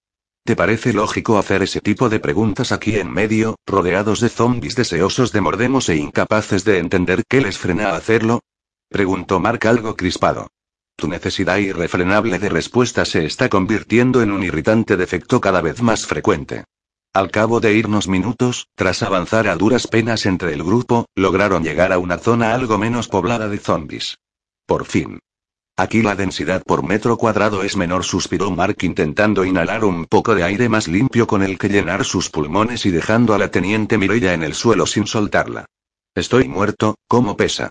¿Te parece lógico hacer ese tipo de preguntas aquí en medio, rodeados de zombies deseosos de mordemos e incapaces de entender qué les frena a hacerlo? Preguntó Mark algo crispado. Tu necesidad irrefrenable de respuesta se está convirtiendo en un irritante defecto cada vez más frecuente. Al cabo de irnos minutos, tras avanzar a duras penas entre el grupo, lograron llegar a una zona algo menos poblada de zombies. Por fin. Aquí la densidad por metro cuadrado es menor, suspiró Mark intentando inhalar un poco de aire más limpio con el que llenar sus pulmones y dejando a la teniente Mireya en el suelo sin soltarla. Estoy muerto, ¿cómo pesa?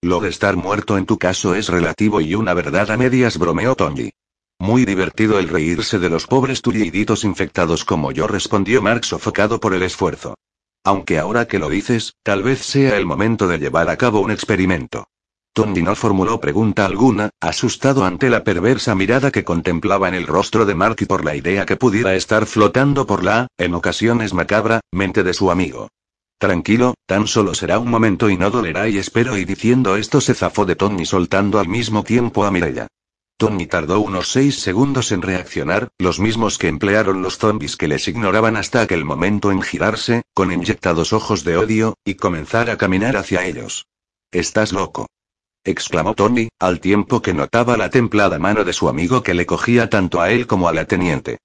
Lo de estar muerto en tu caso es relativo y una verdad a medias, bromeó Tony. Muy divertido el reírse de los pobres tulliditos infectados como yo, respondió Mark sofocado por el esfuerzo. Aunque ahora que lo dices, tal vez sea el momento de llevar a cabo un experimento. Tony no formuló pregunta alguna, asustado ante la perversa mirada que contemplaba en el rostro de Mark y por la idea que pudiera estar flotando por la, en ocasiones macabra, mente de su amigo. Tranquilo, tan solo será un momento y no dolerá y espero y diciendo esto se zafó de Tony soltando al mismo tiempo a Mirella. Tony tardó unos seis segundos en reaccionar, los mismos que emplearon los zombies que les ignoraban hasta aquel momento en girarse, con inyectados ojos de odio, y comenzar a caminar hacia ellos. Estás loco. exclamó Tony, al tiempo que notaba la templada mano de su amigo que le cogía tanto a él como a la teniente.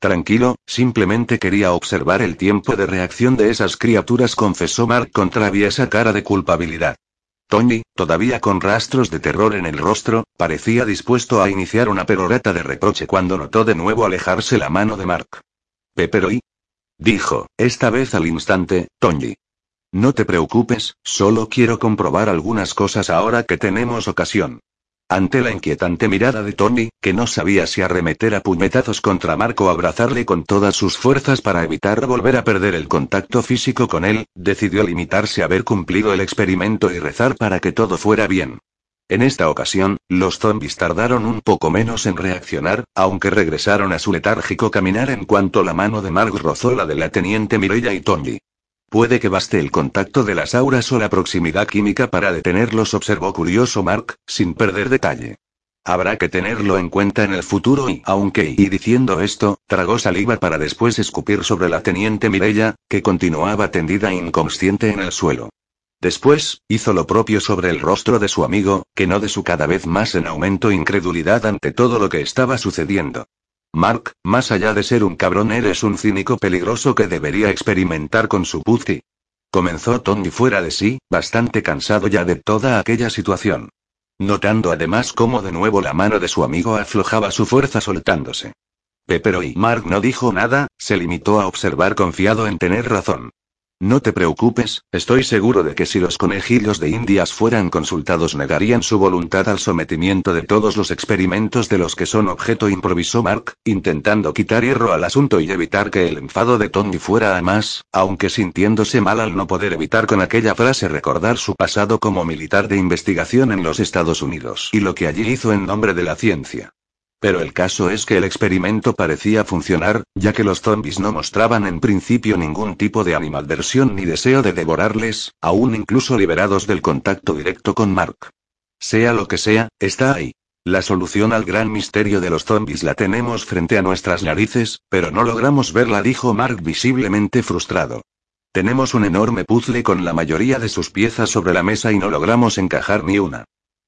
Tranquilo, simplemente quería observar el tiempo de reacción de esas criaturas, confesó Mark con traviesa cara de culpabilidad. Tony, todavía con rastros de terror en el rostro, parecía dispuesto a iniciar una perorata de reproche cuando notó de nuevo alejarse la mano de Mark. y Dijo, esta vez al instante, Tony. No te preocupes, solo quiero comprobar algunas cosas ahora que tenemos ocasión. Ante la inquietante mirada de Tony, que no sabía si arremeter a puñetazos contra Marco o abrazarle con todas sus fuerzas para evitar volver a perder el contacto físico con él, decidió limitarse a haber cumplido el experimento y rezar para que todo fuera bien. En esta ocasión, los zombies tardaron un poco menos en reaccionar, aunque regresaron a su letárgico caminar en cuanto la mano de Mark rozó la de la teniente Mireya y Tony. Puede que baste el contacto de las auras o la proximidad química para detenerlos, observó curioso Mark, sin perder detalle. Habrá que tenerlo en cuenta en el futuro y, aunque y diciendo esto, tragó saliva para después escupir sobre la teniente Mirella, que continuaba tendida inconsciente en el suelo. Después, hizo lo propio sobre el rostro de su amigo, que no de su cada vez más en aumento incredulidad ante todo lo que estaba sucediendo. Mark, más allá de ser un cabrón, eres un cínico peligroso que debería experimentar con su pussy. Comenzó Tony fuera de sí, bastante cansado ya de toda aquella situación. Notando además cómo de nuevo la mano de su amigo aflojaba su fuerza soltándose. Pepero y Mark no dijo nada, se limitó a observar confiado en tener razón. No te preocupes, estoy seguro de que si los conejillos de Indias fueran consultados negarían su voluntad al sometimiento de todos los experimentos de los que son objeto, improvisó Mark, intentando quitar hierro al asunto y evitar que el enfado de Tony fuera a más, aunque sintiéndose mal al no poder evitar con aquella frase recordar su pasado como militar de investigación en los Estados Unidos y lo que allí hizo en nombre de la ciencia. Pero el caso es que el experimento parecía funcionar, ya que los zombies no mostraban en principio ningún tipo de animadversión ni deseo de devorarles, aún incluso liberados del contacto directo con Mark. Sea lo que sea, está ahí. La solución al gran misterio de los zombies la tenemos frente a nuestras narices, pero no logramos verla, dijo Mark visiblemente frustrado. Tenemos un enorme puzzle con la mayoría de sus piezas sobre la mesa y no logramos encajar ni una.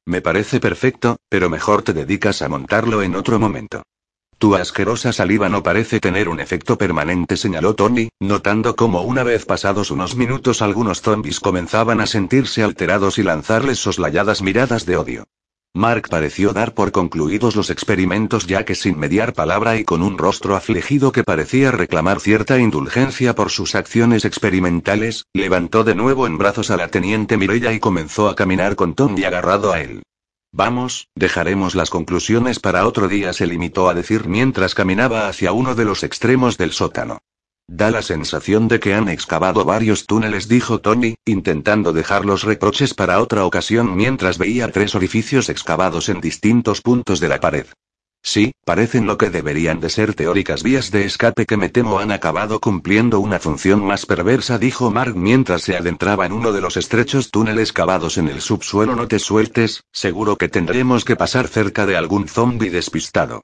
Me parece perfecto, pero mejor te dedicas a montarlo en otro momento. Tu asquerosa saliva no parece tener un efecto permanente, señaló Tony, notando cómo una vez pasados unos minutos algunos zombies comenzaban a sentirse alterados y lanzarles soslayadas miradas de odio. Mark pareció dar por concluidos los experimentos ya que sin mediar palabra y con un rostro afligido que parecía reclamar cierta indulgencia por sus acciones experimentales, levantó de nuevo en brazos a la teniente Mirella y comenzó a caminar con Tony agarrado a él. Vamos, dejaremos las conclusiones para otro día, se limitó a decir mientras caminaba hacia uno de los extremos del sótano. Da la sensación de que han excavado varios túneles, dijo Tony, intentando dejar los reproches para otra ocasión mientras veía tres orificios excavados en distintos puntos de la pared. Sí, parecen lo que deberían de ser teóricas vías de escape que me temo han acabado cumpliendo una función más perversa, dijo Mark mientras se adentraba en uno de los estrechos túneles cavados en el subsuelo. No te sueltes, seguro que tendremos que pasar cerca de algún zombi despistado.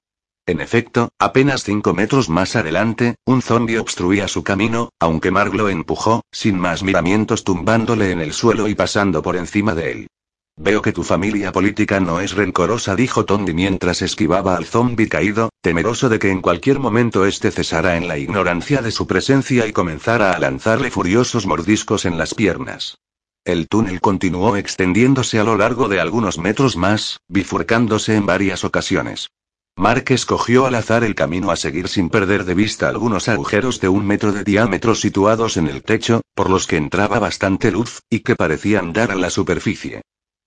En efecto, apenas cinco metros más adelante, un zombi obstruía su camino, aunque Mark lo empujó, sin más miramientos tumbándole en el suelo y pasando por encima de él. Veo que tu familia política no es rencorosa, dijo Tondi mientras esquivaba al zombi caído, temeroso de que en cualquier momento éste cesara en la ignorancia de su presencia y comenzara a lanzarle furiosos mordiscos en las piernas. El túnel continuó extendiéndose a lo largo de algunos metros más, bifurcándose en varias ocasiones. Mark escogió al azar el camino a seguir sin perder de vista algunos agujeros de un metro de diámetro situados en el techo, por los que entraba bastante luz, y que parecían dar a la superficie.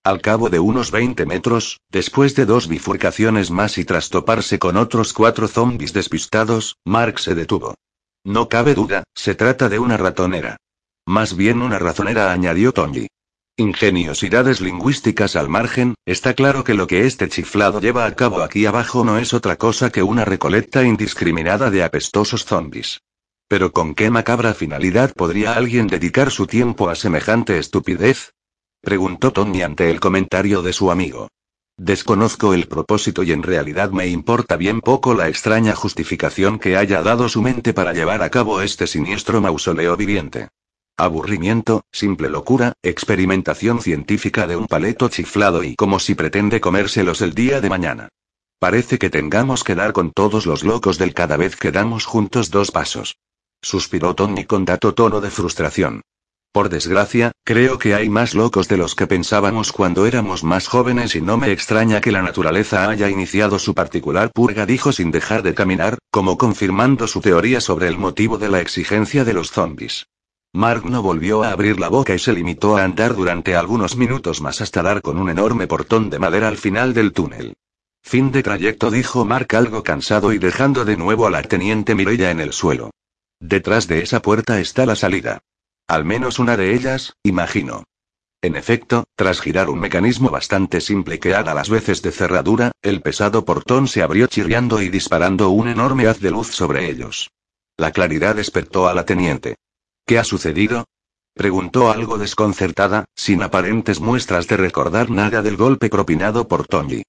Al cabo de unos 20 metros, después de dos bifurcaciones más y tras toparse con otros cuatro zombies despistados, Mark se detuvo. No cabe duda, se trata de una ratonera. Más bien una razonera, añadió Tony. Ingeniosidades lingüísticas al margen, está claro que lo que este chiflado lleva a cabo aquí abajo no es otra cosa que una recolecta indiscriminada de apestosos zombies. Pero ¿con qué macabra finalidad podría alguien dedicar su tiempo a semejante estupidez? Preguntó Tony ante el comentario de su amigo. Desconozco el propósito y en realidad me importa bien poco la extraña justificación que haya dado su mente para llevar a cabo este siniestro mausoleo viviente. Aburrimiento, simple locura, experimentación científica de un paleto chiflado y como si pretende comérselos el día de mañana. Parece que tengamos que dar con todos los locos del cada vez que damos juntos dos pasos. Suspiró Tony con dato tono de frustración. Por desgracia, creo que hay más locos de los que pensábamos cuando éramos más jóvenes y no me extraña que la naturaleza haya iniciado su particular purga, dijo sin dejar de caminar, como confirmando su teoría sobre el motivo de la exigencia de los zombies. Mark no volvió a abrir la boca y se limitó a andar durante algunos minutos más hasta dar con un enorme portón de madera al final del túnel. Fin de trayecto, dijo Mark algo cansado y dejando de nuevo a la teniente Mirella en el suelo. Detrás de esa puerta está la salida. Al menos una de ellas, imagino. En efecto, tras girar un mecanismo bastante simple que haga las veces de cerradura, el pesado portón se abrió chirriando y disparando un enorme haz de luz sobre ellos. La claridad despertó a la teniente. ¿Qué ha sucedido? Preguntó algo desconcertada, sin aparentes muestras de recordar nada del golpe propinado por Tony.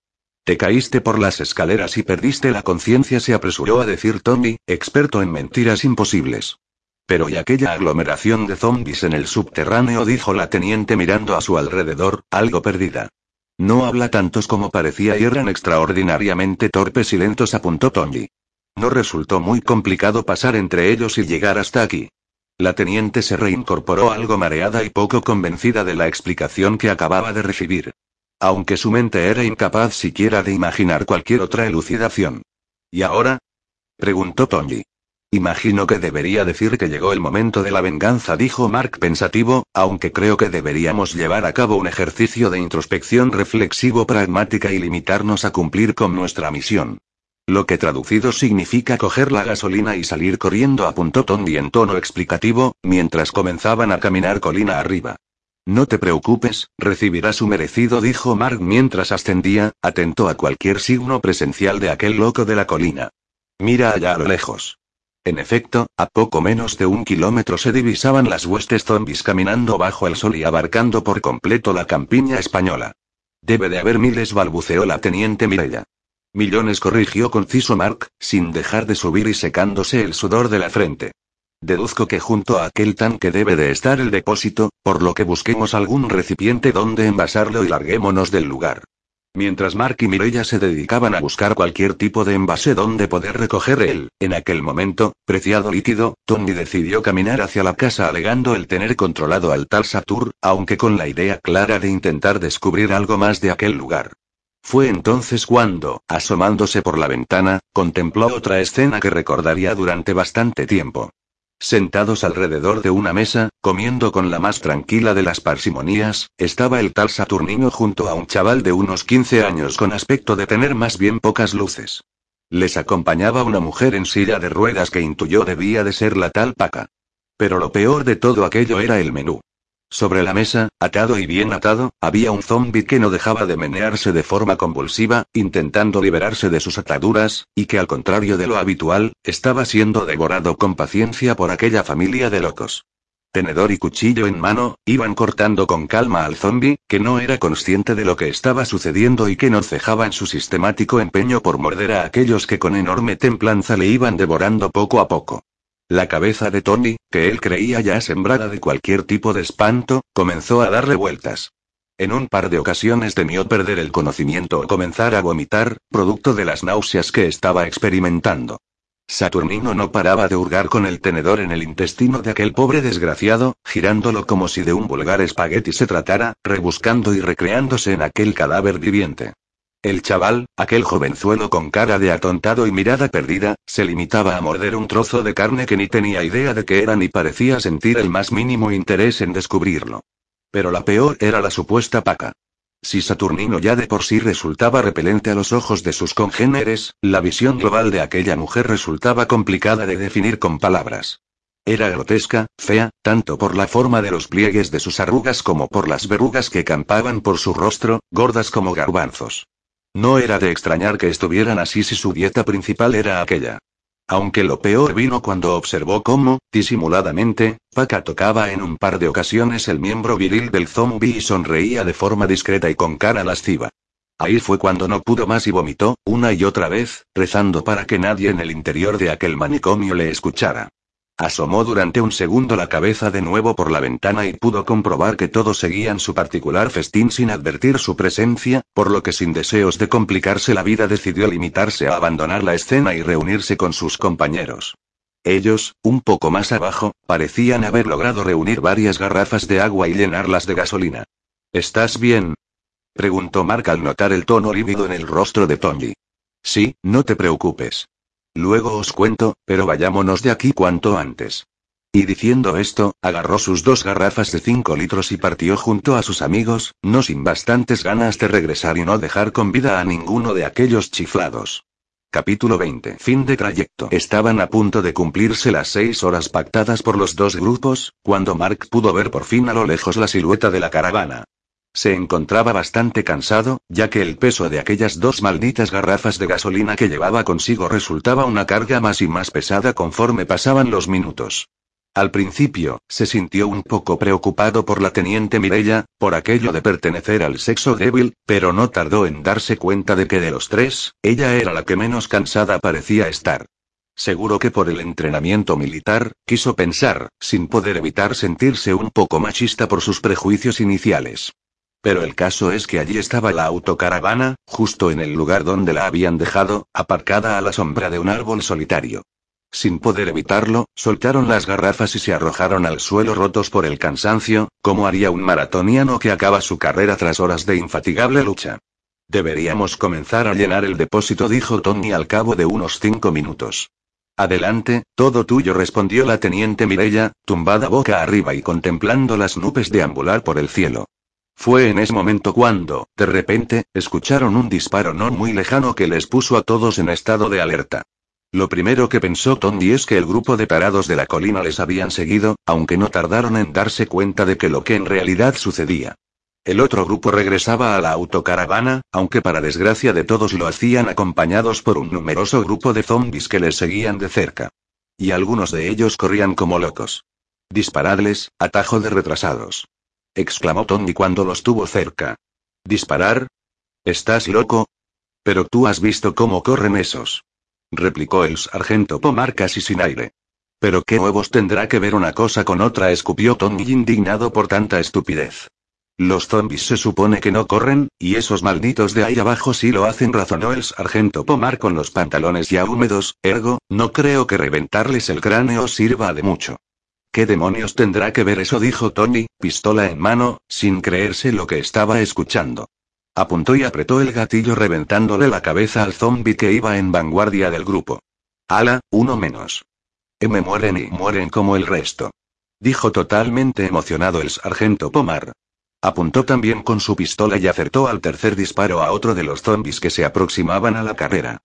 Te caíste por las escaleras y perdiste la conciencia, se apresuró a decir Tony, experto en mentiras imposibles. Pero ¿y aquella aglomeración de zombies en el subterráneo? dijo la teniente mirando a su alrededor, algo perdida. No habla tantos como parecía y eran extraordinariamente torpes y lentos, apuntó Tony. No resultó muy complicado pasar entre ellos y llegar hasta aquí. La teniente se reincorporó algo mareada y poco convencida de la explicación que acababa de recibir. Aunque su mente era incapaz siquiera de imaginar cualquier otra elucidación. ¿Y ahora? preguntó Tony. Imagino que debería decir que llegó el momento de la venganza, dijo Mark pensativo, aunque creo que deberíamos llevar a cabo un ejercicio de introspección reflexivo pragmática y limitarnos a cumplir con nuestra misión. Lo que traducido significa coger la gasolina y salir corriendo, apuntó Tony en tono explicativo, mientras comenzaban a caminar colina arriba. No te preocupes, recibirás su merecido, dijo Mark mientras ascendía, atento a cualquier signo presencial de aquel loco de la colina. Mira allá a lo lejos. En efecto, a poco menos de un kilómetro se divisaban las huestes zombies caminando bajo el sol y abarcando por completo la campiña española. Debe de haber miles, balbuceó la teniente Mirella. Millones corrigió conciso Mark, sin dejar de subir y secándose el sudor de la frente. Deduzco que junto a aquel tanque debe de estar el depósito, por lo que busquemos algún recipiente donde envasarlo y larguémonos del lugar. Mientras Mark y Mirella se dedicaban a buscar cualquier tipo de envase donde poder recoger el, en aquel momento, preciado líquido, Tony decidió caminar hacia la casa alegando el tener controlado al tal Satur, aunque con la idea clara de intentar descubrir algo más de aquel lugar. Fue entonces cuando, asomándose por la ventana, contempló otra escena que recordaría durante bastante tiempo. Sentados alrededor de una mesa, comiendo con la más tranquila de las parsimonías, estaba el tal Saturnino junto a un chaval de unos 15 años con aspecto de tener más bien pocas luces. Les acompañaba una mujer en silla de ruedas que intuyó debía de ser la tal Paca. Pero lo peor de todo aquello era el menú. Sobre la mesa, atado y bien atado, había un zombi que no dejaba de menearse de forma convulsiva, intentando liberarse de sus ataduras, y que al contrario de lo habitual, estaba siendo devorado con paciencia por aquella familia de locos. Tenedor y cuchillo en mano, iban cortando con calma al zombi, que no era consciente de lo que estaba sucediendo y que no cejaba en su sistemático empeño por morder a aquellos que con enorme templanza le iban devorando poco a poco. La cabeza de Tony, que él creía ya sembrada de cualquier tipo de espanto, comenzó a darle vueltas. En un par de ocasiones temió perder el conocimiento o comenzar a vomitar, producto de las náuseas que estaba experimentando. Saturnino no paraba de hurgar con el tenedor en el intestino de aquel pobre desgraciado, girándolo como si de un vulgar espagueti se tratara, rebuscando y recreándose en aquel cadáver viviente. El chaval, aquel jovenzuelo con cara de atontado y mirada perdida, se limitaba a morder un trozo de carne que ni tenía idea de qué era ni parecía sentir el más mínimo interés en descubrirlo. Pero la peor era la supuesta paca. Si Saturnino ya de por sí resultaba repelente a los ojos de sus congéneres, la visión global de aquella mujer resultaba complicada de definir con palabras. Era grotesca, fea, tanto por la forma de los pliegues de sus arrugas como por las verrugas que campaban por su rostro, gordas como garbanzos. No era de extrañar que estuvieran así si su dieta principal era aquella. Aunque lo peor vino cuando observó cómo, disimuladamente, Paca tocaba en un par de ocasiones el miembro viril del zombie y sonreía de forma discreta y con cara lasciva. Ahí fue cuando no pudo más y vomitó, una y otra vez, rezando para que nadie en el interior de aquel manicomio le escuchara. Asomó durante un segundo la cabeza de nuevo por la ventana y pudo comprobar que todos seguían su particular festín sin advertir su presencia, por lo que sin deseos de complicarse la vida decidió limitarse a abandonar la escena y reunirse con sus compañeros. Ellos, un poco más abajo, parecían haber logrado reunir varias garrafas de agua y llenarlas de gasolina. ¿Estás bien? preguntó Mark al notar el tono lívido en el rostro de Tony. Sí, no te preocupes. Luego os cuento, pero vayámonos de aquí cuanto antes. Y diciendo esto, agarró sus dos garrafas de cinco litros y partió junto a sus amigos, no sin bastantes ganas de regresar y no dejar con vida a ninguno de aquellos chiflados. Capítulo 20. Fin de trayecto. Estaban a punto de cumplirse las seis horas pactadas por los dos grupos, cuando Mark pudo ver por fin a lo lejos la silueta de la caravana. Se encontraba bastante cansado, ya que el peso de aquellas dos malditas garrafas de gasolina que llevaba consigo resultaba una carga más y más pesada conforme pasaban los minutos. Al principio, se sintió un poco preocupado por la teniente Mirella, por aquello de pertenecer al sexo débil, pero no tardó en darse cuenta de que de los tres, ella era la que menos cansada parecía estar. Seguro que por el entrenamiento militar, quiso pensar, sin poder evitar sentirse un poco machista por sus prejuicios iniciales. Pero el caso es que allí estaba la autocaravana, justo en el lugar donde la habían dejado, aparcada a la sombra de un árbol solitario. Sin poder evitarlo, soltaron las garrafas y se arrojaron al suelo rotos por el cansancio, como haría un maratoniano que acaba su carrera tras horas de infatigable lucha. Deberíamos comenzar a llenar el depósito, dijo Tony al cabo de unos cinco minutos. Adelante, todo tuyo, respondió la teniente Mirella, tumbada boca arriba y contemplando las nubes deambular por el cielo. Fue en ese momento cuando, de repente, escucharon un disparo no muy lejano que les puso a todos en estado de alerta. Lo primero que pensó Tony es que el grupo de parados de la colina les habían seguido, aunque no tardaron en darse cuenta de que lo que en realidad sucedía. El otro grupo regresaba a la autocaravana, aunque para desgracia de todos lo hacían acompañados por un numeroso grupo de zombies que les seguían de cerca. Y algunos de ellos corrían como locos. Disparadles, atajo de retrasados exclamó Tony cuando los tuvo cerca. ¿Disparar? ¿Estás loco? Pero tú has visto cómo corren esos. Replicó el sargento Pomar casi sin aire. Pero qué huevos tendrá que ver una cosa con otra, escupió Tony indignado por tanta estupidez. Los zombies se supone que no corren, y esos malditos de ahí abajo sí lo hacen, razonó el sargento Pomar con los pantalones ya húmedos, ergo, no creo que reventarles el cráneo sirva de mucho. ¿Qué demonios tendrá que ver eso? dijo Tony, pistola en mano, sin creerse lo que estaba escuchando. Apuntó y apretó el gatillo reventándole la cabeza al zombie que iba en vanguardia del grupo. Ala, uno menos. Me mueren y mueren como el resto. Dijo totalmente emocionado el sargento Pomar. Apuntó también con su pistola y acertó al tercer disparo a otro de los zombies que se aproximaban a la carrera.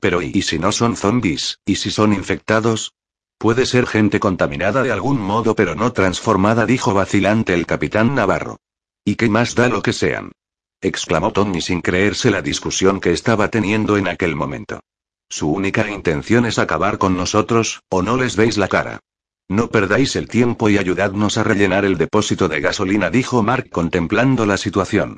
Pero ¿y si no son zombies? ¿Y si son infectados? Puede ser gente contaminada de algún modo pero no transformada, dijo vacilante el capitán Navarro. ¿Y qué más da lo que sean? exclamó Tony sin creerse la discusión que estaba teniendo en aquel momento. Su única intención es acabar con nosotros, o no les veis la cara. No perdáis el tiempo y ayudadnos a rellenar el depósito de gasolina, dijo Mark contemplando la situación.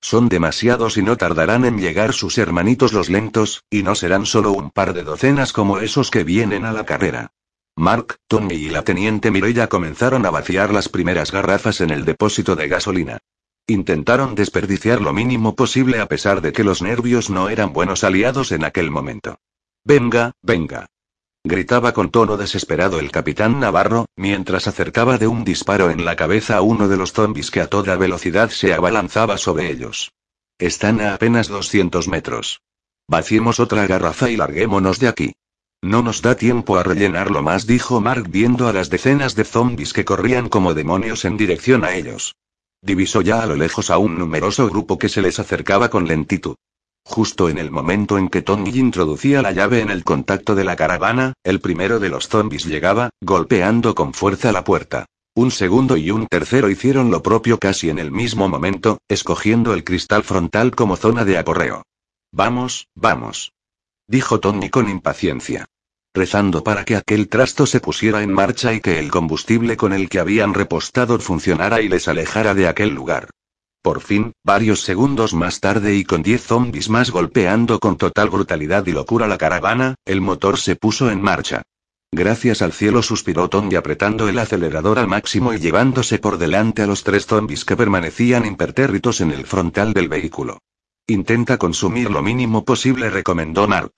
Son demasiados y no tardarán en llegar sus hermanitos los lentos, y no serán solo un par de docenas como esos que vienen a la carrera. Mark, Tony y la teniente Mirella comenzaron a vaciar las primeras garrafas en el depósito de gasolina. Intentaron desperdiciar lo mínimo posible a pesar de que los nervios no eran buenos aliados en aquel momento. Venga, venga. Gritaba con tono desesperado el capitán Navarro, mientras acercaba de un disparo en la cabeza a uno de los zombis que a toda velocidad se abalanzaba sobre ellos. Están a apenas 200 metros. Vaciemos otra garrafa y larguémonos de aquí. No nos da tiempo a rellenarlo más, dijo Mark viendo a las decenas de zombis que corrían como demonios en dirección a ellos. Divisó ya a lo lejos a un numeroso grupo que se les acercaba con lentitud. Justo en el momento en que Tony introducía la llave en el contacto de la caravana, el primero de los zombies llegaba, golpeando con fuerza la puerta. Un segundo y un tercero hicieron lo propio casi en el mismo momento, escogiendo el cristal frontal como zona de aporreo. Vamos, vamos. Dijo Tony con impaciencia. Rezando para que aquel trasto se pusiera en marcha y que el combustible con el que habían repostado funcionara y les alejara de aquel lugar. Por fin, varios segundos más tarde y con diez zombies más golpeando con total brutalidad y locura la caravana, el motor se puso en marcha. Gracias al cielo suspiró Tony apretando el acelerador al máximo y llevándose por delante a los tres zombies que permanecían impertérritos en el frontal del vehículo. Intenta consumir lo mínimo posible, recomendó Mark.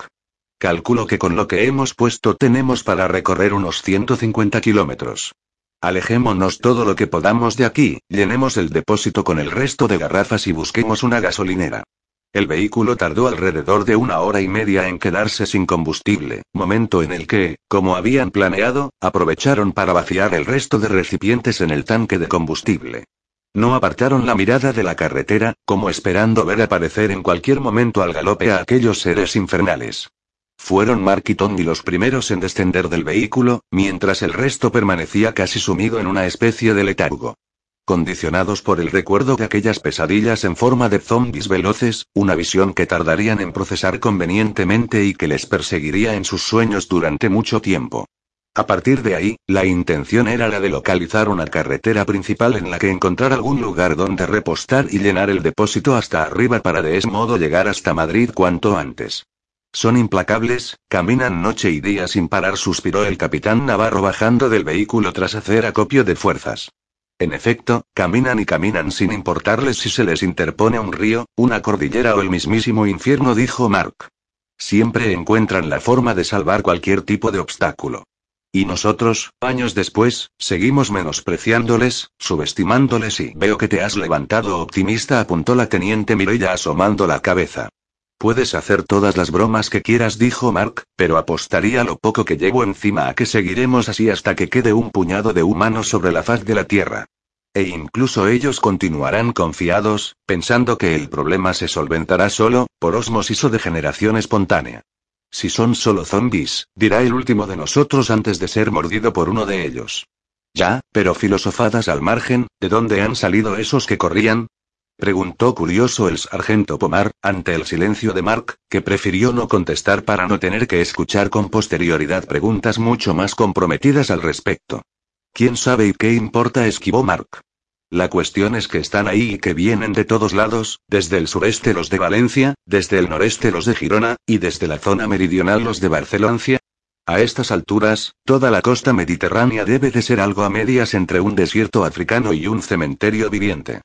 Calculo que con lo que hemos puesto tenemos para recorrer unos 150 kilómetros. Alejémonos todo lo que podamos de aquí, llenemos el depósito con el resto de garrafas y busquemos una gasolinera. El vehículo tardó alrededor de una hora y media en quedarse sin combustible, momento en el que, como habían planeado, aprovecharon para vaciar el resto de recipientes en el tanque de combustible. No apartaron la mirada de la carretera, como esperando ver aparecer en cualquier momento al galope a aquellos seres infernales. Fueron Mark y los primeros en descender del vehículo, mientras el resto permanecía casi sumido en una especie de letargo. Condicionados por el recuerdo de aquellas pesadillas en forma de zombies veloces, una visión que tardarían en procesar convenientemente y que les perseguiría en sus sueños durante mucho tiempo. A partir de ahí, la intención era la de localizar una carretera principal en la que encontrar algún lugar donde repostar y llenar el depósito hasta arriba para de ese modo llegar hasta Madrid cuanto antes. Son implacables, caminan noche y día sin parar, suspiró el capitán Navarro bajando del vehículo tras hacer acopio de fuerzas. En efecto, caminan y caminan sin importarles si se les interpone un río, una cordillera o el mismísimo infierno, dijo Mark. Siempre encuentran la forma de salvar cualquier tipo de obstáculo. Y nosotros, años después, seguimos menospreciándoles, subestimándoles y veo que te has levantado optimista, apuntó la teniente Mirella asomando la cabeza. Puedes hacer todas las bromas que quieras, dijo Mark, pero apostaría lo poco que llevo encima a que seguiremos así hasta que quede un puñado de humanos sobre la faz de la Tierra. E incluso ellos continuarán confiados, pensando que el problema se solventará solo, por osmosis o de generación espontánea. Si son solo zombies, dirá el último de nosotros antes de ser mordido por uno de ellos. Ya, pero filosofadas al margen, ¿de dónde han salido esos que corrían? Preguntó curioso el sargento Pomar, ante el silencio de Mark, que prefirió no contestar para no tener que escuchar con posterioridad preguntas mucho más comprometidas al respecto. ¿Quién sabe y qué importa? esquivó Mark. La cuestión es que están ahí y que vienen de todos lados, desde el sureste los de Valencia, desde el noreste los de Girona, y desde la zona meridional los de Barcelona. A estas alturas, toda la costa mediterránea debe de ser algo a medias entre un desierto africano y un cementerio viviente.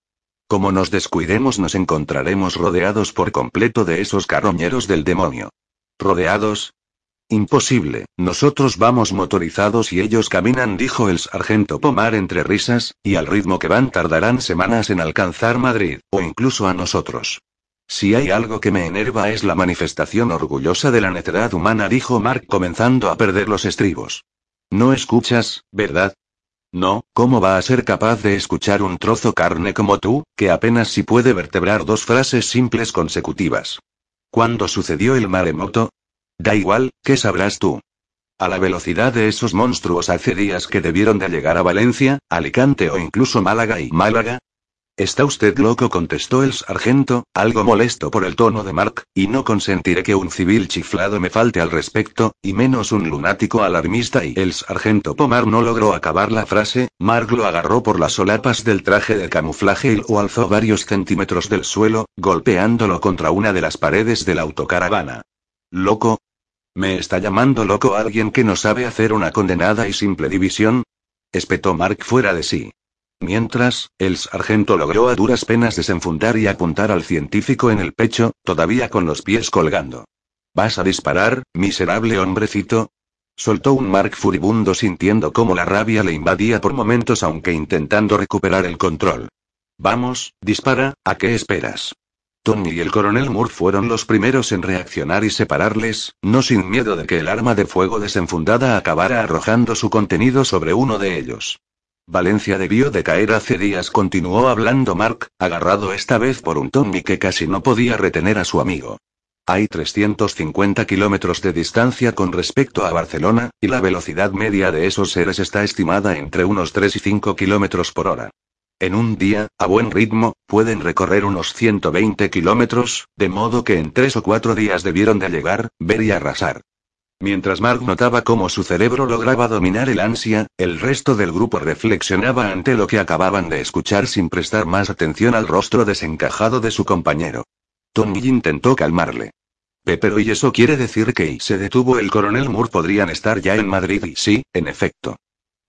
Como nos descuidemos nos encontraremos rodeados por completo de esos carroñeros del demonio. ¿Rodeados? Imposible, nosotros vamos motorizados y ellos caminan, dijo el sargento Pomar entre risas, y al ritmo que van tardarán semanas en alcanzar Madrid, o incluso a nosotros. Si hay algo que me enerva es la manifestación orgullosa de la necedad humana, dijo Mark comenzando a perder los estribos. No escuchas, ¿verdad? No, ¿cómo va a ser capaz de escuchar un trozo carne como tú, que apenas si puede vertebrar dos frases simples consecutivas? ¿Cuándo sucedió el maremoto? Da igual, ¿qué sabrás tú? A la velocidad de esos monstruos hace días que debieron de llegar a Valencia, Alicante o incluso Málaga y Málaga, ¿Está usted loco? contestó el sargento, algo molesto por el tono de Mark, y no consentiré que un civil chiflado me falte al respecto, y menos un lunático alarmista y el sargento Pomar no logró acabar la frase, Mark lo agarró por las solapas del traje de camuflaje y lo alzó varios centímetros del suelo, golpeándolo contra una de las paredes de la autocaravana. ¿Loco? ¿Me está llamando loco alguien que no sabe hacer una condenada y simple división? espetó Mark fuera de sí. Mientras, el sargento logró a duras penas desenfundar y apuntar al científico en el pecho, todavía con los pies colgando. ¿Vas a disparar, miserable hombrecito? Soltó un Mark furibundo sintiendo cómo la rabia le invadía por momentos aunque intentando recuperar el control. Vamos, dispara, ¿a qué esperas? Tony y el coronel Moore fueron los primeros en reaccionar y separarles, no sin miedo de que el arma de fuego desenfundada acabara arrojando su contenido sobre uno de ellos. Valencia debió de caer hace días, continuó hablando Mark, agarrado esta vez por un Tommy que casi no podía retener a su amigo. Hay 350 kilómetros de distancia con respecto a Barcelona, y la velocidad media de esos seres está estimada entre unos 3 y 5 kilómetros por hora. En un día, a buen ritmo, pueden recorrer unos 120 kilómetros, de modo que en tres o cuatro días debieron de llegar, ver y arrasar. Mientras Mark notaba cómo su cerebro lograba dominar el ansia, el resto del grupo reflexionaba ante lo que acababan de escuchar sin prestar más atención al rostro desencajado de su compañero. Tony intentó calmarle. Pero ¿y eso quiere decir que se detuvo el coronel Moore podrían estar ya en Madrid y sí, en efecto.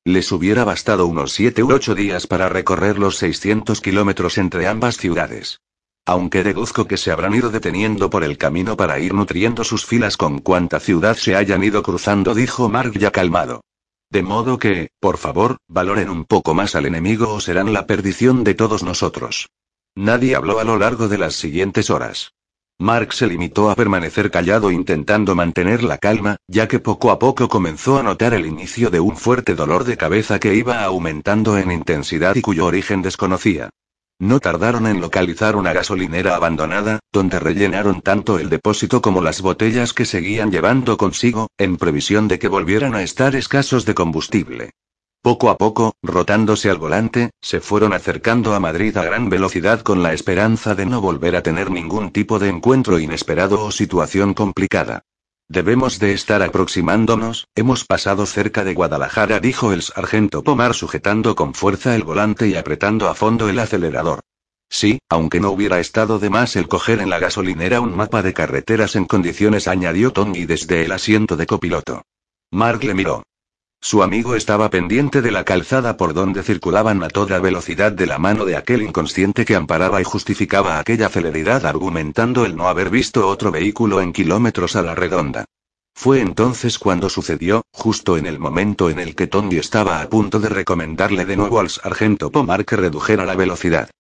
Les hubiera bastado unos siete u ocho días para recorrer los 600 kilómetros entre ambas ciudades. Aunque deduzco que se habrán ido deteniendo por el camino para ir nutriendo sus filas con cuanta ciudad se hayan ido cruzando, dijo Mark ya calmado. De modo que, por favor, valoren un poco más al enemigo o serán la perdición de todos nosotros. Nadie habló a lo largo de las siguientes horas. Mark se limitó a permanecer callado intentando mantener la calma, ya que poco a poco comenzó a notar el inicio de un fuerte dolor de cabeza que iba aumentando en intensidad y cuyo origen desconocía. No tardaron en localizar una gasolinera abandonada, donde rellenaron tanto el depósito como las botellas que seguían llevando consigo, en previsión de que volvieran a estar escasos de combustible. Poco a poco, rotándose al volante, se fueron acercando a Madrid a gran velocidad con la esperanza de no volver a tener ningún tipo de encuentro inesperado o situación complicada. Debemos de estar aproximándonos, hemos pasado cerca de Guadalajara, dijo el sargento Pomar sujetando con fuerza el volante y apretando a fondo el acelerador. Sí, aunque no hubiera estado de más el coger en la gasolinera un mapa de carreteras en condiciones, añadió Tony desde el asiento de copiloto. Mark le miró. Su amigo estaba pendiente de la calzada por donde circulaban a toda velocidad de la mano de aquel inconsciente que amparaba y justificaba aquella celeridad argumentando el no haber visto otro vehículo en kilómetros a la redonda. Fue entonces cuando sucedió, justo en el momento en el que Tony estaba a punto de recomendarle de nuevo al sargento Pomar que redujera la velocidad.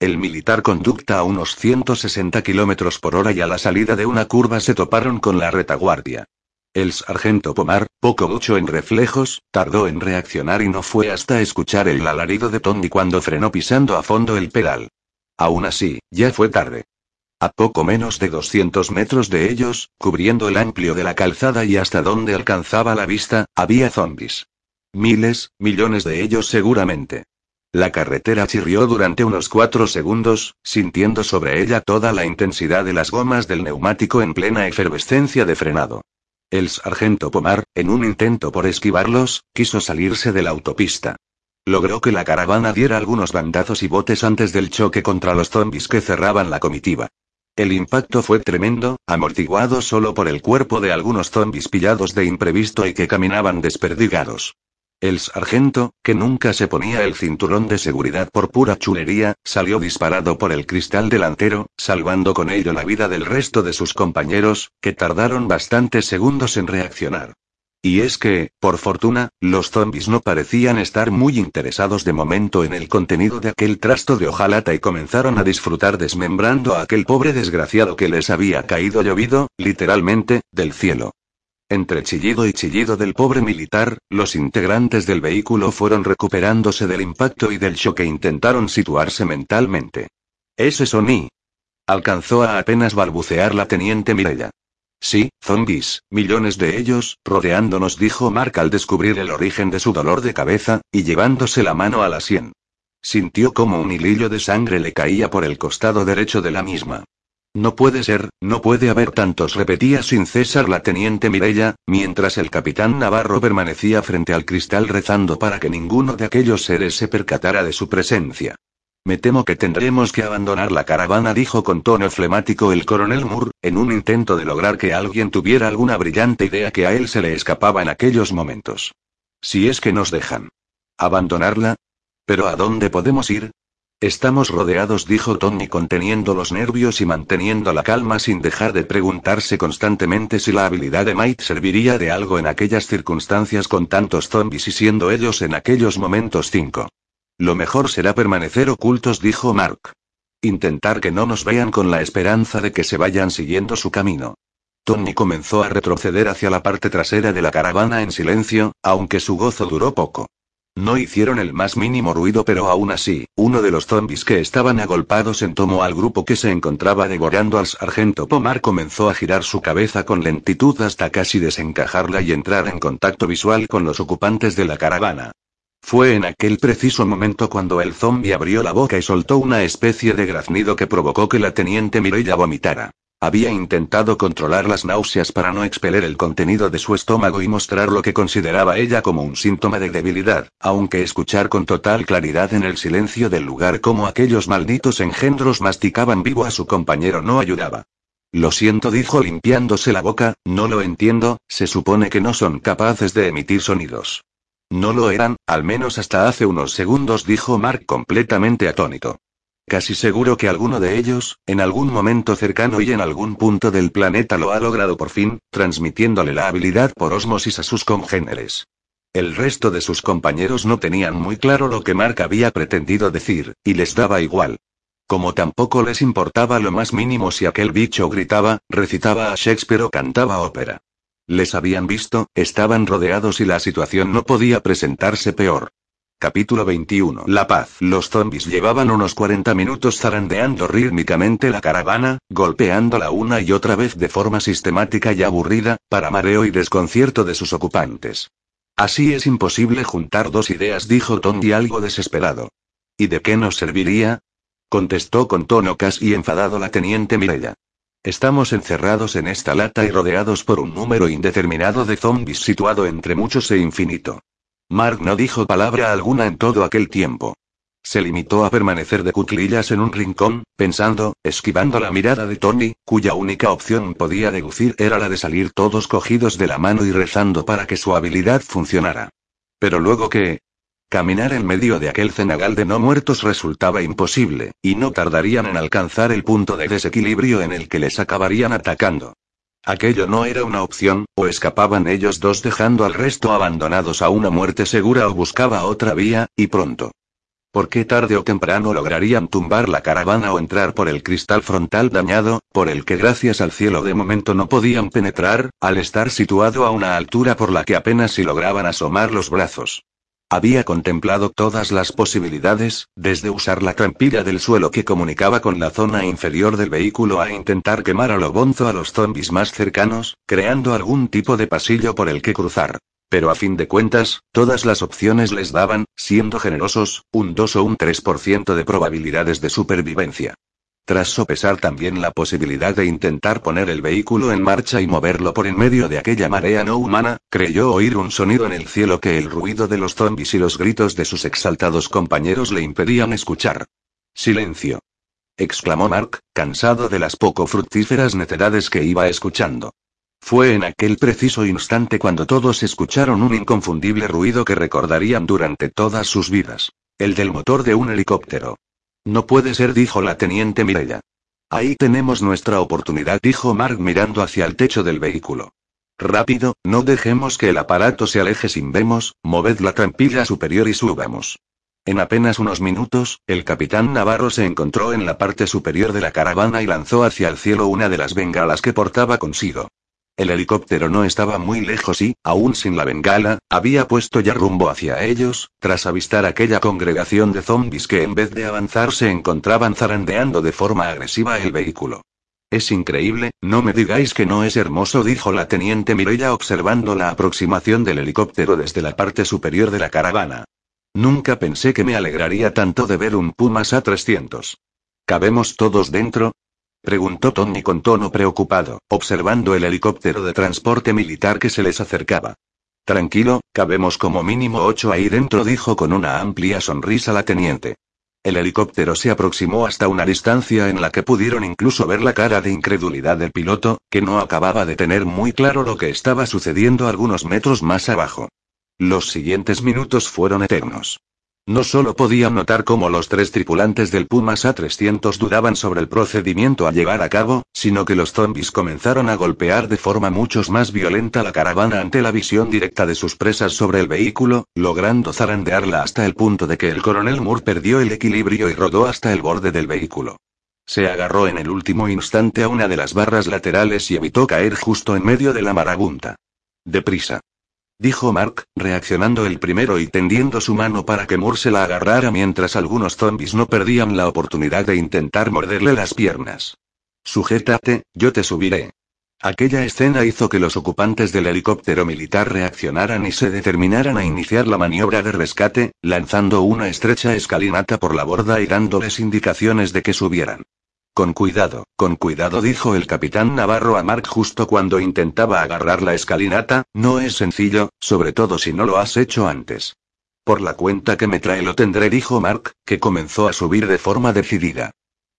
El militar conducta a unos 160 kilómetros por hora y a la salida de una curva se toparon con la retaguardia. El sargento Pomar, poco mucho en reflejos, tardó en reaccionar y no fue hasta escuchar el alarido de Tony cuando frenó pisando a fondo el pedal. Aún así, ya fue tarde. A poco menos de 200 metros de ellos, cubriendo el amplio de la calzada y hasta donde alcanzaba la vista, había zombies. Miles, millones de ellos seguramente. La carretera chirrió durante unos cuatro segundos, sintiendo sobre ella toda la intensidad de las gomas del neumático en plena efervescencia de frenado. El sargento Pomar, en un intento por esquivarlos, quiso salirse de la autopista. Logró que la caravana diera algunos bandazos y botes antes del choque contra los zombies que cerraban la comitiva. El impacto fue tremendo, amortiguado solo por el cuerpo de algunos zombies pillados de imprevisto y que caminaban desperdigados. El sargento, que nunca se ponía el cinturón de seguridad por pura chulería, salió disparado por el cristal delantero, salvando con ello la vida del resto de sus compañeros, que tardaron bastantes segundos en reaccionar. Y es que, por fortuna, los zombies no parecían estar muy interesados de momento en el contenido de aquel trasto de hojalata y comenzaron a disfrutar desmembrando a aquel pobre desgraciado que les había caído llovido, literalmente, del cielo. Entre chillido y chillido del pobre militar, los integrantes del vehículo fueron recuperándose del impacto y del shock e intentaron situarse mentalmente. Ese soní. Alcanzó a apenas balbucear la teniente Mirella. Sí, zombies, millones de ellos, rodeándonos, dijo Mark al descubrir el origen de su dolor de cabeza, y llevándose la mano a la sien. Sintió como un hilillo de sangre le caía por el costado derecho de la misma. No puede ser, no puede haber tantos, repetía sin cesar la teniente Mirella, mientras el capitán Navarro permanecía frente al cristal rezando para que ninguno de aquellos seres se percatara de su presencia. Me temo que tendremos que abandonar la caravana, dijo con tono flemático el coronel Moore, en un intento de lograr que alguien tuviera alguna brillante idea que a él se le escapaba en aquellos momentos. Si es que nos dejan. ¿Abandonarla? ¿Pero a dónde podemos ir? Estamos rodeados, dijo Tony conteniendo los nervios y manteniendo la calma sin dejar de preguntarse constantemente si la habilidad de Might serviría de algo en aquellas circunstancias con tantos zombies y siendo ellos en aquellos momentos cinco. Lo mejor será permanecer ocultos, dijo Mark. Intentar que no nos vean con la esperanza de que se vayan siguiendo su camino. Tony comenzó a retroceder hacia la parte trasera de la caravana en silencio, aunque su gozo duró poco. No hicieron el más mínimo ruido, pero aún así, uno de los zombies que estaban agolpados en tomo al grupo que se encontraba devorando al sargento Pomar comenzó a girar su cabeza con lentitud hasta casi desencajarla y entrar en contacto visual con los ocupantes de la caravana. Fue en aquel preciso momento cuando el zombi abrió la boca y soltó una especie de graznido que provocó que la teniente Mireya vomitara. Había intentado controlar las náuseas para no expeler el contenido de su estómago y mostrar lo que consideraba ella como un síntoma de debilidad, aunque escuchar con total claridad en el silencio del lugar cómo aquellos malditos engendros masticaban vivo a su compañero no ayudaba. Lo siento, dijo limpiándose la boca, no lo entiendo, se supone que no son capaces de emitir sonidos. No lo eran, al menos hasta hace unos segundos, dijo Mark completamente atónito. Casi seguro que alguno de ellos, en algún momento cercano y en algún punto del planeta lo ha logrado por fin, transmitiéndole la habilidad por osmosis a sus congéneres. El resto de sus compañeros no tenían muy claro lo que Mark había pretendido decir, y les daba igual. Como tampoco les importaba lo más mínimo si aquel bicho gritaba, recitaba a Shakespeare o cantaba ópera. Les habían visto, estaban rodeados y la situación no podía presentarse peor. Capítulo 21. La paz. Los zombies llevaban unos 40 minutos zarandeando rítmicamente la caravana, golpeándola una y otra vez de forma sistemática y aburrida, para mareo y desconcierto de sus ocupantes. Así es imposible juntar dos ideas, dijo Tony algo desesperado. ¿Y de qué nos serviría? contestó con tono casi enfadado la teniente Mirella. Estamos encerrados en esta lata y rodeados por un número indeterminado de zombies situado entre muchos e infinito. Mark no dijo palabra alguna en todo aquel tiempo. Se limitó a permanecer de cuclillas en un rincón, pensando, esquivando la mirada de Tony, cuya única opción podía deducir era la de salir todos cogidos de la mano y rezando para que su habilidad funcionara. Pero luego que, Caminar en medio de aquel cenagal de no muertos resultaba imposible, y no tardarían en alcanzar el punto de desequilibrio en el que les acabarían atacando. Aquello no era una opción, o escapaban ellos dos dejando al resto abandonados a una muerte segura o buscaba otra vía, y pronto. ¿Por qué tarde o temprano lograrían tumbar la caravana o entrar por el cristal frontal dañado, por el que gracias al cielo de momento no podían penetrar, al estar situado a una altura por la que apenas si lograban asomar los brazos? Había contemplado todas las posibilidades, desde usar la trampilla del suelo que comunicaba con la zona inferior del vehículo a intentar quemar a lo bonzo a los zombies más cercanos, creando algún tipo de pasillo por el que cruzar. Pero a fin de cuentas, todas las opciones les daban, siendo generosos, un 2 o un 3% de probabilidades de supervivencia. Tras sopesar también la posibilidad de intentar poner el vehículo en marcha y moverlo por en medio de aquella marea no humana, creyó oír un sonido en el cielo que el ruido de los zombies y los gritos de sus exaltados compañeros le impedían escuchar. Silencio. exclamó Mark, cansado de las poco fructíferas necedades que iba escuchando. Fue en aquel preciso instante cuando todos escucharon un inconfundible ruido que recordarían durante todas sus vidas. El del motor de un helicóptero. No puede ser, dijo la teniente Mirella. Ahí tenemos nuestra oportunidad, dijo Mark mirando hacia el techo del vehículo. Rápido, no dejemos que el aparato se aleje sin vemos, moved la trampilla superior y subamos. En apenas unos minutos, el capitán Navarro se encontró en la parte superior de la caravana y lanzó hacia el cielo una de las bengalas que portaba consigo. El helicóptero no estaba muy lejos y, aún sin la bengala, había puesto ya rumbo hacia ellos, tras avistar aquella congregación de zombies que en vez de avanzar se encontraban zarandeando de forma agresiva el vehículo. Es increíble, no me digáis que no es hermoso, dijo la teniente Mirella observando la aproximación del helicóptero desde la parte superior de la caravana. Nunca pensé que me alegraría tanto de ver un Pumas A300. ¿Cabemos todos dentro? Preguntó Tony con tono preocupado, observando el helicóptero de transporte militar que se les acercaba. Tranquilo, cabemos como mínimo ocho ahí dentro, dijo con una amplia sonrisa la teniente. El helicóptero se aproximó hasta una distancia en la que pudieron incluso ver la cara de incredulidad del piloto, que no acababa de tener muy claro lo que estaba sucediendo algunos metros más abajo. Los siguientes minutos fueron eternos. No solo podían notar cómo los tres tripulantes del Pumas A300 dudaban sobre el procedimiento a llevar a cabo, sino que los zombies comenzaron a golpear de forma mucho más violenta la caravana ante la visión directa de sus presas sobre el vehículo, logrando zarandearla hasta el punto de que el coronel Moore perdió el equilibrio y rodó hasta el borde del vehículo. Se agarró en el último instante a una de las barras laterales y evitó caer justo en medio de la marabunta. Deprisa dijo Mark, reaccionando el primero y tendiendo su mano para que Moore se la agarrara mientras algunos zombies no perdían la oportunidad de intentar morderle las piernas. Sujétate, yo te subiré. Aquella escena hizo que los ocupantes del helicóptero militar reaccionaran y se determinaran a iniciar la maniobra de rescate, lanzando una estrecha escalinata por la borda y dándoles indicaciones de que subieran. Con cuidado, con cuidado, dijo el capitán Navarro a Mark justo cuando intentaba agarrar la escalinata, no es sencillo, sobre todo si no lo has hecho antes. Por la cuenta que me trae lo tendré, dijo Mark, que comenzó a subir de forma decidida.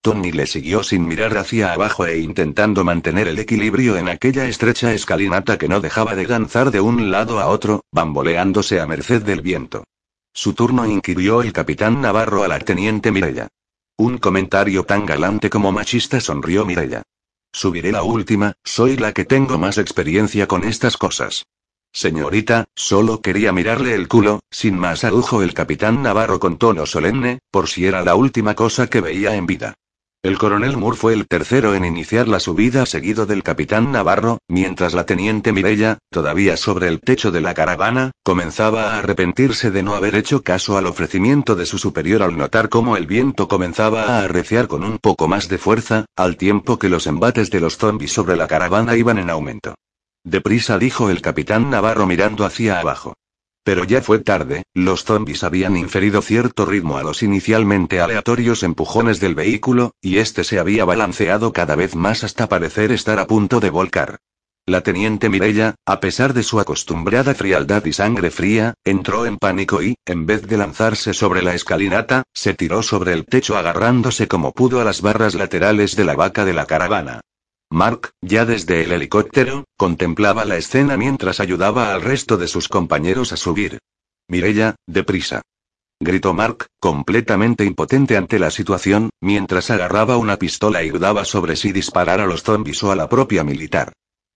Tony le siguió sin mirar hacia abajo e intentando mantener el equilibrio en aquella estrecha escalinata que no dejaba de danzar de un lado a otro, bamboleándose a merced del viento. Su turno inquirió el capitán Navarro a la teniente Mirella. Un comentario tan galante como machista sonrió Mirella. Subiré la última, soy la que tengo más experiencia con estas cosas. Señorita, solo quería mirarle el culo, sin más adujo el capitán Navarro con tono solemne, por si era la última cosa que veía en vida. El coronel Moore fue el tercero en iniciar la subida seguido del capitán Navarro, mientras la teniente Mirella, todavía sobre el techo de la caravana, comenzaba a arrepentirse de no haber hecho caso al ofrecimiento de su superior al notar cómo el viento comenzaba a arreciar con un poco más de fuerza, al tiempo que los embates de los zombies sobre la caravana iban en aumento. Deprisa dijo el capitán Navarro mirando hacia abajo. Pero ya fue tarde, los zombies habían inferido cierto ritmo a los inicialmente aleatorios empujones del vehículo, y este se había balanceado cada vez más hasta parecer estar a punto de volcar. La teniente Mirella, a pesar de su acostumbrada frialdad y sangre fría, entró en pánico y, en vez de lanzarse sobre la escalinata, se tiró sobre el techo agarrándose como pudo a las barras laterales de la vaca de la caravana. Mark, ya desde el helicóptero, contemplaba la escena mientras ayudaba al resto de sus compañeros a subir. Mirella, deprisa. Gritó Mark, completamente impotente ante la situación, mientras agarraba una pistola y dudaba sobre si disparar a los zombies o a la propia militar.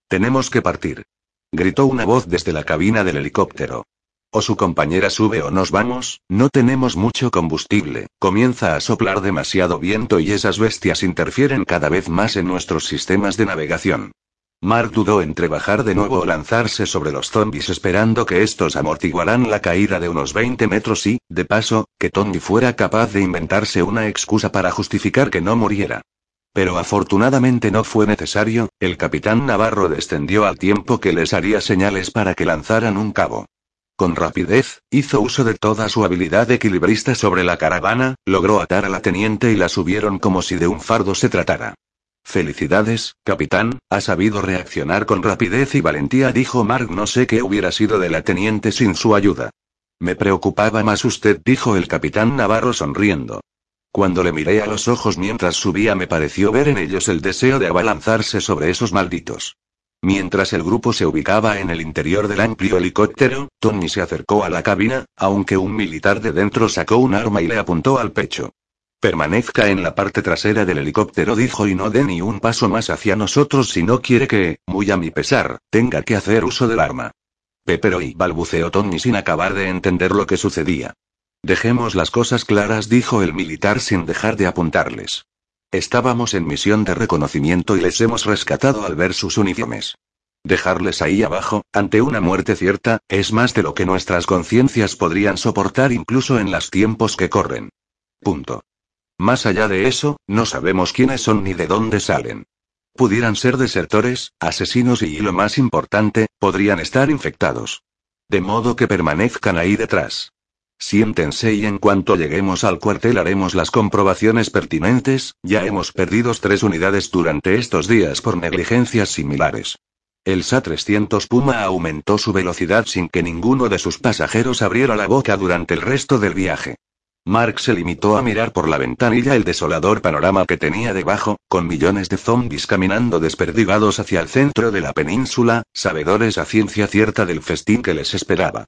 Tenemos que partir. Gritó una voz desde la cabina del helicóptero. O su compañera sube o nos vamos, no tenemos mucho combustible, comienza a soplar demasiado viento y esas bestias interfieren cada vez más en nuestros sistemas de navegación. Mark dudó entre bajar de nuevo o lanzarse sobre los zombies esperando que estos amortiguarán la caída de unos 20 metros y, de paso, que Tony fuera capaz de inventarse una excusa para justificar que no muriera. Pero afortunadamente no fue necesario, el capitán Navarro descendió al tiempo que les haría señales para que lanzaran un cabo. Con rapidez, hizo uso de toda su habilidad equilibrista sobre la caravana, logró atar a la teniente y la subieron como si de un fardo se tratara. Felicidades, capitán, ha sabido reaccionar con rapidez y valentía, dijo Mark. No sé qué hubiera sido de la teniente sin su ayuda. Me preocupaba más usted, dijo el capitán Navarro sonriendo. Cuando le miré a los ojos mientras subía me pareció ver en ellos el deseo de abalanzarse sobre esos malditos. Mientras el grupo se ubicaba en el interior del amplio helicóptero, Tony se acercó a la cabina, aunque un militar de dentro sacó un arma y le apuntó al pecho. Permanezca en la parte trasera del helicóptero, dijo, y no dé ni un paso más hacia nosotros si no quiere que, muy a mi pesar, tenga que hacer uso del arma. Pero y balbuceó Tony sin acabar de entender lo que sucedía. Dejemos las cosas claras, dijo el militar sin dejar de apuntarles. Estábamos en misión de reconocimiento y les hemos rescatado al ver sus uniformes. Dejarles ahí abajo, ante una muerte cierta, es más de lo que nuestras conciencias podrían soportar incluso en los tiempos que corren. Punto. Más allá de eso, no sabemos quiénes son ni de dónde salen. Pudieran ser desertores, asesinos y, lo más importante, podrían estar infectados. De modo que permanezcan ahí detrás. Siéntense y en cuanto lleguemos al cuartel haremos las comprobaciones pertinentes, ya hemos perdido tres unidades durante estos días por negligencias similares. El SA-300 Puma aumentó su velocidad sin que ninguno de sus pasajeros abriera la boca durante el resto del viaje. Mark se limitó a mirar por la ventanilla el desolador panorama que tenía debajo, con millones de zombies caminando desperdigados hacia el centro de la península, sabedores a ciencia cierta del festín que les esperaba.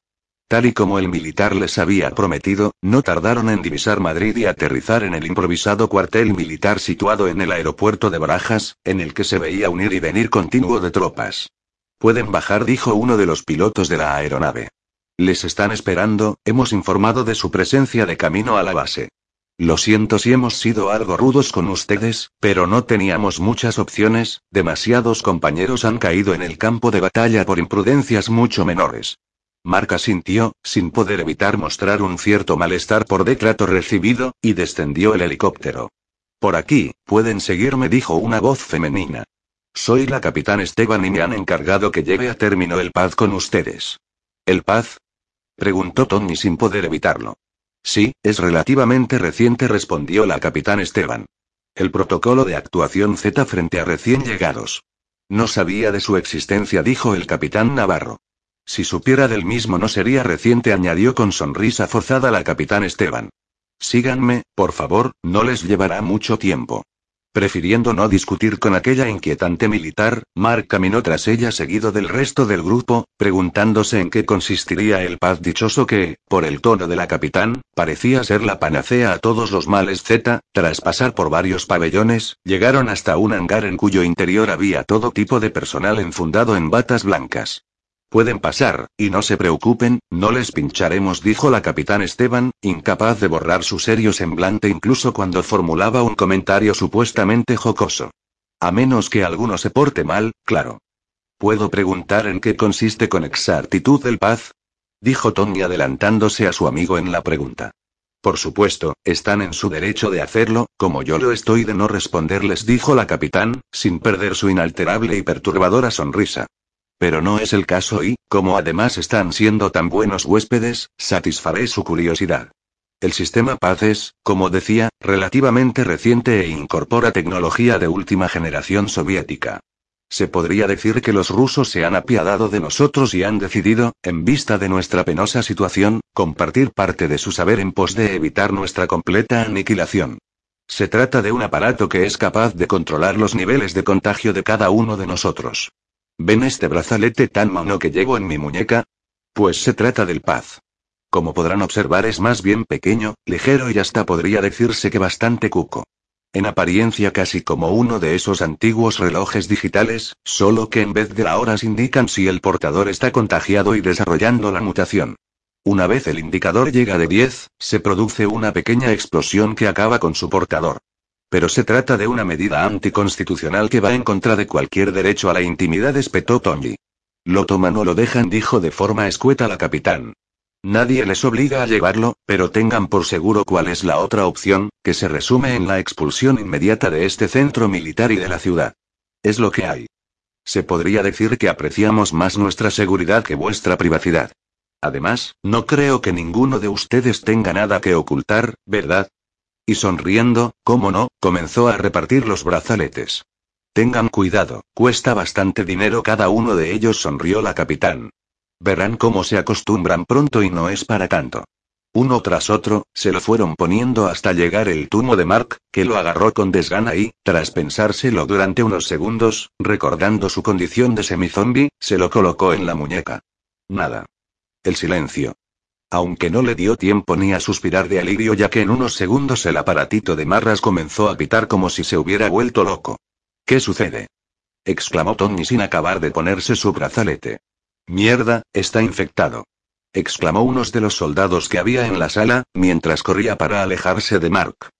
Tal y como el militar les había prometido, no tardaron en divisar Madrid y aterrizar en el improvisado cuartel militar situado en el aeropuerto de Barajas, en el que se veía unir y venir continuo de tropas. Pueden bajar, dijo uno de los pilotos de la aeronave. Les están esperando, hemos informado de su presencia de camino a la base. Lo siento si hemos sido algo rudos con ustedes, pero no teníamos muchas opciones, demasiados compañeros han caído en el campo de batalla por imprudencias mucho menores. Marca sintió, sin poder evitar mostrar un cierto malestar por decreto recibido, y descendió el helicóptero. Por aquí, pueden seguirme, dijo una voz femenina. Soy la capitán Esteban y me han encargado que lleve a término el paz con ustedes. ¿El paz? preguntó Tony sin poder evitarlo. Sí, es relativamente reciente, respondió la capitán Esteban. El protocolo de actuación Z frente a recién llegados. No sabía de su existencia, dijo el capitán Navarro. Si supiera del mismo no sería reciente, añadió con sonrisa forzada la capitán Esteban. Síganme, por favor, no les llevará mucho tiempo. Prefiriendo no discutir con aquella inquietante militar, Mark caminó tras ella seguido del resto del grupo, preguntándose en qué consistiría el paz dichoso que, por el tono de la capitán, parecía ser la panacea a todos los males Z, tras pasar por varios pabellones, llegaron hasta un hangar en cuyo interior había todo tipo de personal enfundado en batas blancas. Pueden pasar, y no se preocupen, no les pincharemos, dijo la capitán Esteban, incapaz de borrar su serio semblante incluso cuando formulaba un comentario supuestamente jocoso. A menos que alguno se porte mal, claro. ¿Puedo preguntar en qué consiste con exactitud el paz? dijo Tony adelantándose a su amigo en la pregunta. Por supuesto, están en su derecho de hacerlo, como yo lo estoy de no responderles, dijo la capitán, sin perder su inalterable y perturbadora sonrisa. Pero no es el caso y, como además están siendo tan buenos huéspedes, satisfaré su curiosidad. El sistema Paz es, como decía, relativamente reciente e incorpora tecnología de última generación soviética. Se podría decir que los rusos se han apiadado de nosotros y han decidido, en vista de nuestra penosa situación, compartir parte de su saber en pos de evitar nuestra completa aniquilación. Se trata de un aparato que es capaz de controlar los niveles de contagio de cada uno de nosotros. ¿Ven este brazalete tan mono que llevo en mi muñeca? Pues se trata del paz. Como podrán observar es más bien pequeño, ligero y hasta podría decirse que bastante cuco. En apariencia casi como uno de esos antiguos relojes digitales, solo que en vez de la horas indican si el portador está contagiado y desarrollando la mutación. Una vez el indicador llega de 10, se produce una pequeña explosión que acaba con su portador. Pero se trata de una medida anticonstitucional que va en contra de cualquier derecho a la intimidad, espetó Tony. Lo toman o lo dejan, dijo de forma escueta la capitán. Nadie les obliga a llevarlo, pero tengan por seguro cuál es la otra opción, que se resume en la expulsión inmediata de este centro militar y de la ciudad. Es lo que hay. Se podría decir que apreciamos más nuestra seguridad que vuestra privacidad. Además, no creo que ninguno de ustedes tenga nada que ocultar, ¿verdad? Y sonriendo, cómo no, comenzó a repartir los brazaletes. Tengan cuidado, cuesta bastante dinero cada uno de ellos, sonrió la capitán. Verán cómo se acostumbran pronto y no es para tanto. Uno tras otro, se lo fueron poniendo hasta llegar el tumo de Mark, que lo agarró con desgana y, tras pensárselo durante unos segundos, recordando su condición de semizombie, se lo colocó en la muñeca. Nada. El silencio. Aunque no le dio tiempo ni a suspirar de alivio ya que en unos segundos el aparatito de marras comenzó a pitar como si se hubiera vuelto loco. ¿Qué sucede? exclamó Tony sin acabar de ponerse su brazalete. Mierda, está infectado. exclamó uno de los soldados que había en la sala, mientras corría para alejarse de Mark.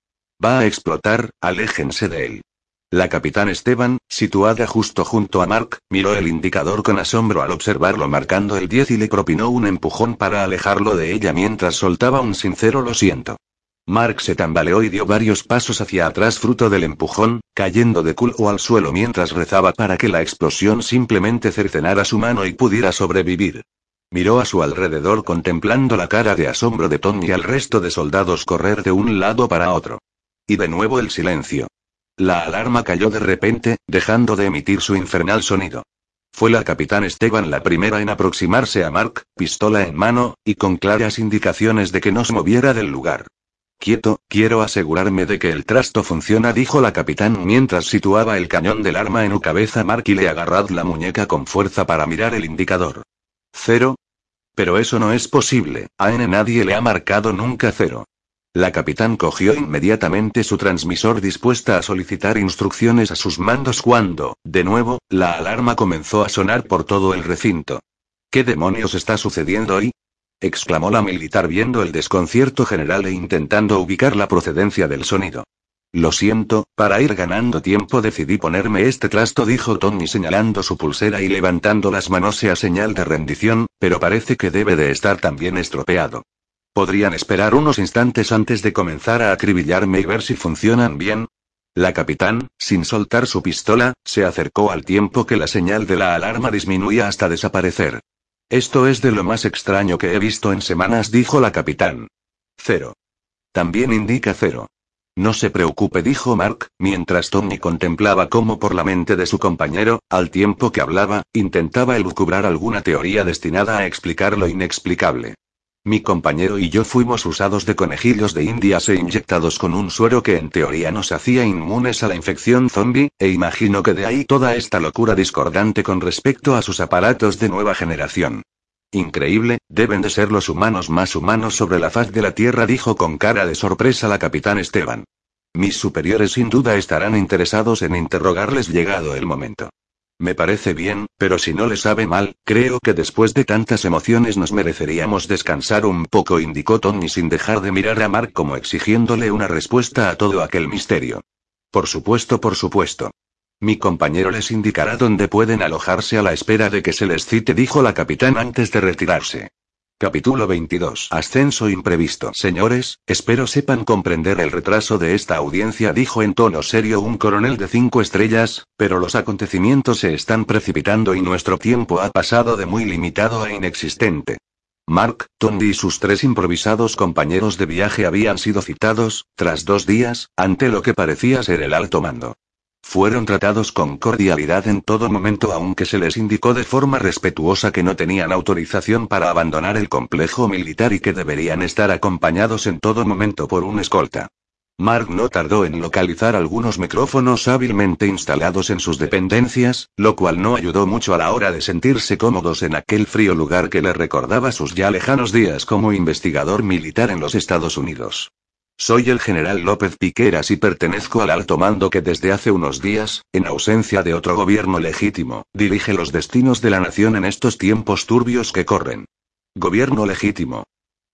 Va a explotar, aléjense de él. La capitán Esteban, situada justo junto a Mark, miró el indicador con asombro al observarlo marcando el 10 y le propinó un empujón para alejarlo de ella mientras soltaba un sincero lo siento. Mark se tambaleó y dio varios pasos hacia atrás fruto del empujón, cayendo de culo al suelo mientras rezaba para que la explosión simplemente cercenara su mano y pudiera sobrevivir. Miró a su alrededor contemplando la cara de asombro de Tom y al resto de soldados correr de un lado para otro. Y de nuevo el silencio. La alarma cayó de repente, dejando de emitir su infernal sonido. Fue la capitán Esteban la primera en aproximarse a Mark, pistola en mano, y con claras indicaciones de que no se moviera del lugar. Quieto, quiero asegurarme de que el trasto funciona, dijo la capitán mientras situaba el cañón del arma en su cabeza Mark y le agarrad la muñeca con fuerza para mirar el indicador. ¿Cero? Pero eso no es posible, a N nadie le ha marcado nunca cero. La capitán cogió inmediatamente su transmisor dispuesta a solicitar instrucciones a sus mandos cuando, de nuevo, la alarma comenzó a sonar por todo el recinto. ¿Qué demonios está sucediendo hoy? exclamó la militar viendo el desconcierto general e intentando ubicar la procedencia del sonido. Lo siento, para ir ganando tiempo decidí ponerme este trasto, dijo Tony señalando su pulsera y levantando las manos sea señal de rendición, pero parece que debe de estar también estropeado. ¿Podrían esperar unos instantes antes de comenzar a acribillarme y ver si funcionan bien? La capitán, sin soltar su pistola, se acercó al tiempo que la señal de la alarma disminuía hasta desaparecer. Esto es de lo más extraño que he visto en semanas, dijo la capitán. Cero. También indica cero. No se preocupe, dijo Mark, mientras Tony contemplaba cómo por la mente de su compañero, al tiempo que hablaba, intentaba elucubrar alguna teoría destinada a explicar lo inexplicable. Mi compañero y yo fuimos usados de conejillos de indias e inyectados con un suero que en teoría nos hacía inmunes a la infección zombie, e imagino que de ahí toda esta locura discordante con respecto a sus aparatos de nueva generación. Increíble, deben de ser los humanos más humanos sobre la faz de la Tierra, dijo con cara de sorpresa la capitán Esteban. Mis superiores sin duda estarán interesados en interrogarles llegado el momento. Me parece bien, pero si no le sabe mal, creo que después de tantas emociones nos mereceríamos descansar un poco, indicó Tony sin dejar de mirar a Mark como exigiéndole una respuesta a todo aquel misterio. Por supuesto, por supuesto. Mi compañero les indicará dónde pueden alojarse a la espera de que se les cite, dijo la capitán antes de retirarse. Capítulo 22. Ascenso imprevisto. Señores, espero sepan comprender el retraso de esta audiencia, dijo en tono serio un coronel de cinco estrellas, pero los acontecimientos se están precipitando y nuestro tiempo ha pasado de muy limitado a inexistente. Mark, Tony y sus tres improvisados compañeros de viaje habían sido citados, tras dos días, ante lo que parecía ser el alto mando. Fueron tratados con cordialidad en todo momento aunque se les indicó de forma respetuosa que no tenían autorización para abandonar el complejo militar y que deberían estar acompañados en todo momento por un escolta. Mark no tardó en localizar algunos micrófonos hábilmente instalados en sus dependencias, lo cual no ayudó mucho a la hora de sentirse cómodos en aquel frío lugar que le recordaba sus ya lejanos días como investigador militar en los Estados Unidos. Soy el general López Piqueras y pertenezco al alto mando que desde hace unos días, en ausencia de otro gobierno legítimo, dirige los destinos de la nación en estos tiempos turbios que corren. Gobierno legítimo.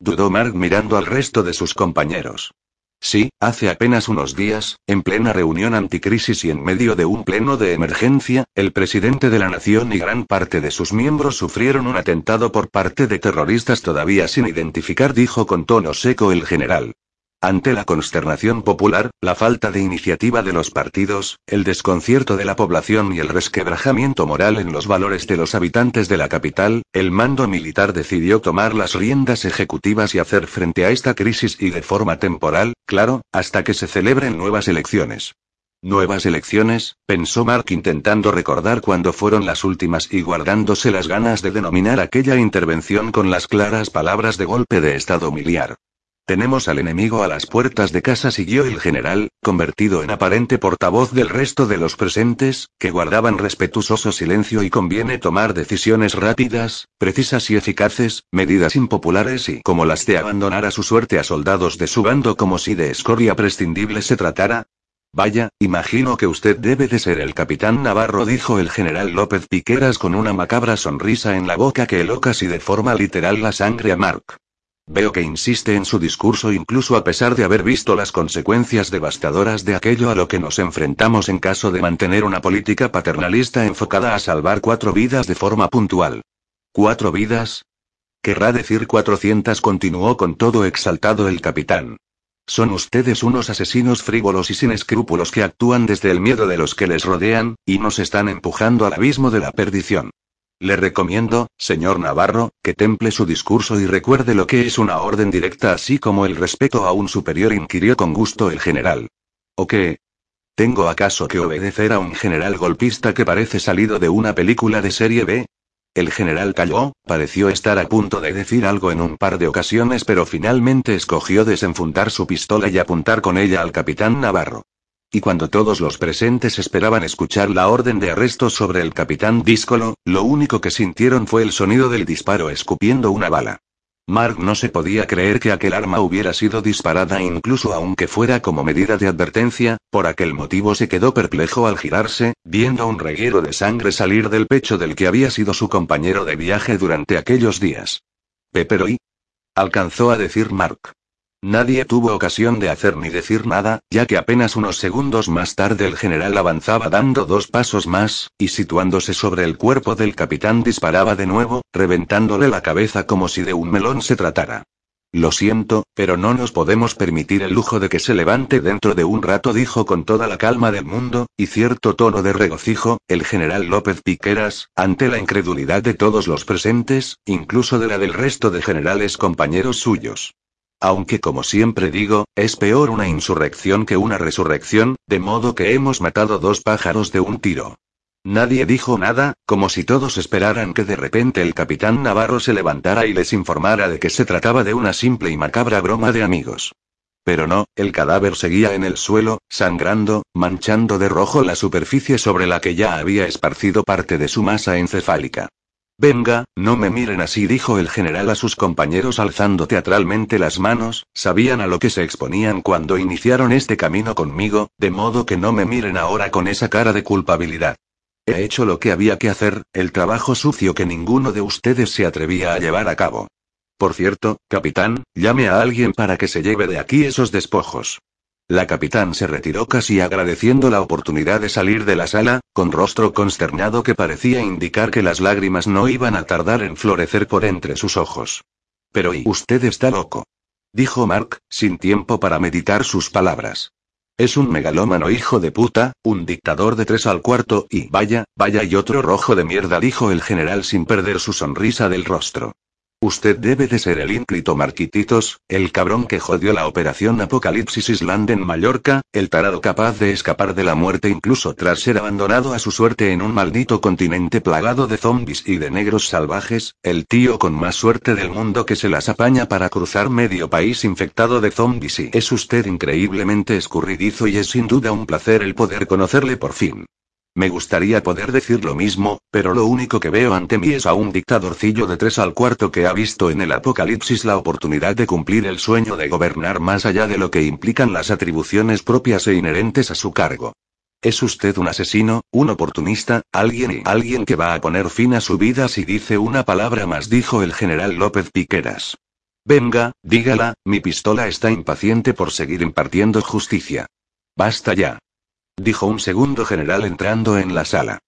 Dudó Mark mirando al resto de sus compañeros. Sí, hace apenas unos días, en plena reunión anticrisis y en medio de un pleno de emergencia, el presidente de la nación y gran parte de sus miembros sufrieron un atentado por parte de terroristas todavía sin identificar, dijo con tono seco el general. Ante la consternación popular, la falta de iniciativa de los partidos, el desconcierto de la población y el resquebrajamiento moral en los valores de los habitantes de la capital, el mando militar decidió tomar las riendas ejecutivas y hacer frente a esta crisis y de forma temporal, claro, hasta que se celebren nuevas elecciones. Nuevas elecciones, pensó Mark intentando recordar cuándo fueron las últimas y guardándose las ganas de denominar aquella intervención con las claras palabras de golpe de Estado miliar. Tenemos al enemigo a las puertas de casa, siguió el general, convertido en aparente portavoz del resto de los presentes, que guardaban respetuoso silencio y conviene tomar decisiones rápidas, precisas y eficaces, medidas impopulares y como las de abandonar a su suerte a soldados de su bando como si de escoria prescindible se tratara. Vaya, imagino que usted debe de ser el capitán Navarro, dijo el general López Piqueras con una macabra sonrisa en la boca que heló casi de forma literal la sangre a Mark. Veo que insiste en su discurso incluso a pesar de haber visto las consecuencias devastadoras de aquello a lo que nos enfrentamos en caso de mantener una política paternalista enfocada a salvar cuatro vidas de forma puntual. ¿Cuatro vidas? Querrá decir cuatrocientas, continuó con todo exaltado el capitán. Son ustedes unos asesinos frívolos y sin escrúpulos que actúan desde el miedo de los que les rodean, y nos están empujando al abismo de la perdición. Le recomiendo, señor Navarro, que temple su discurso y recuerde lo que es una orden directa así como el respeto a un superior, inquirió con gusto el general. ¿O qué? ¿Tengo acaso que obedecer a un general golpista que parece salido de una película de serie B? El general calló, pareció estar a punto de decir algo en un par de ocasiones, pero finalmente escogió desenfundar su pistola y apuntar con ella al capitán Navarro. Y cuando todos los presentes esperaban escuchar la orden de arresto sobre el capitán Díscolo, lo único que sintieron fue el sonido del disparo escupiendo una bala. Mark no se podía creer que aquel arma hubiera sido disparada incluso aunque fuera como medida de advertencia, por aquel motivo se quedó perplejo al girarse, viendo un reguero de sangre salir del pecho del que había sido su compañero de viaje durante aquellos días. y alcanzó a decir Mark. Nadie tuvo ocasión de hacer ni decir nada, ya que apenas unos segundos más tarde el general avanzaba dando dos pasos más, y situándose sobre el cuerpo del capitán disparaba de nuevo, reventándole la cabeza como si de un melón se tratara. Lo siento, pero no nos podemos permitir el lujo de que se levante dentro de un rato, dijo con toda la calma del mundo, y cierto tono de regocijo, el general López Piqueras, ante la incredulidad de todos los presentes, incluso de la del resto de generales compañeros suyos. Aunque como siempre digo, es peor una insurrección que una resurrección, de modo que hemos matado dos pájaros de un tiro. Nadie dijo nada, como si todos esperaran que de repente el capitán Navarro se levantara y les informara de que se trataba de una simple y macabra broma de amigos. Pero no, el cadáver seguía en el suelo, sangrando, manchando de rojo la superficie sobre la que ya había esparcido parte de su masa encefálica. Venga, no me miren así, dijo el general a sus compañeros alzando teatralmente las manos, sabían a lo que se exponían cuando iniciaron este camino conmigo, de modo que no me miren ahora con esa cara de culpabilidad. He hecho lo que había que hacer, el trabajo sucio que ninguno de ustedes se atrevía a llevar a cabo. Por cierto, capitán, llame a alguien para que se lleve de aquí esos despojos. La capitán se retiró casi agradeciendo la oportunidad de salir de la sala, con rostro consternado que parecía indicar que las lágrimas no iban a tardar en florecer por entre sus ojos. Pero y usted está loco. Dijo Mark, sin tiempo para meditar sus palabras. Es un megalómano hijo de puta, un dictador de tres al cuarto y vaya, vaya y otro rojo de mierda, dijo el general sin perder su sonrisa del rostro. Usted debe de ser el ínclito Marquititos, el cabrón que jodió la operación Apocalipsis Island en Mallorca, el tarado capaz de escapar de la muerte incluso tras ser abandonado a su suerte en un maldito continente plagado de zombies y de negros salvajes, el tío con más suerte del mundo que se las apaña para cruzar medio país infectado de zombies y es usted increíblemente escurridizo y es sin duda un placer el poder conocerle por fin. Me gustaría poder decir lo mismo, pero lo único que veo ante mí es a un dictadorcillo de tres al cuarto que ha visto en el apocalipsis la oportunidad de cumplir el sueño de gobernar más allá de lo que implican las atribuciones propias e inherentes a su cargo. Es usted un asesino, un oportunista, alguien y alguien que va a poner fin a su vida si dice una palabra más, dijo el general López Piqueras. Venga, dígala, mi pistola está impaciente por seguir impartiendo justicia. Basta ya dijo un segundo general entrando en la sala.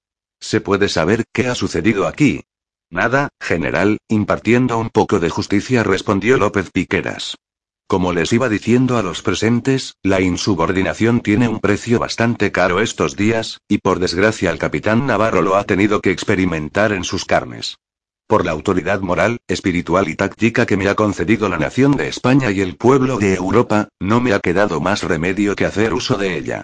¿Se puede saber qué ha sucedido aquí? Nada, general, impartiendo un poco de justicia, respondió López Piqueras. Como les iba diciendo a los presentes, la insubordinación tiene un precio bastante caro estos días, y por desgracia el capitán Navarro lo ha tenido que experimentar en sus carnes. Por la autoridad moral, espiritual y táctica que me ha concedido la nación de España y el pueblo de Europa, no me ha quedado más remedio que hacer uso de ella.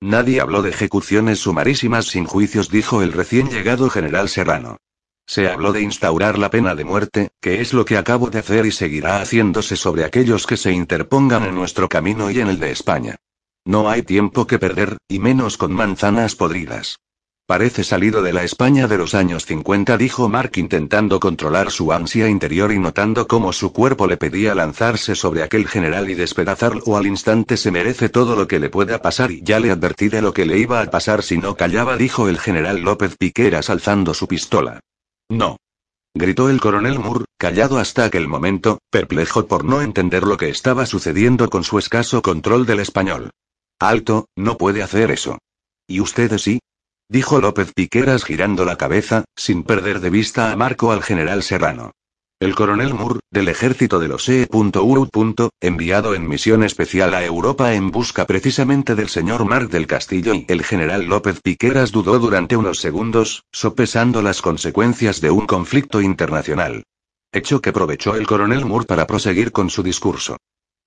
Nadie habló de ejecuciones sumarísimas sin juicios, dijo el recién llegado general Serrano. Se habló de instaurar la pena de muerte, que es lo que acabo de hacer y seguirá haciéndose sobre aquellos que se interpongan en nuestro camino y en el de España. No hay tiempo que perder, y menos con manzanas podridas. Parece salido de la España de los años 50, dijo Mark intentando controlar su ansia interior y notando cómo su cuerpo le pedía lanzarse sobre aquel general y despedazarlo al instante. Se merece todo lo que le pueda pasar y ya le advertí de lo que le iba a pasar si no callaba, dijo el general López Piqueras alzando su pistola. No. Gritó el coronel Moore, callado hasta aquel momento, perplejo por no entender lo que estaba sucediendo con su escaso control del español. Alto, no puede hacer eso. ¿Y ustedes sí? Dijo López Piqueras girando la cabeza, sin perder de vista a Marco al general Serrano. El coronel Moore, del ejército de los E.U. enviado en misión especial a Europa en busca precisamente del señor Marc del Castillo y el general López Piqueras dudó durante unos segundos, sopesando las consecuencias de un conflicto internacional. Hecho que aprovechó el coronel Moore para proseguir con su discurso.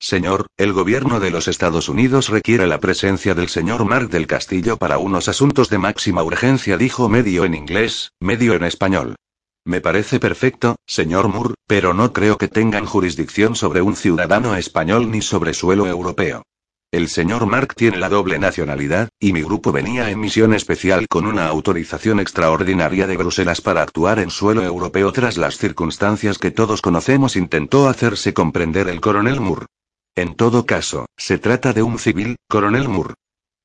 Señor, el gobierno de los Estados Unidos requiere la presencia del señor Mark del Castillo para unos asuntos de máxima urgencia, dijo medio en inglés, medio en español. Me parece perfecto, señor Moore, pero no creo que tengan jurisdicción sobre un ciudadano español ni sobre suelo europeo. El señor Mark tiene la doble nacionalidad, y mi grupo venía en misión especial con una autorización extraordinaria de Bruselas para actuar en suelo europeo tras las circunstancias que todos conocemos, intentó hacerse comprender el coronel Moore. En todo caso, se trata de un civil, coronel Moore.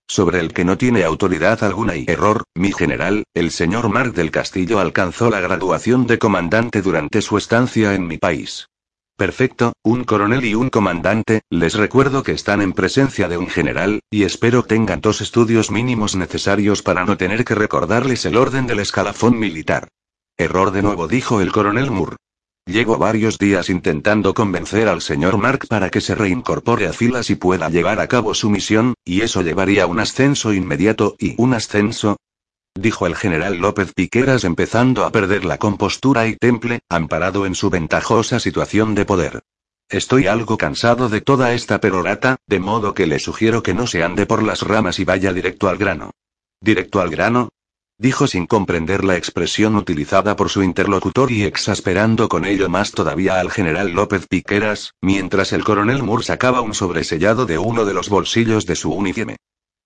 Sobre el que no tiene autoridad alguna y error, mi general, el señor Mark del Castillo alcanzó la graduación de comandante durante su estancia en mi país. Perfecto, un coronel y un comandante, les recuerdo que están en presencia de un general, y espero tengan dos estudios mínimos necesarios para no tener que recordarles el orden del escalafón militar. Error de nuevo, dijo el coronel Moore. Llevo varios días intentando convencer al señor Mark para que se reincorpore a filas y pueda llevar a cabo su misión, y eso llevaría un ascenso inmediato y un ascenso, dijo el general López Piqueras empezando a perder la compostura y temple, amparado en su ventajosa situación de poder. Estoy algo cansado de toda esta perorata, de modo que le sugiero que no se ande por las ramas y vaya directo al grano. ¿Directo al grano? Dijo sin comprender la expresión utilizada por su interlocutor y exasperando con ello más todavía al general López Piqueras, mientras el coronel Moore sacaba un sobresellado de uno de los bolsillos de su uniforme.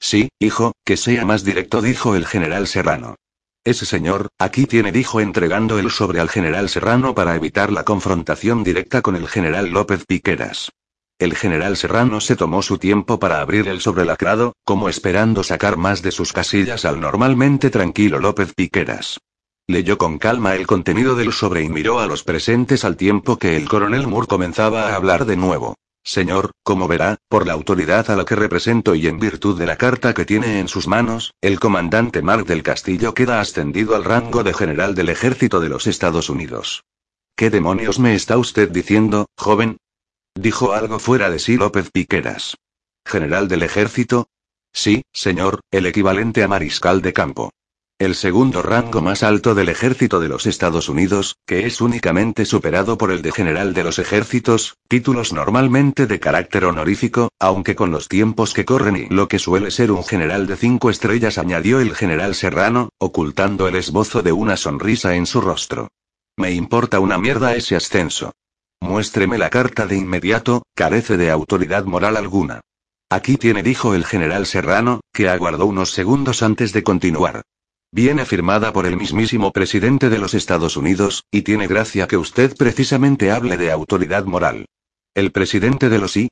Sí, hijo, que sea más directo, dijo el general Serrano. Ese señor, aquí tiene, dijo entregando el sobre al general Serrano para evitar la confrontación directa con el general López Piqueras. El general Serrano se tomó su tiempo para abrir el sobrelacrado, como esperando sacar más de sus casillas al normalmente tranquilo López Piqueras. Leyó con calma el contenido del sobre y miró a los presentes al tiempo que el coronel Moore comenzaba a hablar de nuevo. Señor, como verá, por la autoridad a la que represento y en virtud de la carta que tiene en sus manos, el comandante Mark del Castillo queda ascendido al rango de general del ejército de los Estados Unidos. ¿Qué demonios me está usted diciendo, joven? Dijo algo fuera de sí López Piqueras. ¿General del ejército? Sí, señor, el equivalente a mariscal de campo. El segundo rango más alto del ejército de los Estados Unidos, que es únicamente superado por el de general de los ejércitos, títulos normalmente de carácter honorífico, aunque con los tiempos que corren y lo que suele ser un general de cinco estrellas, añadió el general Serrano, ocultando el esbozo de una sonrisa en su rostro. Me importa una mierda ese ascenso. Muéstreme la carta de inmediato, carece de autoridad moral alguna. Aquí tiene, dijo el general Serrano, que aguardó unos segundos antes de continuar. Viene firmada por el mismísimo presidente de los Estados Unidos, y tiene gracia que usted precisamente hable de autoridad moral. ¿El presidente de los I?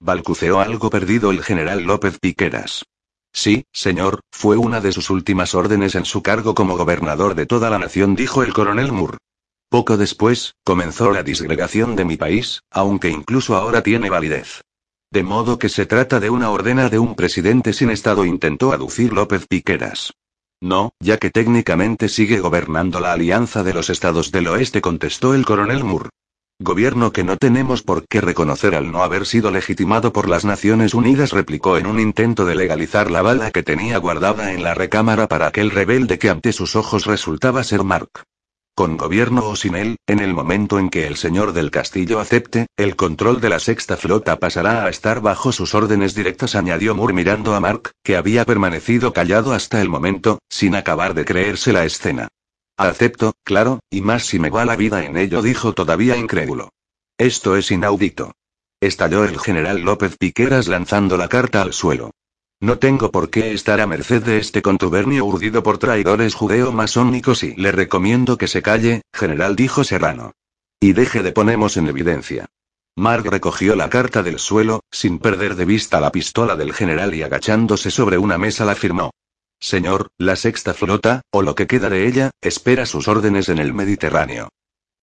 Balcuceó algo perdido el general López Piqueras. Sí, señor, fue una de sus últimas órdenes en su cargo como gobernador de toda la nación, dijo el coronel Moore. Poco después, comenzó la disgregación de mi país, aunque incluso ahora tiene validez. De modo que se trata de una ordena de un presidente sin Estado, intentó aducir López Piqueras. No, ya que técnicamente sigue gobernando la Alianza de los Estados del Oeste, contestó el coronel Moore. Gobierno que no tenemos por qué reconocer al no haber sido legitimado por las Naciones Unidas, replicó en un intento de legalizar la bala que tenía guardada en la recámara para aquel rebelde que ante sus ojos resultaba ser Mark. Con gobierno o sin él, en el momento en que el señor del castillo acepte, el control de la sexta flota pasará a estar bajo sus órdenes directas, añadió Moore mirando a Mark, que había permanecido callado hasta el momento, sin acabar de creerse la escena. Acepto, claro, y más si me va la vida en ello, dijo todavía incrédulo. Esto es inaudito. Estalló el general López Piqueras lanzando la carta al suelo. No tengo por qué estar a merced de este contubernio urdido por traidores judeo-masónicos y le recomiendo que se calle, general, dijo Serrano. Y deje de ponemos en evidencia. Mark recogió la carta del suelo, sin perder de vista la pistola del general y agachándose sobre una mesa la firmó. Señor, la sexta flota, o lo que queda de ella, espera sus órdenes en el Mediterráneo.